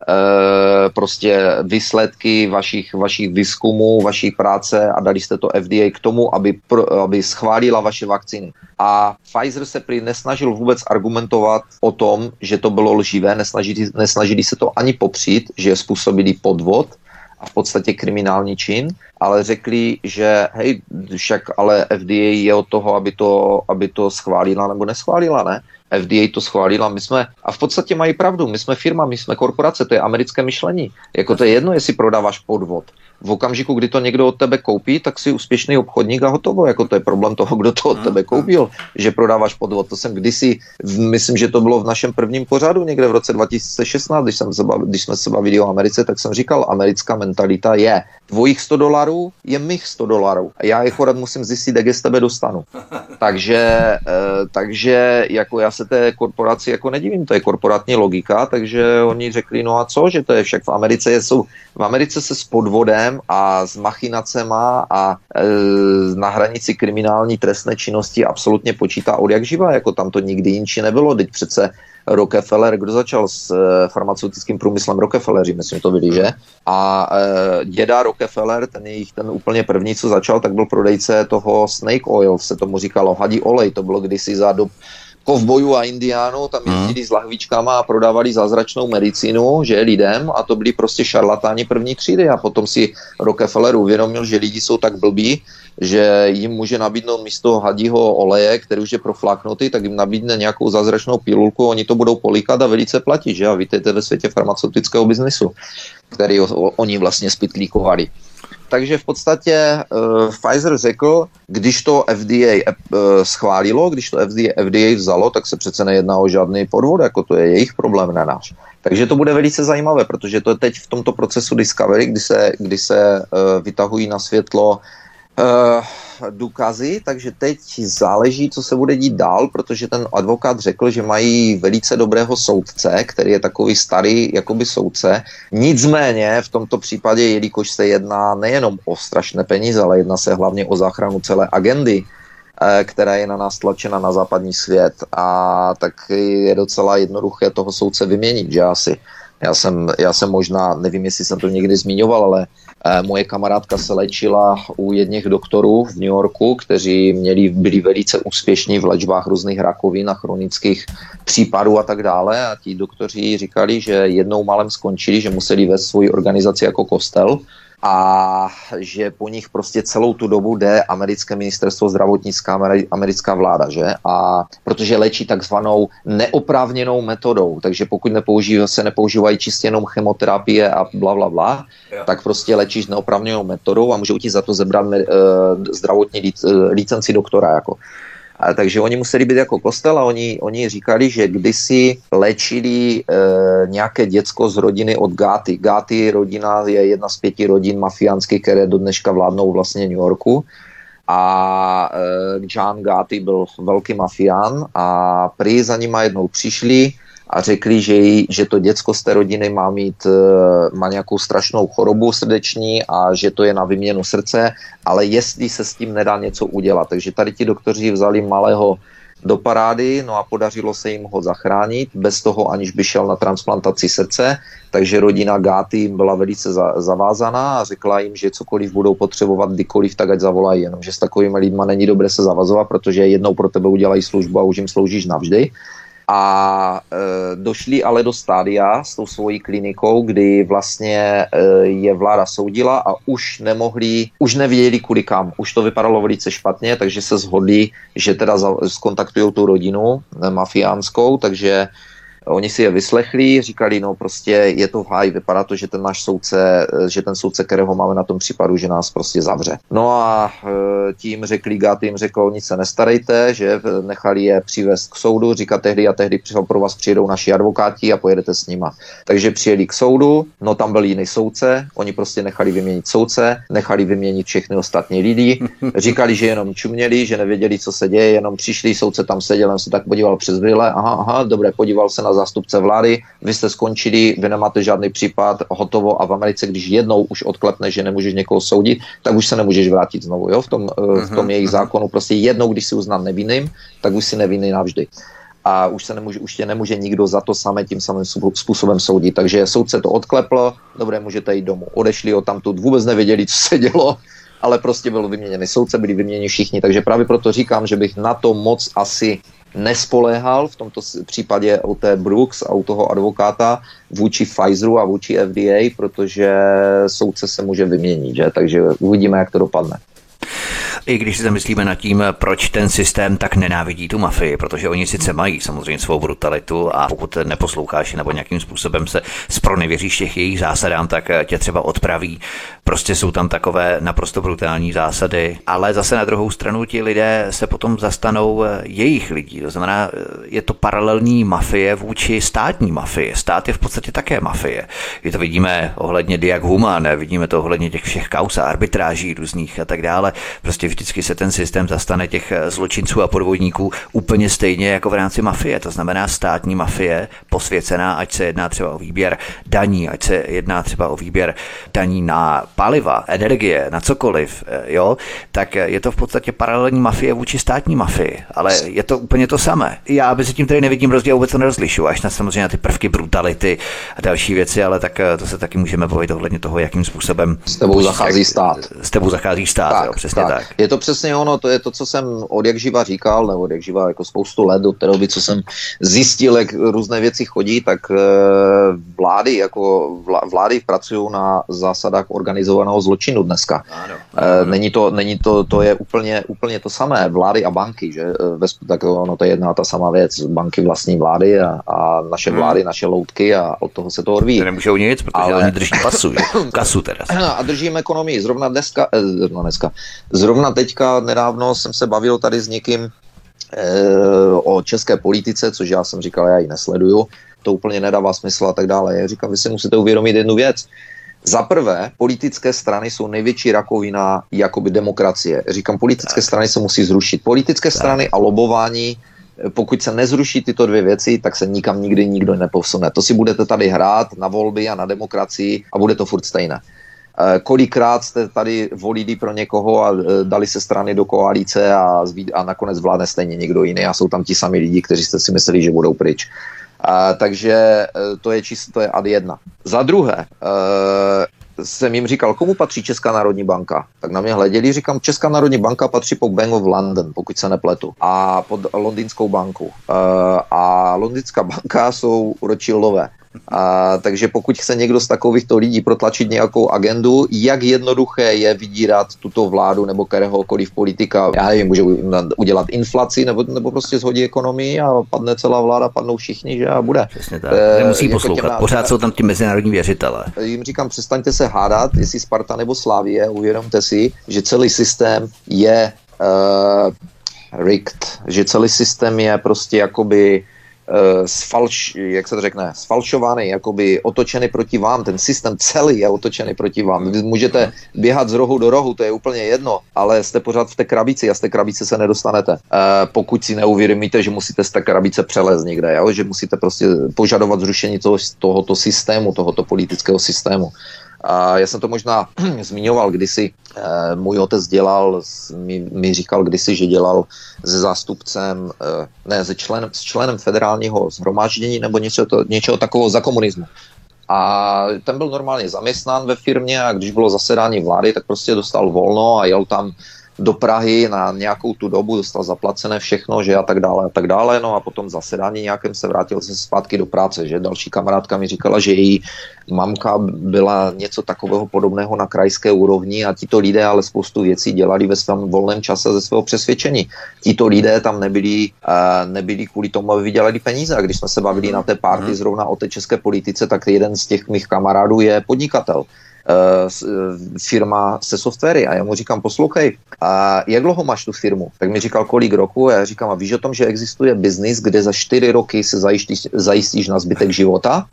prostě výsledky vašich, vašich výzkumů, vaší práce a dali jste to FDA k tomu, aby, aby schválila vaše vakcíny. A Pfizer se prý nesnažil vůbec argumentovat o tom, že to bylo lživé, nesnažili, nesnažili se to ani popřít, že způsobili podvod, a v podstatě kriminální čin, ale řekli, že hej, však ale FDA je od toho, aby to, aby to schválila nebo neschválila, ne? FDA to schválila, my jsme, a v podstatě mají pravdu, my jsme firma, my jsme korporace, to je americké myšlení. Jako to je jedno, jestli prodáváš podvod v okamžiku, kdy to někdo od tebe koupí, tak si úspěšný obchodník a hotovo. Jako to je problém toho, kdo to od tebe mm, mm. koupil, že prodáváš podvod. To jsem kdysi, myslím, že to bylo v našem prvním pořadu někde v roce 2016, když, jsem se bavil, když jsme se bavili o Americe, tak jsem říkal, americká mentalita je tvojich 100 dolarů je mých 100 dolarů. A já je chorad musím zjistit, jak je z tebe dostanu. Takže, e, takže jako já se té korporaci jako nedivím, to je korporátní logika, takže oni řekli, no a co, že to je však v Americe jsou, v Americe se s podvodem zločinem a s machinacema a e, na hranici kriminální trestné činnosti absolutně počítá od jak živa, jako tam to nikdy jinči nebylo, teď přece Rockefeller, kdo začal s e, farmaceutickým průmyslem Rockefelleri, myslím to byli, že? A e, děda Rockefeller, ten jejich, ten úplně první, co začal, tak byl prodejce toho snake oil, se tomu říkalo, hadí olej, to bylo kdysi za dob kovbojů a indiánů, tam jezdili hmm. s lahvičkama a prodávali zázračnou medicínu, že lidem a to byli prostě šarlatáni první třídy a potom si Rockefeller uvědomil, že lidi jsou tak blbí, že jim může nabídnout místo hadího oleje, který už je profláknutý, tak jim nabídne nějakou zázračnou pilulku, oni to budou políkat a velice platit, že? A vítejte ve světě farmaceutického biznesu, který oni vlastně spitlíkovali takže v podstatě uh, Pfizer řekl, když to FDA uh, eh, schválilo, když to FDA, FDA vzalo, tak se přece nejedná o žádný podvod, jako to je jejich problém, ne náš. Takže to bude velice zajímavé, protože to je teď v tomto procesu Discovery, kdy se, kdy se uh, vytahují na světlo Uh, důkazy, takže teď záleží, co se bude dít dál, protože ten advokát řekl, že mají velice dobrého soudce, který je takový starý jakoby soudce. Nicméně v tomto případě, jelikož se jedná nejenom o strašné peníze, ale jedná se hlavně o záchranu celé agendy, eh, která je na nás tlačena na západní svět a tak je docela jednoduché toho soudce vyměnit, že asi. Já jsem, já jsem možná, nevím, jestli jsem to někdy zmiňoval, ale Eh, moje kamarádka se léčila u jedných doktorů v New Yorku, kteří měli, byli velice úspěšní v léčbách různých rakovin a chronických případů a tak dále. A ti doktoři říkali, že jednou malem skončili, že museli vést svoji organizaci jako kostel a že po nich prostě celou tu dobu jde americké ministerstvo zdravotnická, americká vláda, že? A protože léčí takzvanou neoprávněnou metodou, takže pokud nepoužívají, se nepoužívají čistě jenom chemoterapie a bla, bla, bla, tak prostě léčíš neoprávněnou metodou a můžou ti za to zebrat uh, zdravotní licenci doktora, jako. A, takže oni museli být jako kostel a oni, oni říkali, že kdysi léčili e, nějaké děcko z rodiny od Gáty. Gáty rodina je jedna z pěti rodin mafiánských, které do dneška vládnou vlastně New Yorku a e, John Gáty byl velký mafián a prý za nima jednou přišli a řekli, že, jí, že to děcko z té rodiny má mít, eh, má nějakou strašnou chorobu srdeční a že to je na vyměnu srdce, ale jestli se s tím nedá něco udělat. Takže tady ti doktoři vzali malého do parády, no a podařilo se jim ho zachránit, bez toho aniž by šel na transplantaci srdce, takže rodina Gáty byla velice za, zavázaná a řekla jim, že cokoliv budou potřebovat kdykoliv, tak ať zavolají, jenomže s takovými lidmi není dobré se zavazovat, protože jednou pro tebe udělají službu a už jim sloužíš navždy a e, došli ale do stádia s tou svojí klinikou, kdy vlastně e, je vláda soudila a už nemohli, už nevěděli kudy kam, už to vypadalo velice špatně, takže se zhodli, že teda skontaktují tu rodinu e, mafiánskou, takže Oni si je vyslechli, říkali, no prostě je to v háji, vypadá to, že ten náš soudce, že ten soudce, kterého máme na tom případu, že nás prostě zavře. No a e, tím řekli, Gát jim řekl, nic se nestarejte, že nechali je přivést k soudu, říká tehdy a tehdy pro vás přijedou naši advokáti a pojedete s nima. Takže přijeli k soudu, no tam byl jiný soudce, oni prostě nechali vyměnit soudce, nechali vyměnit všechny ostatní lidi, říkali, že jenom čuměli, že nevěděli, co se děje, jenom přišli, soudce tam seděl, on se tak podíval přes brýle, aha, aha, dobré, podíval se na zástupce vlády, vy jste skončili, vy nemáte žádný případ, hotovo a v Americe, když jednou už odklepne, že nemůžeš někoho soudit, tak už se nemůžeš vrátit znovu, jo, v tom, uh-huh, v tom jejich uh-huh. zákonu, prostě jednou, když si uznán nevinným, tak už si nevinný navždy a už se nemůže, už tě nemůže nikdo za to samé tím samým způsobem soudit. Takže soudce to odklepl, dobré, můžete jít domů. Odešli ho tam tu, vůbec nevěděli, co se dělo, ale prostě byl vyměněný soudce, byli vyměněni všichni, takže právě proto říkám, že bych na to moc asi nespoléhal v tomto případě u té Brooks a u toho advokáta vůči Pfizeru a vůči FDA, protože soudce se může vyměnit, že? takže uvidíme, jak to dopadne. I když si zamyslíme nad tím, proč ten systém tak nenávidí tu mafii, protože oni sice mají samozřejmě svou brutalitu a pokud neposloucháš nebo nějakým způsobem se spronevěříš těch jejich zásadám, tak tě třeba odpraví. Prostě jsou tam takové naprosto brutální zásady, ale zase na druhou stranu ti lidé se potom zastanou jejich lidí. To znamená, je to paralelní mafie vůči státní mafie. Stát je v podstatě také mafie. Je to vidíme ohledně Diak Human, vidíme to ohledně těch všech kaus a arbitráží různých a tak dále. Prostě vždycky se ten systém zastane těch eh, zločinců a podvodníků úplně stejně jako v rámci mafie. To znamená státní mafie, posvěcená, ať se jedná třeba o výběr daní, ať se jedná třeba o výběr daní na paliva, energie, na cokoliv, eh, jo, tak je to v podstatě paralelní mafie vůči státní mafii, ale je to úplně to samé. Já mezi tím tady nevidím rozdíl, vůbec to nerozlišu, až na samozřejmě na ty prvky brutality a další věci, ale tak eh, to se taky můžeme bavit ohledně toho, jakým způsobem s tebou zachází stát. S tebou zachází stát, tak, jo, přesně tak. tak. Je to přesně ono, to je to, co jsem od jak živa říkal, nebo od jak živa jako spoustu let, do té doby, co jsem zjistil, jak různé věci chodí, tak eh, vlády, jako vlády pracují na zásadách organizovaného zločinu dneska. Ano, eh, ano. Není to, není to, to je úplně, úplně to samé, vlády a banky, že eh, tak ono to je jedna ta sama věc, banky vlastní vlády a, a naše hmm. vlády, hmm. naše loutky a od toho se to odvíjí. To nemůžou nic, protože Ale... oni drží pasu, kasu teda. A držíme ekonomii, zrovna dneska, zrovna dneska, zrovna teďka nedávno jsem se bavil tady s někým e, o české politice, což já jsem říkal, já ji nesleduju, to úplně nedává smysl a tak dále. Já říkám, vy si musíte uvědomit jednu věc. Za prvé, politické strany jsou největší rakovina jakoby demokracie. Říkám, politické tak. strany se musí zrušit. Politické tak. strany a lobování pokud se nezruší tyto dvě věci, tak se nikam nikdy nikdo nepovsune. To si budete tady hrát na volby a na demokracii a bude to furt stejné. Eh, kolikrát jste tady volili pro někoho a eh, dali se strany do koalice a, a nakonec vládne stejně někdo jiný a jsou tam ti sami lidi, kteří jste si mysleli, že budou pryč. A, takže eh, to je čisto, to je ad jedna. Za druhé, jsem jim říkal, komu patří Česká národní banka. Tak na mě hleděli, říkám, Česká národní banka patří pod Bank of London, pokud se nepletu, a pod Londýnskou banku. A Londýnská banka jsou Rothschildové. A, takže pokud chce někdo z takovýchto lidí protlačit nějakou agendu, jak jednoduché je vydírat tuto vládu nebo kteréhokoliv politika, já nevím, může udělat inflaci nebo, nebo prostě zhodí ekonomii a padne celá vláda, padnou všichni, že a bude. Přesně tak. E, Nemusí jako poslouchat, těma, pořád jsou tam ti mezinárodní věřitelé. Jim říkám, přestaňte se hádat, jestli Sparta nebo Slávie, uvědomte si, že celý systém je uh, rigged, že celý systém je prostě jakoby Eh, sfalš, jak se to řekne, sfalšovaný, jakoby otočený proti vám, ten systém celý je otočený proti vám. Vy můžete běhat z rohu do rohu, to je úplně jedno, ale jste pořád v té krabici a z té krabice se nedostanete. E, pokud si neuvědomíte, že musíte z té krabice přelézt někde, jo? že musíte prostě požadovat zrušení toho, tohoto systému, tohoto politického systému. A já jsem to možná zmiňoval kdysi. E, můj otec dělal, mi, mi říkal kdysi, že dělal se zástupcem, e, ne, se členem, s členem federálního zhromáždění nebo něco, to, něčeho takového za komunismu. A ten byl normálně zaměstnán ve firmě a když bylo zasedání vlády, tak prostě dostal volno a jel tam do Prahy na nějakou tu dobu, dostal zaplacené všechno, že a tak dále a tak dále, no a potom zasedání nějakém se vrátil se zpátky do práce, že další kamarádka mi říkala, že její mamka byla něco takového podobného na krajské úrovni a tito lidé ale spoustu věcí dělali ve svém volném čase ze svého přesvědčení. Tito lidé tam nebyli, uh, nebyli kvůli tomu, aby vydělali peníze a když jsme se bavili na té party mhm. zrovna o té české politice, tak jeden z těch mých kamarádů je podnikatel. Eh, eh, firma se softwary a já mu říkám, poslouchej, a jak dlouho máš tu firmu? Tak mi říkal, kolik roku a já říkám, a víš o tom, že existuje biznis, kde za čtyři roky se zajistíš, zajistíš na zbytek života?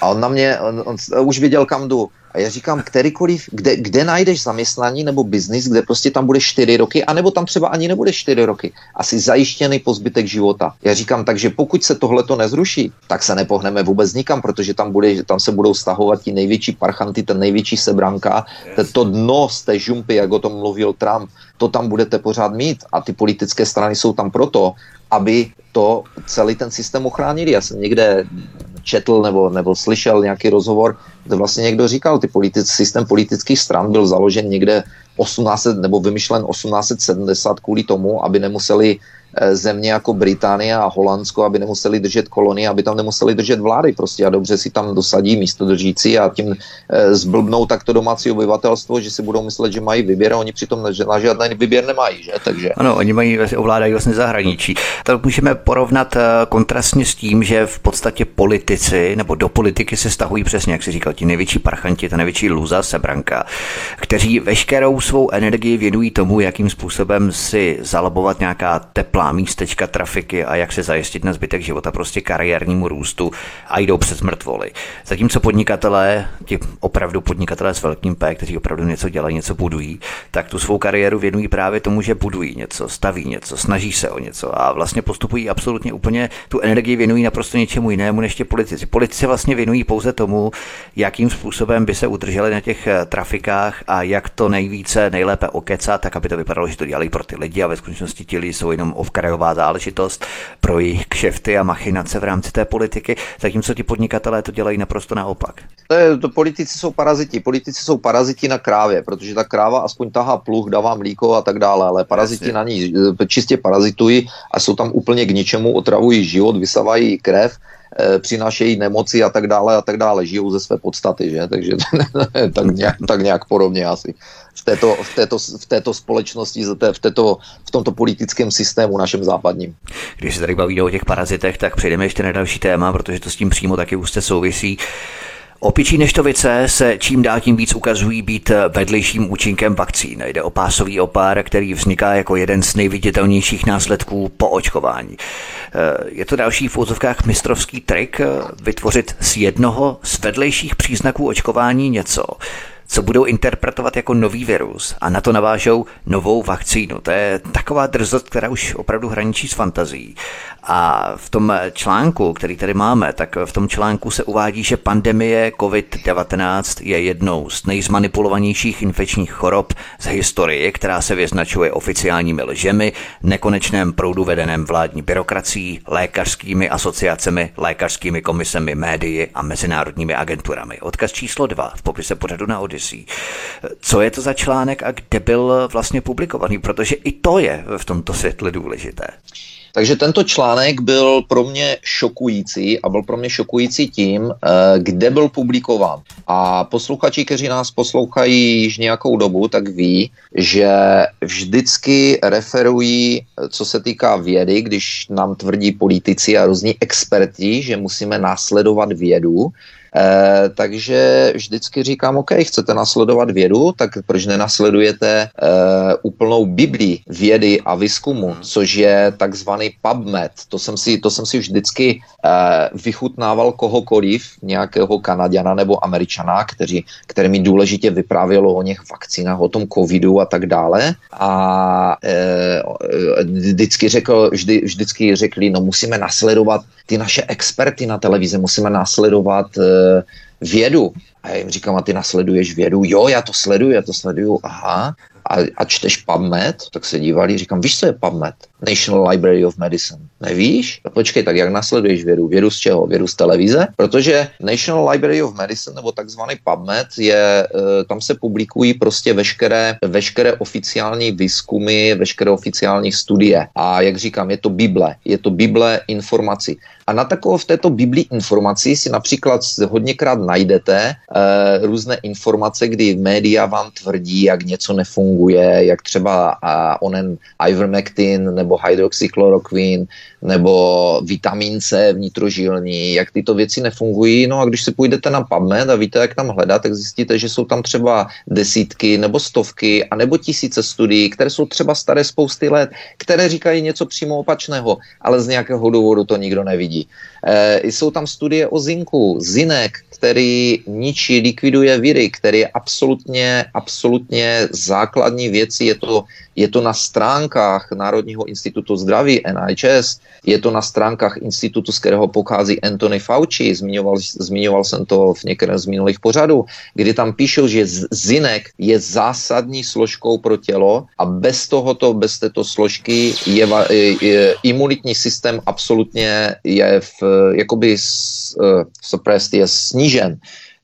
A on na mě, on, on, on už věděl, kam jdu. Já říkám, kterýkoliv, kde, kde najdeš zaměstnání nebo biznis, kde prostě tam bude čtyři roky, anebo tam třeba ani nebude čtyři roky. Asi zajištěný po zbytek života. Já říkám, takže pokud se tohle to nezruší, tak se nepohneme vůbec nikam, protože tam, bude, tam se budou stahovat ti největší parchanty, ten největší sebranka, to dno z té žumpy, jak o tom mluvil Trump, to tam budete pořád mít a ty politické strany jsou tam proto, aby to celý ten systém ochránili. Já jsem někde četl nebo, nebo slyšel nějaký rozhovor, kde vlastně někdo říkal, ty politic, systém politických stran byl založen někde 1800 nebo vymyšlen 1870 kvůli tomu, aby nemuseli země jako Británie a Holandsko, aby nemuseli držet kolonie, aby tam nemuseli držet vlády prostě a dobře si tam dosadí místo držící a tím eh, zblbnou takto domácí obyvatelstvo, že si budou myslet, že mají výběr a oni přitom na žádný výběr nemají, že? Takže... Ano, oni mají, ovládají vlastně zahraničí. To můžeme porovnat eh, kontrastně s tím, že v podstatě politici nebo do politiky se stahují přesně, jak si říkal, ti největší parchanti, ta největší luza, sebranka, kteří veškerou svou energii věnují tomu, jakým způsobem si zalobovat nějaká teplá místečka trafiky a jak se zajistit na zbytek života prostě kariérnímu růstu a jdou přes mrtvoly. Zatímco podnikatelé, ti opravdu podnikatelé s velkým P, kteří opravdu něco dělají, něco budují, tak tu svou kariéru věnují právě tomu, že budují něco, staví něco, snaží se o něco a vlastně postupují absolutně úplně tu energii věnují naprosto něčemu jinému než ti politici. Politici vlastně věnují pouze tomu, jakým způsobem by se udrželi na těch eh, trafikách a jak to nejvíce, nejlépe okecat, tak aby to vypadalo, že to dělají pro ty lidi a ve skutečnosti ti lidi jsou jenom okrajová záležitost pro jejich kšefty a machinace v rámci té politiky, zatímco ti podnikatelé to dělají naprosto naopak. To, je, to politici jsou paraziti. Politici jsou paraziti na krávě, protože ta kráva aspoň tahá pluh, dává mlíko a tak dále, ale paraziti Jasně. na ní eh, čistě parazitují a jsou tam úplně k ničemu, otravují život, vysavají krev přinášejí nemoci a tak dále a tak dále, žijou ze své podstaty, že? Takže tak nějak, tak nějak podobně asi v této, v této, v této společnosti, v, této, v tomto politickém systému našem západním. Když se tady bavíme o těch parazitech, tak přejdeme ještě na další téma, protože to s tím přímo taky úzce souvisí. Opičí neštovice se čím dál tím víc ukazují být vedlejším účinkem vakcín. Jde o pásový opár, který vzniká jako jeden z nejviditelnějších následků po očkování. Je to další v úzovkách mistrovský trik vytvořit z jednoho z vedlejších příznaků očkování něco, co budou interpretovat jako nový virus a na to navážou novou vakcínu. To je taková drzost, která už opravdu hraničí s fantazí. A v tom článku, který tady máme, tak v tom článku se uvádí, že pandemie COVID-19 je jednou z nejzmanipulovanějších infekčních chorob z historie, která se vyznačuje oficiálními lžemi, nekonečném proudu vedeném vládní byrokracií, lékařskými asociacemi, lékařskými komisemi, médii a mezinárodními agenturami. Odkaz číslo 2 v popise pořadu na Odyssey. Co je to za článek a kde byl vlastně publikovaný? Protože i to je v tomto světle důležité. Takže tento článek byl pro mě šokující a byl pro mě šokující tím, eh, kde byl publikován. A posluchači, kteří nás poslouchají již nějakou dobu, tak ví, že vždycky referují, co se týká vědy, když nám tvrdí politici a různí experti, že musíme následovat vědu, E, takže vždycky říkám, OK, chcete nasledovat vědu, tak proč nenasledujete e, úplnou Biblii vědy a výzkumu, hmm. což je takzvaný PubMed. To jsem si, to jsem si vždycky e, vychutnával kohokoliv, nějakého Kanaděna nebo Američana, kteří, který mi důležitě vyprávělo o něch vakcínách, o tom covidu a tak dále. A e, vždycky řekl, vždy, vždycky řekli, no musíme nasledovat ty naše experty na televizi, musíme nasledovat e, vědu. A já jim říkám, a ty nasleduješ vědu? Jo, já to sleduju, já to sleduju, aha. A, a čteš PubMed? Tak se dívali, říkám, víš, co je PubMed? National Library of Medicine. Nevíš? A počkej, tak jak nasleduješ vědu? Vědu z čeho? Vědu z televize? Protože National Library of Medicine nebo takzvaný PubMed je, e, tam se publikují prostě veškeré, veškeré oficiální výzkumy, veškeré oficiální studie. A jak říkám, je to Bible. Je to Bible informací. A na takové v této Biblii informací si například hodněkrát najdete e, různé informace, kdy média vám tvrdí, jak něco nefunguje, jak třeba a, onen ivermectin nebo hydroxychloroquine nebo vitamin C vnitrožilní, jak tyto věci nefungují. No a když si půjdete na PubMed a víte, jak tam hledat, tak zjistíte, že jsou tam třeba desítky nebo stovky a nebo tisíce studií, které jsou třeba staré spousty let, které říkají něco přímo opačného, ale z nějakého důvodu to nikdo nevidí. E, jsou tam studie o zinku, zinek, který ničí, likviduje viry, který je absolutně, absolutně základní věci. Je to, je to na stránkách Národního institutu zdraví NHS, je to na stránkách institutu, z kterého pochází Anthony Fauci, zmiňoval, zmiňoval jsem to v některém z minulých pořadů, kdy tam píšou, že zinek je zásadní složkou pro tělo a bez tohoto, bez této složky je, je, je imunitní systém absolutně je v, jakoby uh, suppressed, je snížen.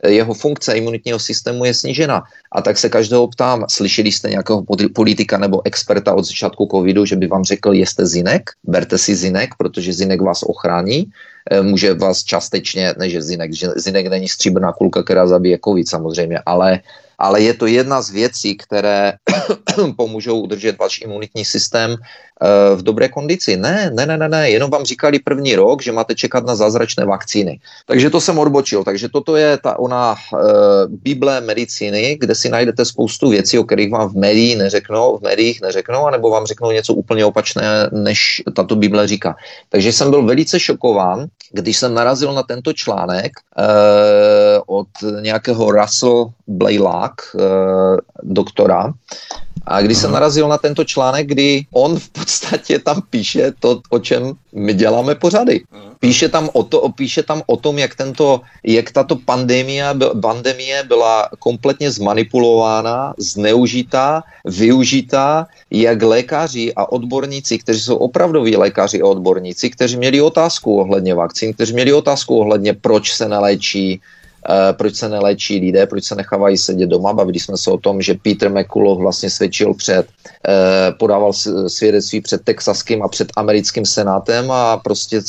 Jeho funkce imunitního systému je snížena. A tak se každého ptám, slyšeli jste nějakého politika nebo experta od začátku covidu, že by vám řekl, jeste zinek, berte si zinek, protože zinek vás ochrání, eh, může vás částečně, ne že zinek, že zinek není stříbrná kulka, která zabije covid samozřejmě, ale ale je to jedna z věcí, které pomůžou udržet váš imunitní systém v dobré kondici. Ne, ne, ne, ne, ne, jenom vám říkali první rok, že máte čekat na zázračné vakcíny. Takže to jsem odbočil. Takže toto je ta ona uh, Bible medicíny, kde si najdete spoustu věcí, o kterých vám v médiích neřeknou, v médiích neřeknou, anebo vám řeknou něco úplně opačné, než tato Bible říká. Takže jsem byl velice šokován, když jsem narazil na tento článek uh, od nějakého Russell Blaylock, uh, doktora, a když jsem narazil na tento článek, kdy on v podstatě tam píše to, o čem my děláme pořady. Píše tam o, to, píše tam o tom, jak, tento, jak tato pandemie, pandemie byla kompletně zmanipulována, zneužitá, využitá, jak lékaři a odborníci, kteří jsou opravdoví lékaři a odborníci, kteří měli otázku ohledně vakcín, kteří měli otázku ohledně, proč se neléčí proč se neléčí lidé, proč se nechávají sedět doma. Bavili jsme se o tom, že Peter McCullough vlastně svědčil před, eh, podával svědectví před texaským a před americkým senátem a prostě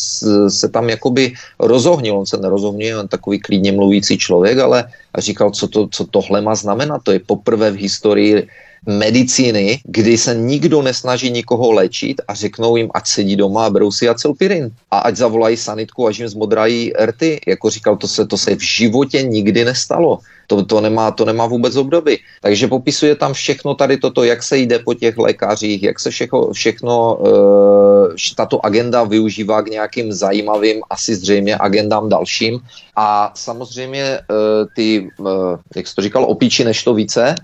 se tam jakoby rozohnil. On se nerozohnil, on takový klidně mluvící člověk, ale říkal, co, to, co tohle má znamenat. To je poprvé v historii medicíny, kdy se nikdo nesnaží nikoho léčit a řeknou jim, ať sedí doma a berou si acylpirin a ať zavolají sanitku, až jim zmodrají rty. Jako říkal, to se, to se v životě nikdy nestalo. To, to, nemá, to nemá vůbec obdoby. Takže popisuje tam všechno tady toto, jak se jde po těch lékařích, jak se všechno, všechno uh, tato agenda využívá k nějakým zajímavým, asi zřejmě agendám dalším. A samozřejmě uh, ty, uh, jak jsi to říkal, opíči než to více,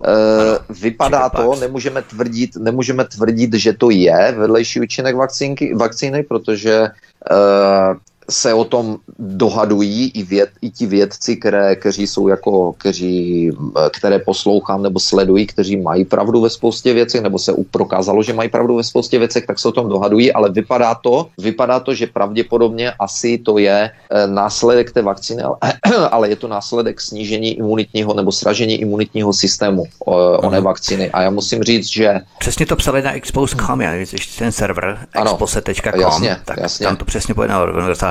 Uh, vypadá to, nemůžeme tvrdit, nemůžeme tvrdit, že to je vedlejší účinek vakcínky, vakcíny, protože uh, se o tom dohadují i, věd, i ti vědci, které, kteří jsou jako, kteří, které poslouchám nebo sledují, kteří mají pravdu ve spoustě věcech, nebo se prokázalo, že mají pravdu ve spoustě věcech, tak se o tom dohadují, ale vypadá to, vypadá to, že pravděpodobně asi to je e, následek té vakcíny, ale, je to následek snížení imunitního nebo sražení imunitního systému o, oné vakcíny. A já musím říct, že... Přesně to psali na expose.com, já ten server expose.com, tak jasně. tam to přesně pojednalo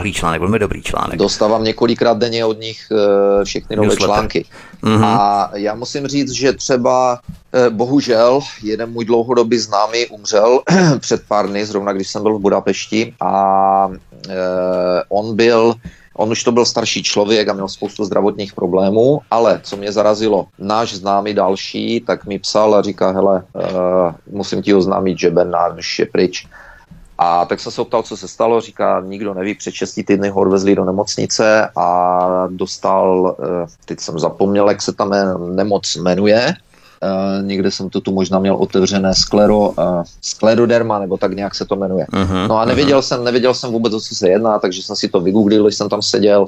skvělý článek, velmi dobrý článek. Dostávám několikrát denně od nich uh, všechny nové Newsletter. články. Mm-hmm. A já musím říct, že třeba uh, bohužel jeden můj dlouhodobý známý umřel před pár dny, zrovna když jsem byl v Budapešti a uh, on byl On už to byl starší člověk a měl spoustu zdravotních problémů, ale co mě zarazilo, náš známý další, tak mi psal a říká, hele, uh, musím ti oznámit, že Bernard už je pryč. A tak jsem se optal, co se stalo. Říká, nikdo neví, před 6 týdny ho odvezli do nemocnice a dostal, eh, teď jsem zapomněl, jak se tam nemoc jmenuje, Uh, někde jsem to tu možná měl otevřené sklero, uh, skleroderma, nebo tak nějak se to jmenuje. Uh-huh, no a nevěděl uh-huh. jsem, nevěděl jsem vůbec, o co se jedná, takže jsem si to vygooglil, když jsem tam seděl,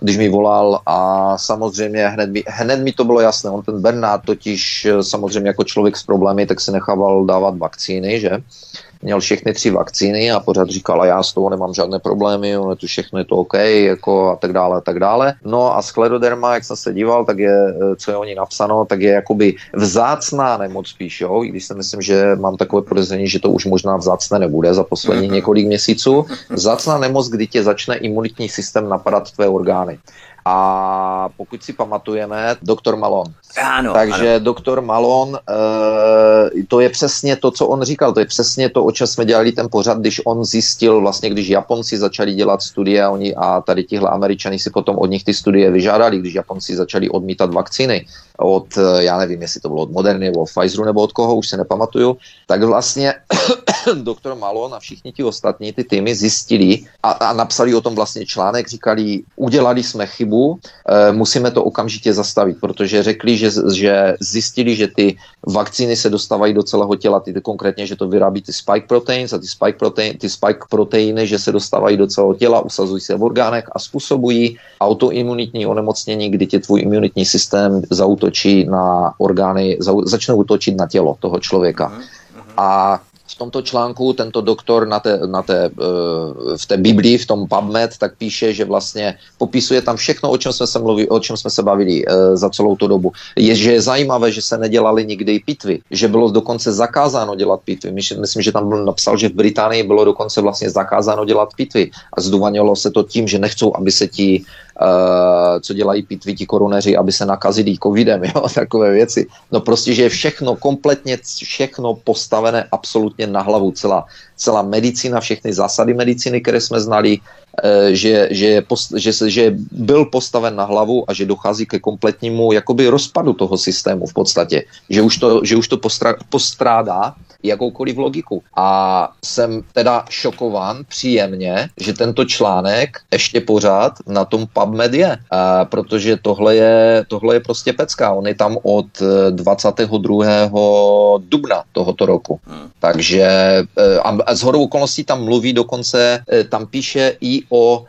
když mi volal a samozřejmě hned mi, hned mi to bylo jasné. On ten Bernard totiž samozřejmě jako člověk s problémy, tak se nechával dávat vakcíny, že? Měl všechny tři vakcíny a pořád říkal, a já z toho nemám žádné problémy, ono to všechno je to OK, jako a tak dále, a tak dále. No a skleroderma, jak jsem se díval, tak je, co je o ní napsáno, tak je jakoby vzácná nemoc spíš, jo, i když si myslím, že mám takové podezření, že to už možná vzácné nebude za poslední mm-hmm. několik měsíců. Vzácná nemoc, kdy tě začne imunitní systém napadat tvé orgány. A pokud si pamatujeme, doktor Malon. Ano, Takže ano. doktor Malon, e, to je přesně to, co on říkal, to je přesně to, o čem jsme dělali ten pořad, když on zjistil, vlastně když Japonci začali dělat studie a, oni, a tady tihle Američani si potom od nich ty studie vyžádali, když Japonci začali odmítat vakcíny od, eh, já nevím, jestli to bylo od Moderny nebo od Pfizeru nebo od koho, už se nepamatuju, tak vlastně doktor Malon a všichni ti ostatní ty týmy zjistili a, a napsali o tom vlastně článek, říkali, udělali jsme chybu, e, musíme to okamžitě zastavit, protože řekli, že, že zjistili, že ty vakcíny se dostávají do celého těla, ty konkrétně, že to vyrábí ty spike proteins a ty spike, protein, ty spike proteiny, že se dostávají do celého těla, usazují se v orgánech a způsobují autoimunitní onemocnění, kdy tě tvůj imunitní systém zautočí na orgány, začnou útočit na tělo toho člověka. Mhm, mhm. A tomto článku tento doktor na té, na té, eh, v té Biblii, v tom PubMed, tak píše, že vlastně popisuje tam všechno, o čem jsme se, mluví, o čem jsme se bavili eh, za celou tu dobu. Je, že je zajímavé, že se nedělali nikdy pitvy, že bylo dokonce zakázáno dělat pitvy. Myslím, že tam byl napsal, že v Británii bylo dokonce vlastně zakázáno dělat pitvy a zdůvanilo se to tím, že nechcou, aby se ti co dělají pitvy ti koruneři, aby se nakazili covidem, jo, takové věci. No prostě, že je všechno, kompletně všechno postavené absolutně na hlavu, celá, celá medicína, všechny zásady medicíny, které jsme znali, eh, že, že, že, že byl postaven na hlavu a že dochází ke kompletnímu jakoby rozpadu toho systému v podstatě. Že už to, že už to postrádá jakoukoliv logiku. A jsem teda šokován příjemně, že tento článek ještě pořád na tom PubMed je, a protože tohle je, tohle je prostě pecka. On je tam od 22. Eh, dubna tohoto roku. Hmm. Takže eh, a z hodou okolností tam mluví dokonce, eh, tam píše i o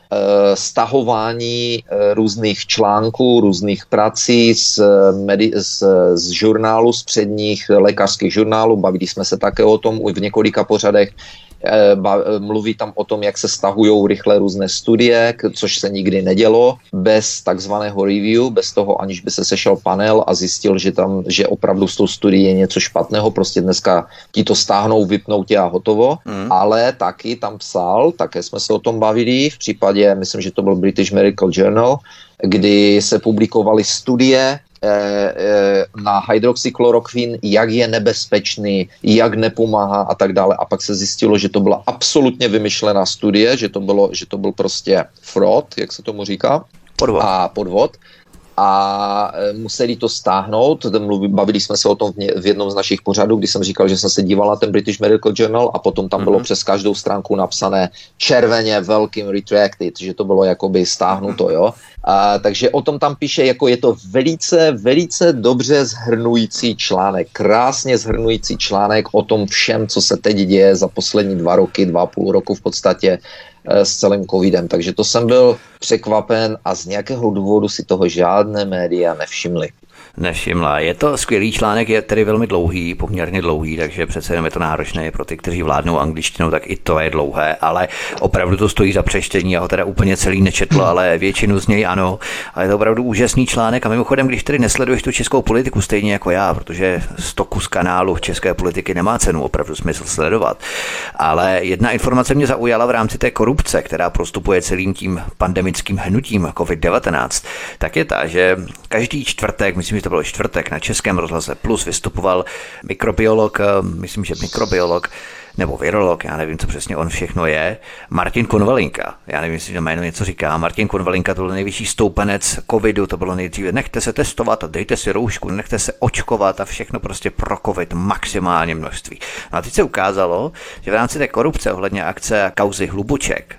stahování různých článků, různých prací z, medi- z, z žurnálu, z předních lékařských žurnálů, bavili jsme se také o tom v několika pořadech. Eh, eh, mluví tam o tom, jak se stahují rychle různé studie, což se nikdy nedělo, bez takzvaného review, bez toho, aniž by se sešel panel a zjistil, že tam, že opravdu s tou studií je něco špatného, prostě dneska ti to stáhnou, vypnou tě a hotovo, mm. ale taky tam psal, také jsme se o tom bavili, v případě, myslím, že to byl British Medical Journal, kdy se publikovaly studie na hydroxychloroquin, jak je nebezpečný, jak nepomáhá a tak dále. A pak se zjistilo, že to byla absolutně vymyšlená studie, že to, bylo, že to byl prostě fraud, jak se tomu říká. Podvod. A podvod a e, museli to stáhnout. Bavili jsme se o tom v jednom z našich pořadů, kdy jsem říkal, že jsem se díval na ten British Medical Journal a potom tam mm-hmm. bylo mhm. přes každou stránku napsané červeně velkým retracted, že to bylo jakoby stáhnuto, jo. A, takže o tom tam píše, jako je to velice, velice dobře zhrnující článek, krásně zhrnující článek o tom všem, co se teď děje za poslední dva roky, dva a půl roku v podstatě s celým covidem. Takže to jsem byl překvapen a z nějakého důvodu si toho žádné média nevšimly nevšimla. Je to skvělý článek, je tedy velmi dlouhý, poměrně dlouhý, takže přece jenom je to náročné pro ty, kteří vládnou angličtinou, tak i to je dlouhé, ale opravdu to stojí za přečtení. Já ho teda úplně celý nečetl, ale většinu z něj ano. A je to opravdu úžasný článek. A mimochodem, když tedy nesleduješ tu českou politiku stejně jako já, protože stoku z kanálu české politiky nemá cenu opravdu smysl sledovat. Ale jedna informace mě zaujala v rámci té korupce, která prostupuje celým tím pandemickým hnutím COVID-19, tak je ta, že každý čtvrtek, myslím, že to byl čtvrtek na Českém rozhlase Plus, vystupoval mikrobiolog, eh, myslím, že mikrobiolog, nebo virolog, já nevím, co přesně on všechno je, Martin Konvalinka. Já nevím, jestli to jméno něco říká. Martin Konvalinka to byl nejvyšší stoupenec covidu, to bylo nejdříve, nechte se testovat dejte si roušku, nechte se očkovat a všechno prostě pro covid maximálně množství. No a teď se ukázalo, že v rámci té korupce ohledně akce a kauzy Hlubuček,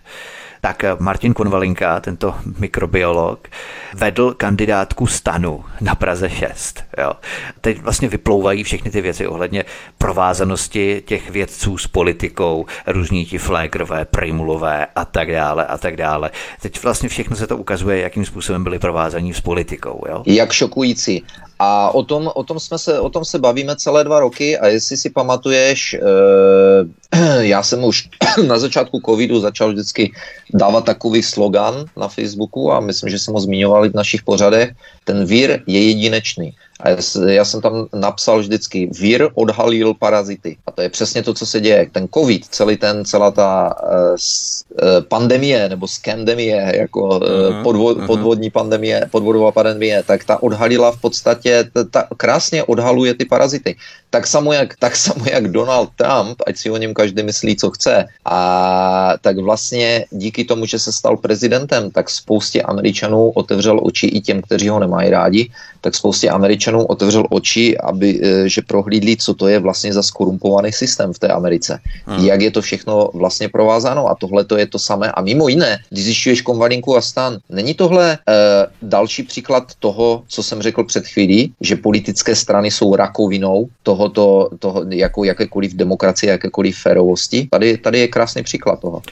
tak Martin Konvalinka, tento mikrobiolog, vedl kandidátku stanu na Praze 6. Jo. Teď vlastně vyplouvají všechny ty věci ohledně provázanosti těch vědců s politikou, různí ti Flagrové, Primulové a tak dále a tak dále. Teď vlastně všechno se to ukazuje, jakým způsobem byli provázaní s politikou. Jo. Jak šokující. A o tom, o, tom jsme se, o tom se bavíme celé dva roky a jestli si pamatuješ, eh, já jsem už na začátku covidu začal vždycky dávat takový slogan na Facebooku a myslím, že jsem ho zmiňoval i v našich pořadech. Ten vír je jedinečný. A já jsem tam napsal vždycky, vír odhalil parazity. A to je přesně to, co se děje. Ten covid, celý ten, celá ta uh, pandemie nebo skandemie, jako uh, podvo, podvodní pandemie, podvodová pandemie, tak ta odhalila v podstatě, ta, ta krásně odhaluje ty parazity. Tak samo, jak, tak samo jak Donald Trump, ať si o něm každý myslí, co chce, a tak vlastně díky tomu, že se stal prezidentem, tak spoustě Američanů otevřel oči i těm, kteří ho nemají rádi, tak spoustě Američanů otevřel oči, aby, e, že prohlídli, co to je vlastně za skorumpovaný systém v té Americe. Hmm. Jak je to všechno vlastně provázáno a tohle to je to samé. A mimo jiné, když zjišťuješ konvalinku a stan, není tohle e, další příklad toho, co jsem řekl před chvílí, že politické strany jsou rakovinou tohoto, toho, jako jakékoliv demokracie, jakékoliv férovosti? Tady, tady je krásný příklad toho.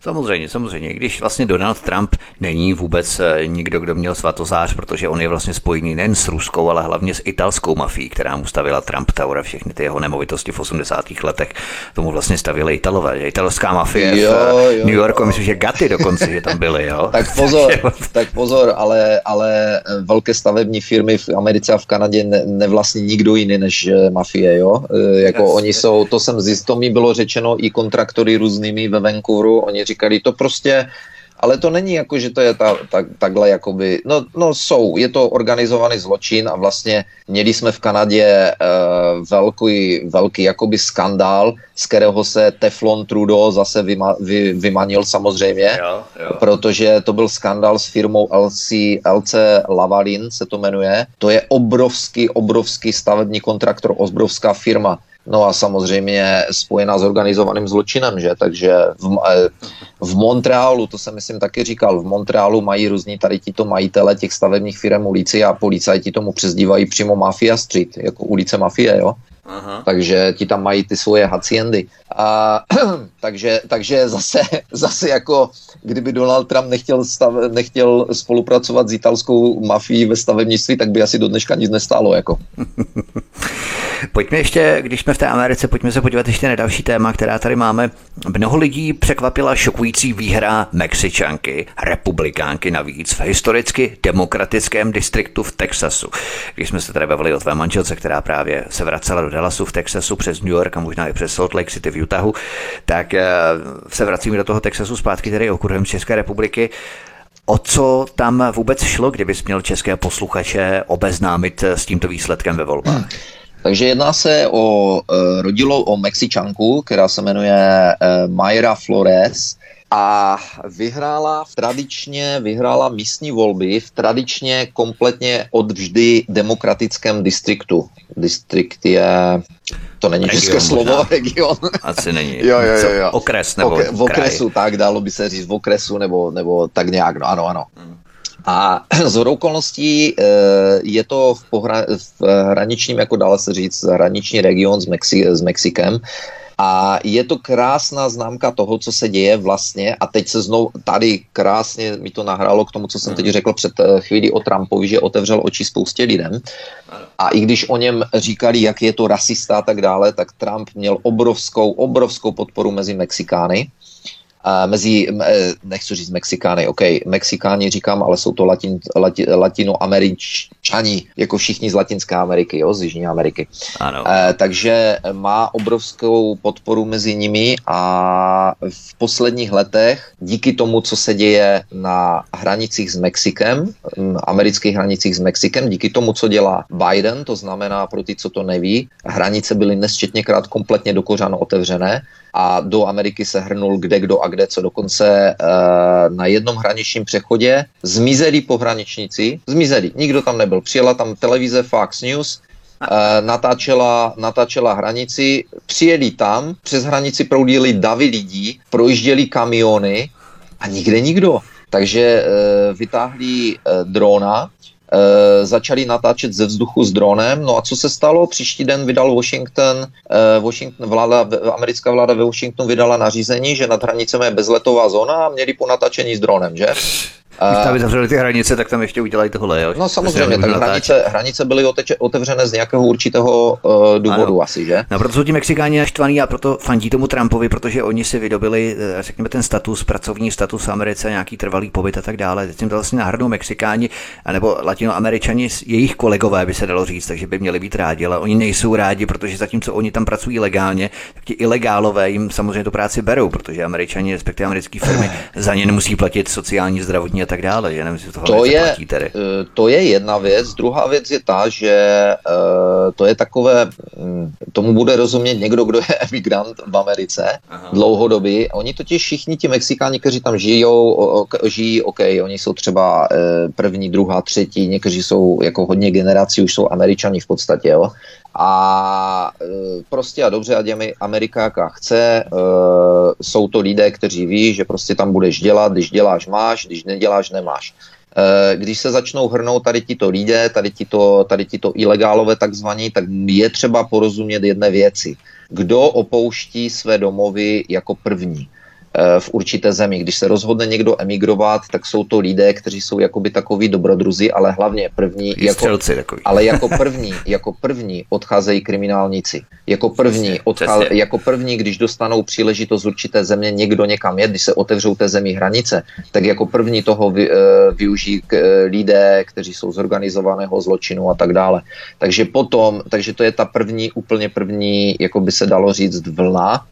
Samozřejmě, samozřejmě. Když vlastně Donald Trump není vůbec eh, nikdo, kdo měl svatozář, protože on je vlastně spojený nejen s ruskou, ale hlavně s italskou mafií, která mu stavila Trump Tower a všechny ty jeho nemovitosti v 80. letech. Tomu vlastně stavili Italové. Italská mafie jo, v jo, New Yorku, jo. myslím, že Gaty dokonce, že tam byly, jo. tak pozor, tak pozor, ale, ale velké stavební firmy v Americe a v Kanadě ne, nevlastní nikdo jiný než eh, mafie, jo. Eh, jako yes. oni jsou, to jsem zjistil, to mi bylo řečeno i kontraktory různými ve Vancouveru, oni říkali, to prostě, ale to není jako, že to je ta, ta, takhle jakoby, no, no jsou, je to organizovaný zločin a vlastně měli jsme v Kanadě uh, velký, velký jakoby skandál, z kterého se Teflon Trudeau zase vyma, vy, vymanil samozřejmě, jo, jo. protože to byl skandál s firmou LC, LC Lavalin se to jmenuje, to je obrovský, obrovský stavební kontraktor, obrovská firma No a samozřejmě spojená s organizovaným zločinem, že? Takže v, eh, v Montrealu, to jsem myslím taky říkal, v Montrealu mají různí tady tito majitele těch stavebních firm ulici a policajti tomu přezdívají přímo Mafia Street, jako ulice mafie, jo? Aha. Takže ti tam mají ty svoje haciendy. A, takže, takže zase, zase jako kdyby Donald Trump nechtěl, stav, nechtěl spolupracovat s italskou mafií ve stavebnictví, tak by asi do dneška nic nestálo. Jako. Pojďme ještě, když jsme v té Americe, pojďme se podívat ještě na další téma, která tady máme. Mnoho lidí překvapila šokující výhra Mexičanky, republikánky navíc v historicky demokratickém distriktu v Texasu. Když jsme se tady bavili o tvé manželce, která právě se vracela do Dallasu v Texasu přes New York a možná i přes Salt Lake City v Utahu, tak eh, se vracíme do toho Texasu zpátky, tedy okruhem České republiky. O co tam vůbec šlo, kdybys měl české posluchače obeznámit s tímto výsledkem ve volbách? Hmm. Takže jedná se o e, rodilou, o Mexičanku, která se jmenuje e, Mayra Flores a vyhrála v tradičně, vyhrála místní volby v tradičně kompletně od vždy demokratickém distriktu. Distrikt je, to není region, české slovo, možná. region. Asi není. jo, jo, jo, jo. Okres nebo Okre, V okresu, kraj. tak dalo by se říct v okresu nebo, nebo tak nějak, no ano, ano. Hmm. A z okolností eh, je to v, pohra- v hraničním, jako dále se říct, hraniční region s, Mexi- s Mexikem. A je to krásná známka toho, co se děje vlastně. A teď se znovu tady krásně mi to nahrálo k tomu, co jsem teď mhm. řekl před eh, chvíli o Trumpovi, že otevřel oči spoustě lidem. A i když o něm říkali, jak je to rasista a tak dále, tak Trump měl obrovskou, obrovskou podporu mezi Mexikány mezi, e, nechci říct Mexikány, OK, Mexikáni říkám, ale jsou to latin, lati, latinoameričani, jako všichni z Latinské Ameriky, jo, z Jižní Ameriky. Ano. E, takže má obrovskou podporu mezi nimi a v posledních letech díky tomu, co se děje na hranicích s Mexikem, amerických hranicích s Mexikem, díky tomu, co dělá Biden, to znamená pro ty, co to neví, hranice byly nesčetněkrát kompletně dokořáno otevřené a do Ameriky se hrnul kde kdo a kde co. Dokonce uh, na jednom hraničním přechodě zmizeli pohraničníci, zmizeli, nikdo tam nebyl. Přijela tam televize Fox News, uh, natáčela, natáčela hranici, přijeli tam, přes hranici proudili davy lidí, projížděli kamiony a nikde nikdo. Takže uh, vytáhli uh, drona, e, začali natáčet ze vzduchu s dronem. No a co se stalo? Příští den vydal Washington, e, Washington vláda, americká vláda ve Washingtonu vydala nařízení, že nad hranicemi je bezletová zóna a měli po natáčení s dronem, že? Když tam zavřeli ty hranice, tak tam ještě udělají tohle, jo? No samozřejmě, tak hranice, hranice byly oteče, otevřené z nějakého určitého uh, důvodu ano. asi, že? No proto jsou ti Mexikáni naštvaní a proto fandí tomu Trumpovi, protože oni si vydobili, eh, řekněme, ten status, pracovní status v Americe, nějaký trvalý pobyt a tak dále. Teď jim to vlastně nahrnou Mexikáni, anebo latinoameričani, jejich kolegové by se dalo říct, takže by měli být rádi, ale oni nejsou rádi, protože zatímco oni tam pracují legálně, tak ti ilegálové jim samozřejmě tu práci berou, protože američani, respektive americké firmy, za ně nemusí platit sociální, zdravotní tak dále. Já nevím, to, to, je, tedy. Eh, to je jedna věc. Druhá věc je ta, že uh, to je takové, um, tomu bude rozumět někdo, kdo je emigrant v Americe Aha. dlouhodobě. Oni totiž všichni ti Mexikáni, kteří tam žijou, žijí, OK, oni jsou třeba uh, první, druhá, třetí, někteří jsou jako hodně generací, už jsou Američani v podstatě, jo. A e, prostě a dobře, ať je Amerika jaká chce, e, jsou to lidé, kteří ví, že prostě tam budeš dělat, když děláš máš, když neděláš nemáš. E, když se začnou hrnout tady tito lidé, tady tito, tady tito ilegálové takzvaní, tak je třeba porozumět jedné věci. Kdo opouští své domovy jako první? Eh, v určité zemi. Když se rozhodne někdo emigrovat, tak jsou to lidé, kteří jsou jakoby takový dobrodruzi, ale hlavně první, jako, ale jako první, jako první odcházejí kriminálníci. Jako první, odchá, jako první, když dostanou příležitost z určité země někdo někam jet, když se otevřou té zemi hranice, tak jako první toho vy, uh, využijí k, uh, lidé, kteří jsou z organizovaného zločinu a tak dále. Takže potom, takže to je ta první, úplně první, jako by se dalo říct, vlna,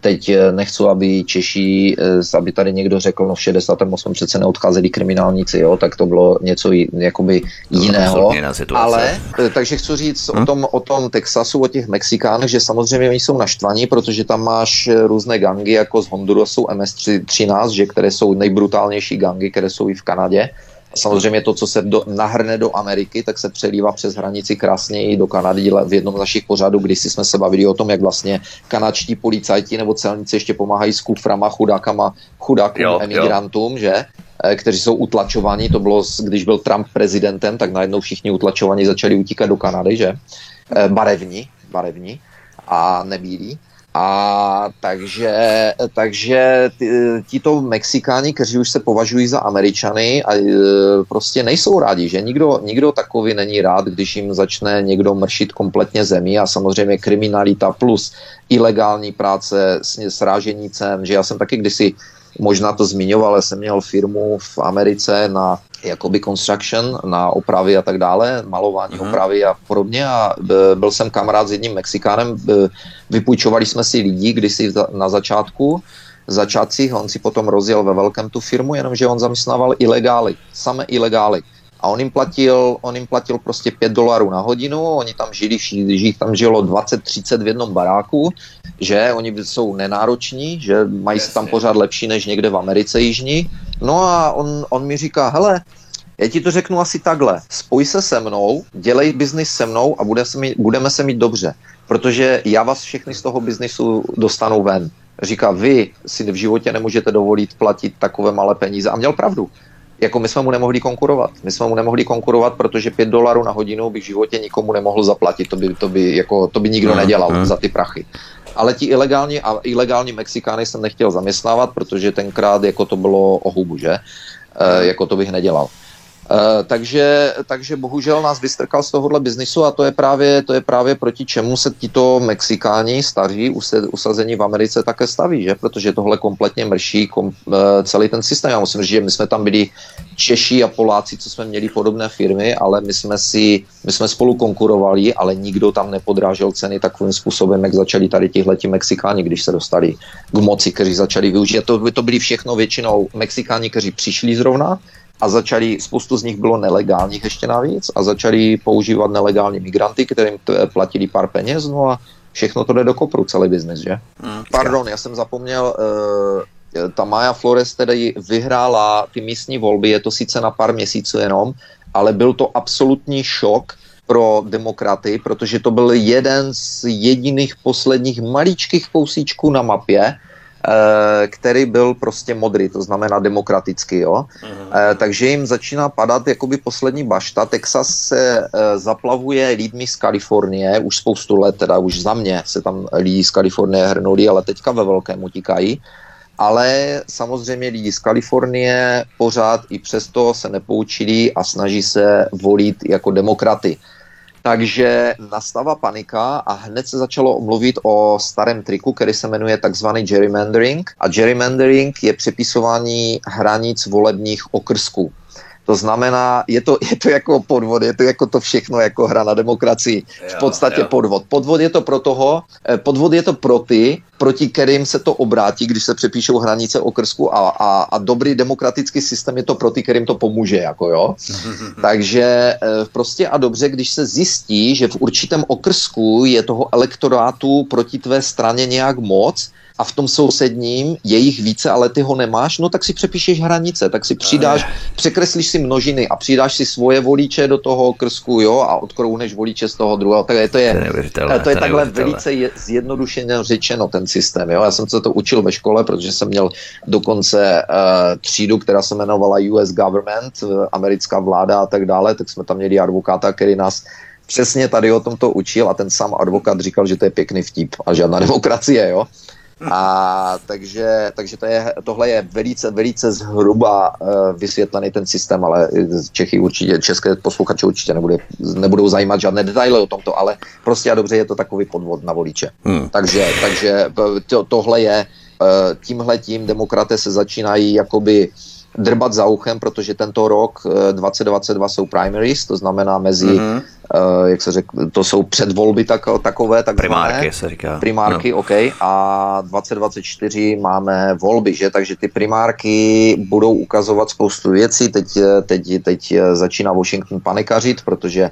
Teď eh, nechci, aby Češi, eh, aby tady někdo řekl, no v 68. přece neodcházeli kriminálníci, jo, tak to bylo něco jakoby jiného. Ale, eh, takže chci říct hm? o, tom, o tom Texasu, o těch Mexikánech, že samozřejmě oni jsou naštvaní, protože tam máš různé gangy, jako z Hondurasu MS-13, že které jsou nejbrutálnější gangy, které jsou i v Kanadě Samozřejmě to, co se do, nahrne do Ameriky, tak se přelívá přes hranici krásně i do Kanady. V jednom z našich pořadů, když jsme se bavili o tom, jak vlastně kanadští policajti nebo celníci ještě pomáhají s kuframa chudákama, chudákům jo, emigrantům, jo. že? Eh, kteří jsou utlačovaní. To bylo, když byl Trump prezidentem, tak najednou všichni utlačovaní začali utíkat do Kanady, že? Eh, barevní, barevní a nebílí. A takže, takže tito Mexikáni, kteří už se považují za Američany, a, e, prostě nejsou rádi, že nikdo, nikdo takový není rád, když jim začne někdo mršit kompletně zemi a samozřejmě kriminalita plus ilegální práce, srážení cen, že já jsem taky kdysi možná to zmiňoval, ale jsem měl firmu v Americe na jakoby construction, na opravy a tak dále, malování, mm-hmm. opravy a podobně a byl jsem kamarád s jedním Mexikánem, vypůjčovali jsme si lidi kdysi na začátku začátcích, on si potom rozjel ve velkém tu firmu, jenomže on zaměstnával ilegály, samé ilegály. A on jim platil, on jim platil prostě 5 dolarů na hodinu, oni tam žili, jich tam žilo 20-30 v jednom baráku, že oni jsou nenároční, že mají se tam pořád lepší než někde v Americe jižní. No a on, on mi říká, hele, já ti to řeknu asi takhle. Spoj se se mnou, dělej biznis se mnou a bude se mít, budeme se mít dobře. Protože já vás všechny z toho biznisu dostanu ven. Říká, vy si v životě nemůžete dovolit platit takové malé peníze. A měl pravdu. Jako my jsme mu nemohli konkurovat. My jsme mu nemohli konkurovat, protože 5 dolarů na hodinu bych v životě nikomu nemohl zaplatit. To by, to by, jako, to by nikdo mm, nedělal mm. za ty prachy. Ale ti ilegální a ilegální Mexikány jsem nechtěl zaměstnávat, protože tenkrát jako to bylo o hubu, že? E, jako to bych nedělal. Uh, takže, takže bohužel nás vystrkal z tohohle biznisu a to je právě, to je právě proti čemu se tito Mexikáni staří usazení v Americe také staví, že? protože tohle kompletně mrší kom, uh, celý ten systém. Já musím říct, že my jsme tam byli Češi a Poláci, co jsme měli podobné firmy, ale my jsme si, my jsme spolu konkurovali, ale nikdo tam nepodrážel ceny takovým způsobem, jak začali tady tihleti Mexikáni, když se dostali k moci, kteří začali využít. To, to byli všechno většinou Mexikáni, kteří přišli zrovna, a začali, spoustu z nich bylo nelegálních ještě navíc a začali používat nelegální migranty, kterým platili pár peněz, no a všechno to jde do kopru, celý biznis, že? Hmm. Pardon, já jsem zapomněl, uh, ta Maja Flores tedy vyhrála ty místní volby, je to sice na pár měsíců jenom, ale byl to absolutní šok pro demokraty, protože to byl jeden z jediných posledních maličkých kousíčků na mapě, který byl prostě modrý, to znamená demokratický, jo. Uh-huh. Takže jim začíná padat jakoby poslední bašta. Texas se eh, zaplavuje lidmi z Kalifornie, už spoustu let, teda už za mě se tam lidi z Kalifornie hrnuli, ale teďka ve velkém utíkají. Ale samozřejmě lidi z Kalifornie pořád i přesto se nepoučili a snaží se volit jako demokraty. Takže nastává panika a hned se začalo mluvit o starém triku, který se jmenuje takzvaný gerrymandering. A gerrymandering je přepisování hranic volebních okrsků. To znamená, je to, je to jako podvod, je to jako to všechno jako hra na demokracii. V podstatě jo. podvod. Podvod je to pro toho, eh, podvod je to pro ty, proti kterým se to obrátí, když se přepíšou hranice okrsku a, a, a dobrý demokratický systém je to pro ty, kterým to pomůže, jako jo. Takže eh, prostě a dobře, když se zjistí, že v určitém okrsku je toho elektorátu proti tvé straně nějak moc, a v tom sousedním je jich více, ale ty ho nemáš, no tak si přepíšeš hranice, tak si přidáš, překreslíš si množiny a přidáš si svoje voliče do toho krsku, jo, a odkrouhneš voliče z toho druhého. Tak je, to je, to, to je takhle velice je, zjednodušeně řečeno ten systém, jo. Já jsem se to učil ve škole, protože jsem měl dokonce uh, třídu, která se jmenovala US Government, uh, americká vláda a tak dále, tak jsme tam měli advokáta, který nás přesně tady o tomto učil a ten sám advokát říkal, že to je pěkný vtip a žádná demokracie, jo. A takže, takže to je, tohle je velice, velice zhruba uh, vysvětlený ten systém, ale Čechy určitě, české posluchače určitě nebude, nebudou zajímat žádné detaily o tomto, ale prostě a dobře je to takový podvod na voliče. Hmm. Takže, takže to, tohle je, uh, tímhle tím demokraté se začínají jakoby drbat za uchem, protože tento rok 2022 jsou primaries, to znamená mezi mm-hmm uh, jak se řek, to jsou předvolby tak, takové, tak Primárky se říká. Primárky, no. OK. A 2024 máme volby, že? Takže ty primárky budou ukazovat spoustu věcí. Teď, teď, teď začíná Washington panikařit, protože eh,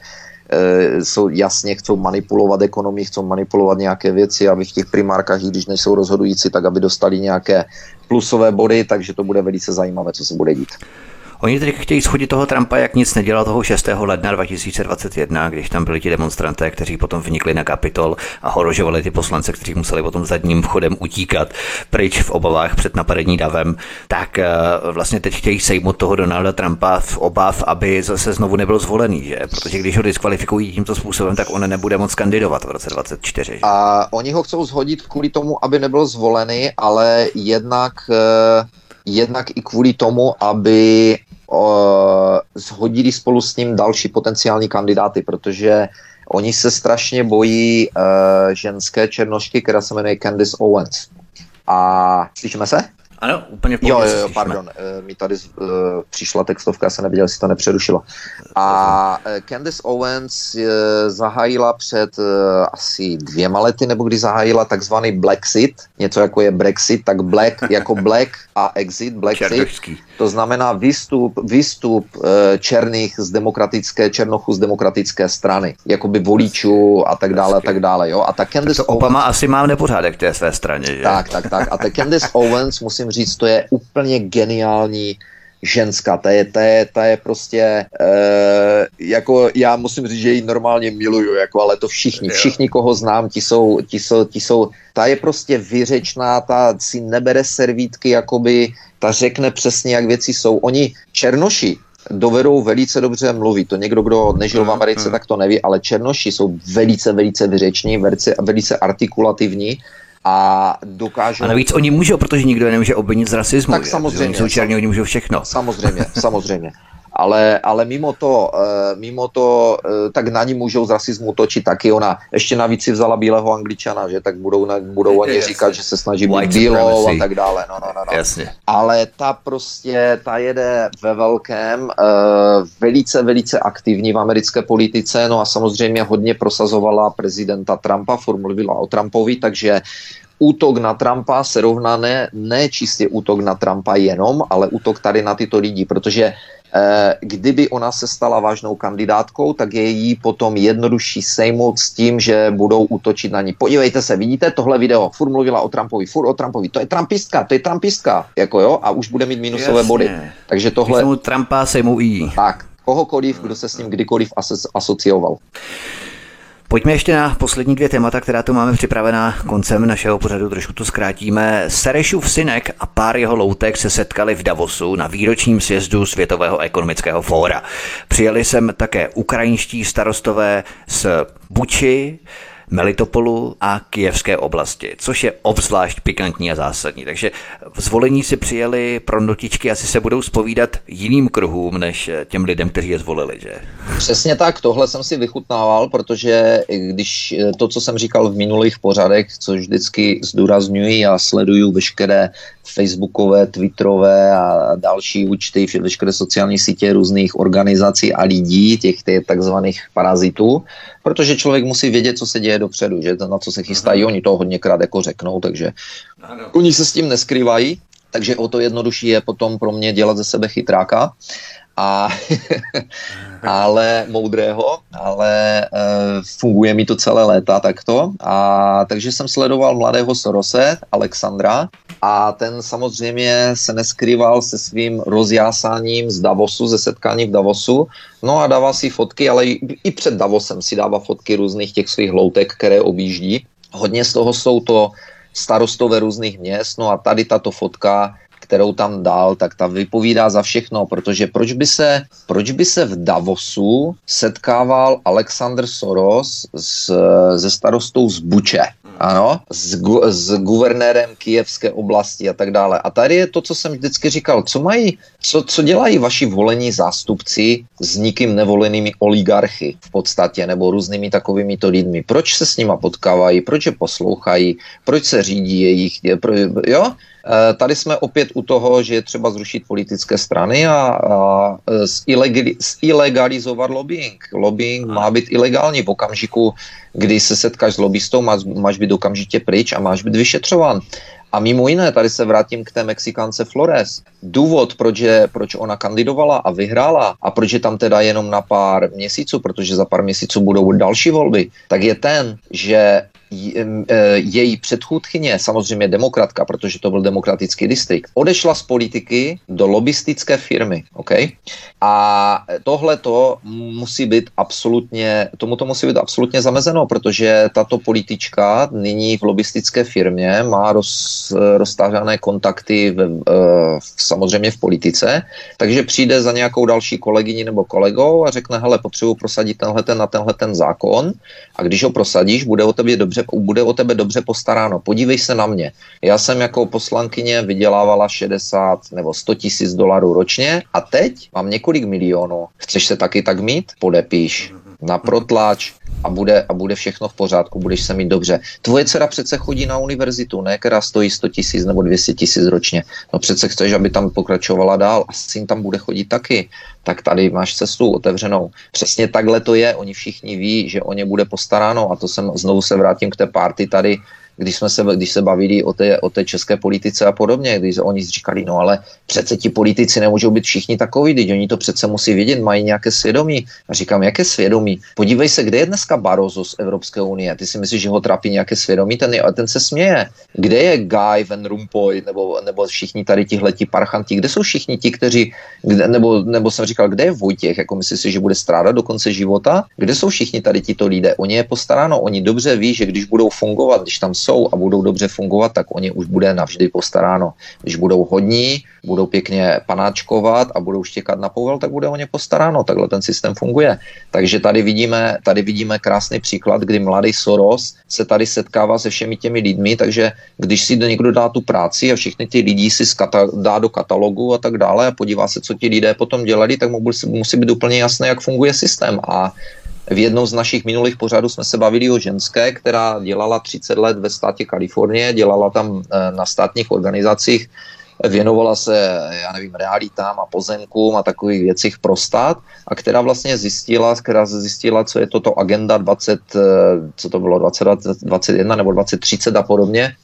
jsou jasně, chcou manipulovat ekonomii, chcou manipulovat nějaké věci, aby v těch primárkách, když nejsou rozhodující, tak aby dostali nějaké plusové body, takže to bude velice zajímavé, co se bude dít. Oni teď chtějí schodit toho Trumpa, jak nic nedělal toho 6. ledna 2021, když tam byli ti demonstranté, kteří potom vnikli na kapitol a horožovali ty poslance, kteří museli potom zadním vchodem utíkat pryč v obavách před napadení davem, tak eh, vlastně teď chtějí sejmout toho Donalda Trumpa v obav, aby zase znovu nebyl zvolený, že? Protože když ho diskvalifikují tímto způsobem, tak on nebude moc kandidovat v roce 2024. Že? A oni ho chcou zhodit kvůli tomu, aby nebyl zvolený, ale jednak eh, jednak i kvůli tomu, aby uh, zhodili spolu s ním další potenciální kandidáty, protože oni se strašně bojí uh, ženské černošky, která se jmenuje Candice Owens. A slyšíme se? Ano, úplně Jo, jo, jo, pardon, eh, mi tady uh, přišla textovka, já jsem neviděl, jestli to nepřerušilo. A uh, Candice Owens uh, zahájila před uh, asi dvěma lety, nebo kdy zahájila takzvaný Blacksit, něco jako je Brexit, tak Black jako Black a Exit, Blacksit. To znamená výstup, výstup uh, černých z demokratické, černochů z demokratické strany, jakoby voličů a tak dále, a tak dále, jo. A ta Candice tak to Obama Owens, asi má nepořádek té své straně, že? Tak, tak, tak. A ta Candice Owens, musím říct, to je úplně geniální ženská, ta je, ta je, ta je prostě, e, jako já musím říct, že ji normálně miluju, jako, ale to všichni, všichni, koho znám, ti jsou, ti jsou, ti jsou, ta je prostě vyřečná, ta si nebere servítky, jakoby, ta řekne přesně, jak věci jsou. Oni, černoši, dovedou velice dobře mluvit. To někdo, kdo nežil v Americe, tak to neví, ale černoši jsou velice, velice vyřeční, velice, velice artikulativní a dokážou... A navíc oni můžou, protože nikdo je nemůže obvinit z rasismu. Tak samozřejmě. Oni jsou černí, oni můžou všechno. Samozřejmě, samozřejmě. Ale, ale mimo to, uh, mimo to uh, tak na ní můžou z rasismu točit taky. Ona ještě navíc si vzala bílého angličana, že tak budou, na, budou oni říkat, že se snaží být bílou a tak dále. No, no, no, no. Jasně. Ale ta prostě, ta jede ve velkém, uh, velice, velice aktivní v americké politice, no a samozřejmě hodně prosazovala prezidenta Trumpa, mluvila o Trumpovi, takže útok na Trumpa se rovná ne, ne čistě útok na Trumpa jenom, ale útok tady na tyto lidi, protože eh, kdyby ona se stala vážnou kandidátkou, tak je jí potom jednodušší sejmout s tím, že budou útočit na ní. Podívejte se, vidíte tohle video, furt mluvila o Trumpovi, furt o Trumpovi, to je Trumpistka, to je Trumpistka, jako jo, a už bude mít minusové Jasně. body. Takže tohle... Vezmu Trumpa, sejmou jí. Tak, kohokoliv, kdo se s ním kdykoliv asocioval. Pojďme ještě na poslední dvě témata, která tu máme připravená koncem našeho pořadu, trošku to zkrátíme. Serešův synek a pár jeho loutek se setkali v Davosu na výročním sjezdu Světového ekonomického fóra. Přijeli sem také ukrajinští starostové z Buči, Melitopolu a Kijevské oblasti, což je obzvlášť pikantní a zásadní. Takže zvolení si přijeli pro notičky, asi se budou spovídat jiným kruhům, než těm lidem, kteří je zvolili, že? Přesně tak, tohle jsem si vychutnával, protože když to, co jsem říkal v minulých pořadech, což vždycky zdůrazňuji a sleduju veškeré facebookové, twitterové a další účty, veškeré sociální sítě různých organizací a lidí, těch, těch takzvaných parazitů, protože člověk musí vědět, co se děje dopředu, že na co se chystají, mhm. oni to hodněkrát jako řeknou, takže ano. oni se s tím neskrývají, takže o to jednodušší je potom pro mě dělat ze sebe chytráka a, ale moudrého, ale e, funguje mi to celé léta takto. A takže jsem sledoval mladého Sorose, Alexandra, a ten samozřejmě se neskrýval se svým rozjásáním z Davosu, ze setkání v Davosu. No a dává si fotky, ale i, i před Davosem si dává fotky různých těch svých loutek, které objíždí. Hodně z toho jsou to starostové různých měst, no a tady tato fotka kterou tam dal, tak ta vypovídá za všechno, protože proč by se, proč by se v Davosu setkával Alexander Soros s, se starostou z Buče? ano, s, gu, s guvernérem kijevské oblasti a tak dále. A tady je to, co jsem vždycky říkal, co mají, co, co dělají vaši volení zástupci s nikým nevolenými oligarchy v podstatě, nebo různými takovými to lidmi. Proč se s nima potkávají, proč je poslouchají, proč se řídí jejich, pro, jo? Eh, tady jsme opět u toho, že je třeba zrušit politické strany a, a ilegalizovat lobbying. Lobbying má být ilegální v okamžiku, kdy se setkáš s lobbystou, máš, máš být okamžitě pryč a máš být vyšetřován. A mimo jiné, tady se vrátím k té Mexikance Flores. Důvod, proč, je, proč ona kandidovala a vyhrála a proč je tam teda jenom na pár měsíců, protože za pár měsíců budou další volby, tak je ten, že její předchůdkyně, samozřejmě demokratka, protože to byl demokratický distrikt, odešla z politiky do lobistické firmy. Okay? A tohle to musí být absolutně, tomu to musí být absolutně zamezeno, protože tato politička nyní v lobistické firmě má roz, roztářané kontakty v, v, samozřejmě v politice, takže přijde za nějakou další kolegyni nebo kolegou a řekne, hele, potřebuji prosadit tenhle ten na tenhle ten zákon a když ho prosadíš, bude o tebe dobře bude o tebe dobře postaráno. Podívej se na mě. Já jsem jako poslankyně vydělávala 60 nebo 100 tisíc dolarů ročně a teď mám několik milionů. Chceš se taky tak mít? Podepíš. Na protlač a bude, a bude všechno v pořádku, budeš se mít dobře. Tvoje dcera přece chodí na univerzitu, ne, která stojí 100 tisíc nebo 200 tisíc ročně. No přece chceš, aby tam pokračovala dál a syn tam bude chodit taky. Tak tady máš cestu otevřenou. Přesně takhle to je, oni všichni ví, že o ně bude postaráno a to jsem, znovu se vrátím k té party tady, když jsme se, když se bavili o té, o té české politice a podobně, když oni říkali, no ale přece ti politici nemůžou být všichni takový, když oni to přece musí vědět, mají nějaké svědomí. A říkám, jaké svědomí? Podívej se, kde je dneska Barozo z Evropské unie? Ty si myslíš, že ho trápí nějaké svědomí? Ten, je, ten se směje. Kde je Guy Van Rompuy nebo, nebo všichni tady tihleti parchanti? Kde jsou všichni ti, kteří, kde, nebo, nebo jsem říkal, kde je Vojtěch? Jako myslíš si, že bude strádat do konce života? Kde jsou všichni tady tito lidé? Oni je postaráno, oni dobře ví, že když budou fungovat, když tam jsou a budou dobře fungovat, tak oni už bude navždy postaráno. Když budou hodní, budou pěkně panáčkovat a budou štěkat na povel, tak bude o ně postaráno. Takhle ten systém funguje. Takže tady vidíme, tady vidíme krásný příklad, kdy mladý Soros se tady setkává se všemi těmi lidmi, takže když si někdo dá tu práci a všichni ty lidi si skata, dá do katalogu a tak dále a podívá se, co ti lidé potom dělali, tak mu musí být úplně jasné, jak funguje systém. A v jednom z našich minulých pořadů jsme se bavili o ženské, která dělala 30 let ve státě Kalifornie, dělala tam eh, na státních organizacích, věnovala se, já nevím, realitám a pozemkům a takových věcích pro stát a která vlastně zjistila, která zjistila, co je toto agenda 20, eh, co to bylo, 20, 21 nebo 2030 a podobně,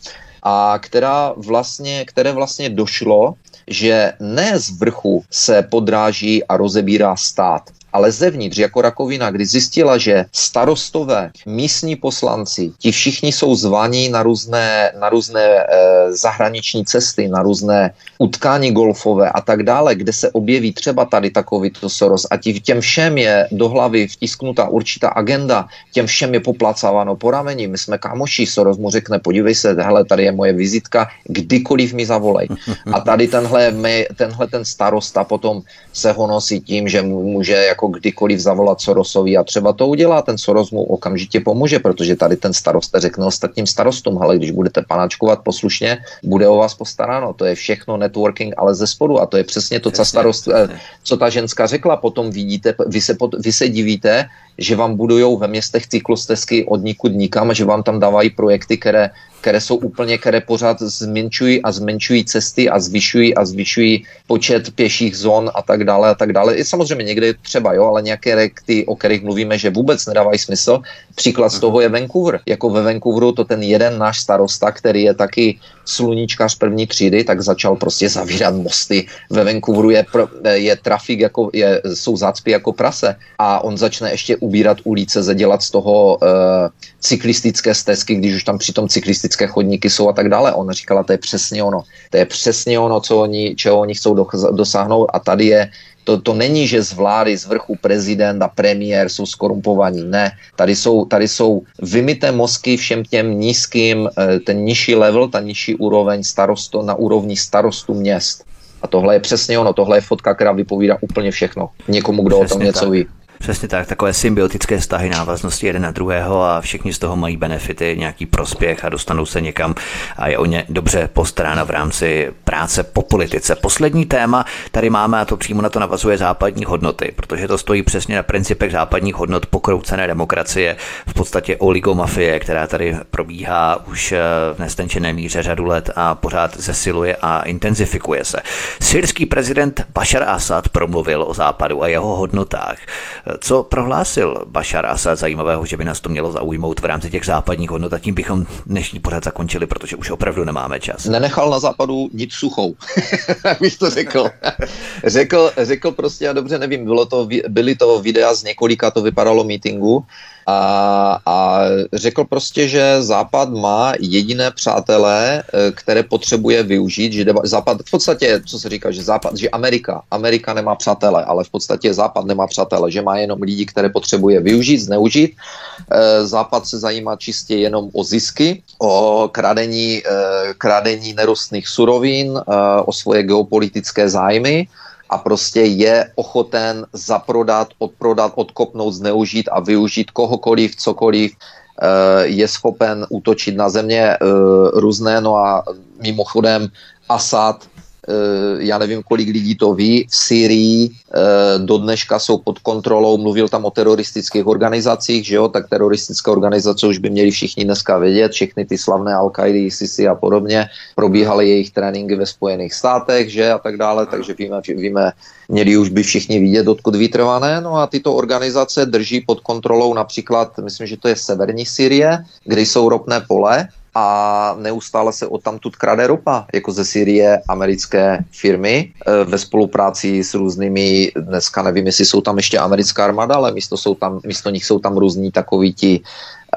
a která vlastně, které vlastně došlo, že ne z vrchu se podráží a rozebírá stát, ale zevnitř jako rakovina, kdy zjistila, že starostové, místní poslanci, ti všichni jsou zvaní na různé, na různé e, zahraniční cesty, na různé utkání golfové a tak dále, kde se objeví třeba tady takovýto Soros a tí, těm všem je do hlavy vtisknutá určitá agenda, těm všem je poplacováno po rameni, my jsme kámoši, Soros mu řekne, podívej se, hele, tady je moje vizitka, kdykoliv mi zavolej. A tady tenhle, tenhle ten starosta potom se honosí tím, že může jako jako kdykoliv zavolat Sorosovi a třeba to udělá, ten Soros mu okamžitě pomůže, protože tady ten starosta řekne ostatním starostům, ale když budete panačkovat poslušně, bude o vás postaráno. To je všechno networking, ale ze spodu a to je přesně to, co, starost, eh, co ta ženská řekla. Potom vidíte, vy se, pod, vy se divíte, že vám budujou ve městech cyklostezky od nikud nikam, že vám tam dávají projekty, které které jsou úplně, které pořád zmenšují a zmenšují cesty a zvyšují a zvyšují počet pěších zón a tak dále a tak dále. I samozřejmě někde je třeba, jo, ale nějaké ty, o kterých mluvíme, že vůbec nedávají smysl. Příklad z toho je Vancouver. Jako ve Vancouveru to ten jeden náš starosta, který je taky sluníčkař první třídy, tak začal prostě zavírat mosty. Ve Vancouveru je, je trafik, jako, je, jsou zácpy jako prase a on začne ještě ubírat ulice, zadělat z toho uh, cyklistické stezky, když už tam přitom cyklistické chodníky jsou a tak dále. On říkala, to je přesně ono. To je přesně ono, co oni, čeho oni chcou dosáhnout a tady je to, to není, že z vlády, z vrchu prezident a premiér jsou skorumpovaní. Ne, tady jsou, tady jsou vymité mozky všem těm nízkým, eh, ten nižší level, ta nižší úroveň starosto, na úrovni starostu měst. A tohle je přesně ono, tohle je fotka, která vypovídá úplně všechno. Někomu, kdo přesně o tom něco tak. ví. Přesně tak, takové symbiotické vztahy, návaznosti jeden na druhého a všichni z toho mají benefity, nějaký prospěch a dostanou se někam a je o ně dobře postaráno v rámci práce po politice. Poslední téma tady máme a to přímo na to navazuje západní hodnoty, protože to stojí přesně na principech západních hodnot pokroucené demokracie, v podstatě oligomafie, která tady probíhá už v nestenčené míře řadu let a pořád zesiluje a intenzifikuje se. Syrský prezident Bashar Assad promluvil o západu a jeho hodnotách. Co prohlásil Bashar Assad zajímavého, že by nás to mělo zaujmout v rámci těch západních hodnot a tím bychom dnešní pořád zakončili, protože už opravdu nemáme čas. Nenechal na západu nic suchou, bych to řekl. řekl. Řekl prostě, já dobře nevím, bylo to, byly to videa z několika, to vypadalo meetingu, a, a řekl prostě, že Západ má jediné přátelé, eh, které potřebuje využít, že Západ, v podstatě, co se říká, že Západ, že Amerika, Amerika nemá přátele, ale v podstatě Západ nemá přátele, že má jenom lidi, které potřebuje využít, zneužít. Eh, Západ se zajímá čistě jenom o zisky, o kradení, eh, kradení nerostných surovin, o svoje geopolitické zájmy a prostě je ochoten zaprodat, odprodat, odkopnout, zneužít a využít kohokoliv, cokoliv, eh, je schopen útočit na země eh, různé, no a mimochodem Asad já nevím, kolik lidí to ví, v Syrii do dneška jsou pod kontrolou, mluvil tam o teroristických organizacích, že jo, tak teroristické organizace už by měli všichni dneska vědět, všechny ty slavné al qaidi ISISy a podobně, probíhaly jejich tréninky ve Spojených státech, že a tak dále, takže víme, víme měli už by všichni vidět, odkud vytrvané. No a tyto organizace drží pod kontrolou například, myslím, že to je severní Syrie, kde jsou ropné pole a neustále se odtamtud krade ropa, jako ze Syrie americké firmy e, ve spolupráci s různými, dneska nevím, jestli jsou tam ještě americká armáda, ale místo, jsou tam, místo nich jsou tam různí takoví ti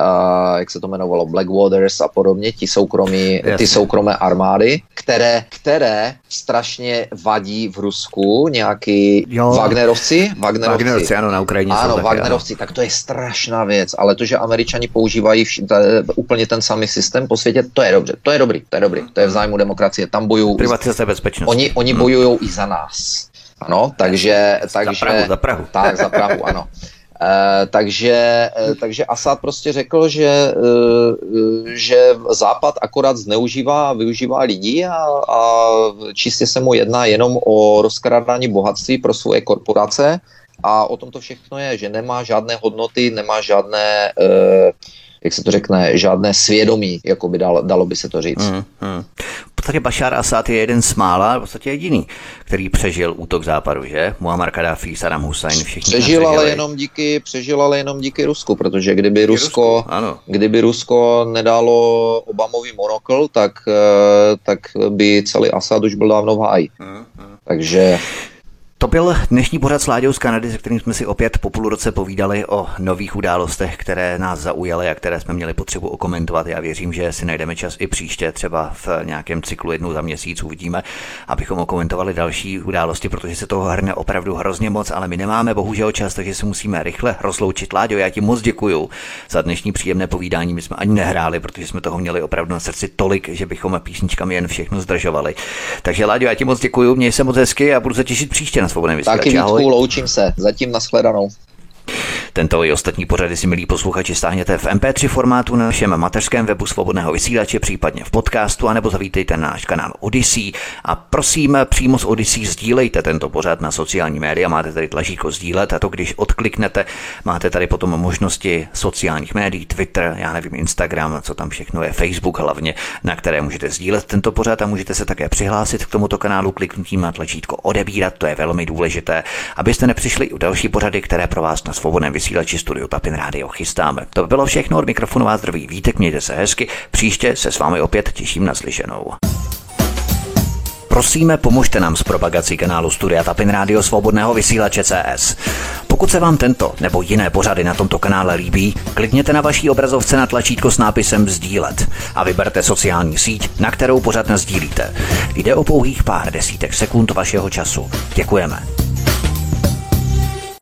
uh, jak se to jmenovalo, Blackwaters a podobně, ti soukromí, ty soukromé armády, které, které strašně vadí v Rusku nějaký jo. Wagnerovci, Wagnerovci. Wagnerovci, ano, na Ukrajině Ano, taky, Wagnerovci, ano. tak to je strašná věc, ale to, že američani používají vš- t- úplně ten samý systém po světě, to je dobře, to je dobrý, to je dobrý, to je v zájmu demokracie, tam bojují. Privatizace bezpečnost. Oni, oni hmm. bojují i za nás. Ano, takže... takže za Prahu, za Prahu. Tak, za Prahu, ano. Eh, takže, uh, takže Assad prostě řekl, že, uh, že Západ akorát zneužívá a využívá lidí a, a čistě se mu jedná jenom o rozkrádání bohatství pro svoje korporace a o tom to všechno je, že nemá žádné hodnoty, nemá žádné jak se to řekne, žádné svědomí, jako by dalo, dalo by se to říct. Mm, mm. Podstatě Bashar Assad je jeden z mála, v podstatě jediný, který přežil útok západu, že? Muammar Gaddafi, Saddam Hussein, všichni přežil, ale jenom díky, přežil ale jenom díky Rusku, protože kdyby Rusko, Rusko ano. kdyby Rusko nedalo Obamovi monokl, tak, eh, tak by celý Assad už byl dávno v háji. Mm, mm. Takže to byl dnešní pořad s Láďou z Kanady, se kterým jsme si opět po půl roce povídali o nových událostech, které nás zaujaly a které jsme měli potřebu okomentovat. Já věřím, že si najdeme čas i příště, třeba v nějakém cyklu jednou za měsíc uvidíme, abychom okomentovali další události, protože se toho hrne opravdu hrozně moc, ale my nemáme bohužel čas, takže se musíme rychle rozloučit. Láďo, já ti moc děkuju za dnešní příjemné povídání. My jsme ani nehráli, protože jsme toho měli opravdu na srdci tolik, že bychom písničkami jen všechno zdržovali. Takže Láďo, já ti moc děkuju, měj se moc hezky a budu se těšit příště na svobodném vysílači. Taky Vítku, loučím se. Zatím nashledanou. Tento i ostatní pořady si, milí posluchači, stáhněte v MP3 formátu na našem mateřském webu Svobodného vysílače, případně v podcastu, anebo zavítejte na náš kanál Odyssey. A prosím, přímo z Odyssey sdílejte tento pořad na sociální média. Máte tady tlačítko sdílet a to, když odkliknete, máte tady potom možnosti sociálních médií, Twitter, já nevím, Instagram, co tam všechno je, Facebook hlavně, na které můžete sdílet tento pořad a můžete se také přihlásit k tomuto kanálu kliknutím na tlačítko odebírat, to je velmi důležité, abyste nepřišli u další pořady, které pro vás na svobodném vysílači Studio Tapin Radio chystáme. To by bylo všechno od mikrofonu vás zdraví Vítek, mějte se hezky, příště se s vámi opět těším na slyšenou. Prosíme, pomožte nám s propagací kanálu Studia Tapin Radio Svobodného vysílače CS. Pokud se vám tento nebo jiné pořady na tomto kanále líbí, klikněte na vaší obrazovce na tlačítko s nápisem Sdílet a vyberte sociální síť, na kterou pořád sdílíte. Jde o pouhých pár desítek sekund vašeho času. Děkujeme.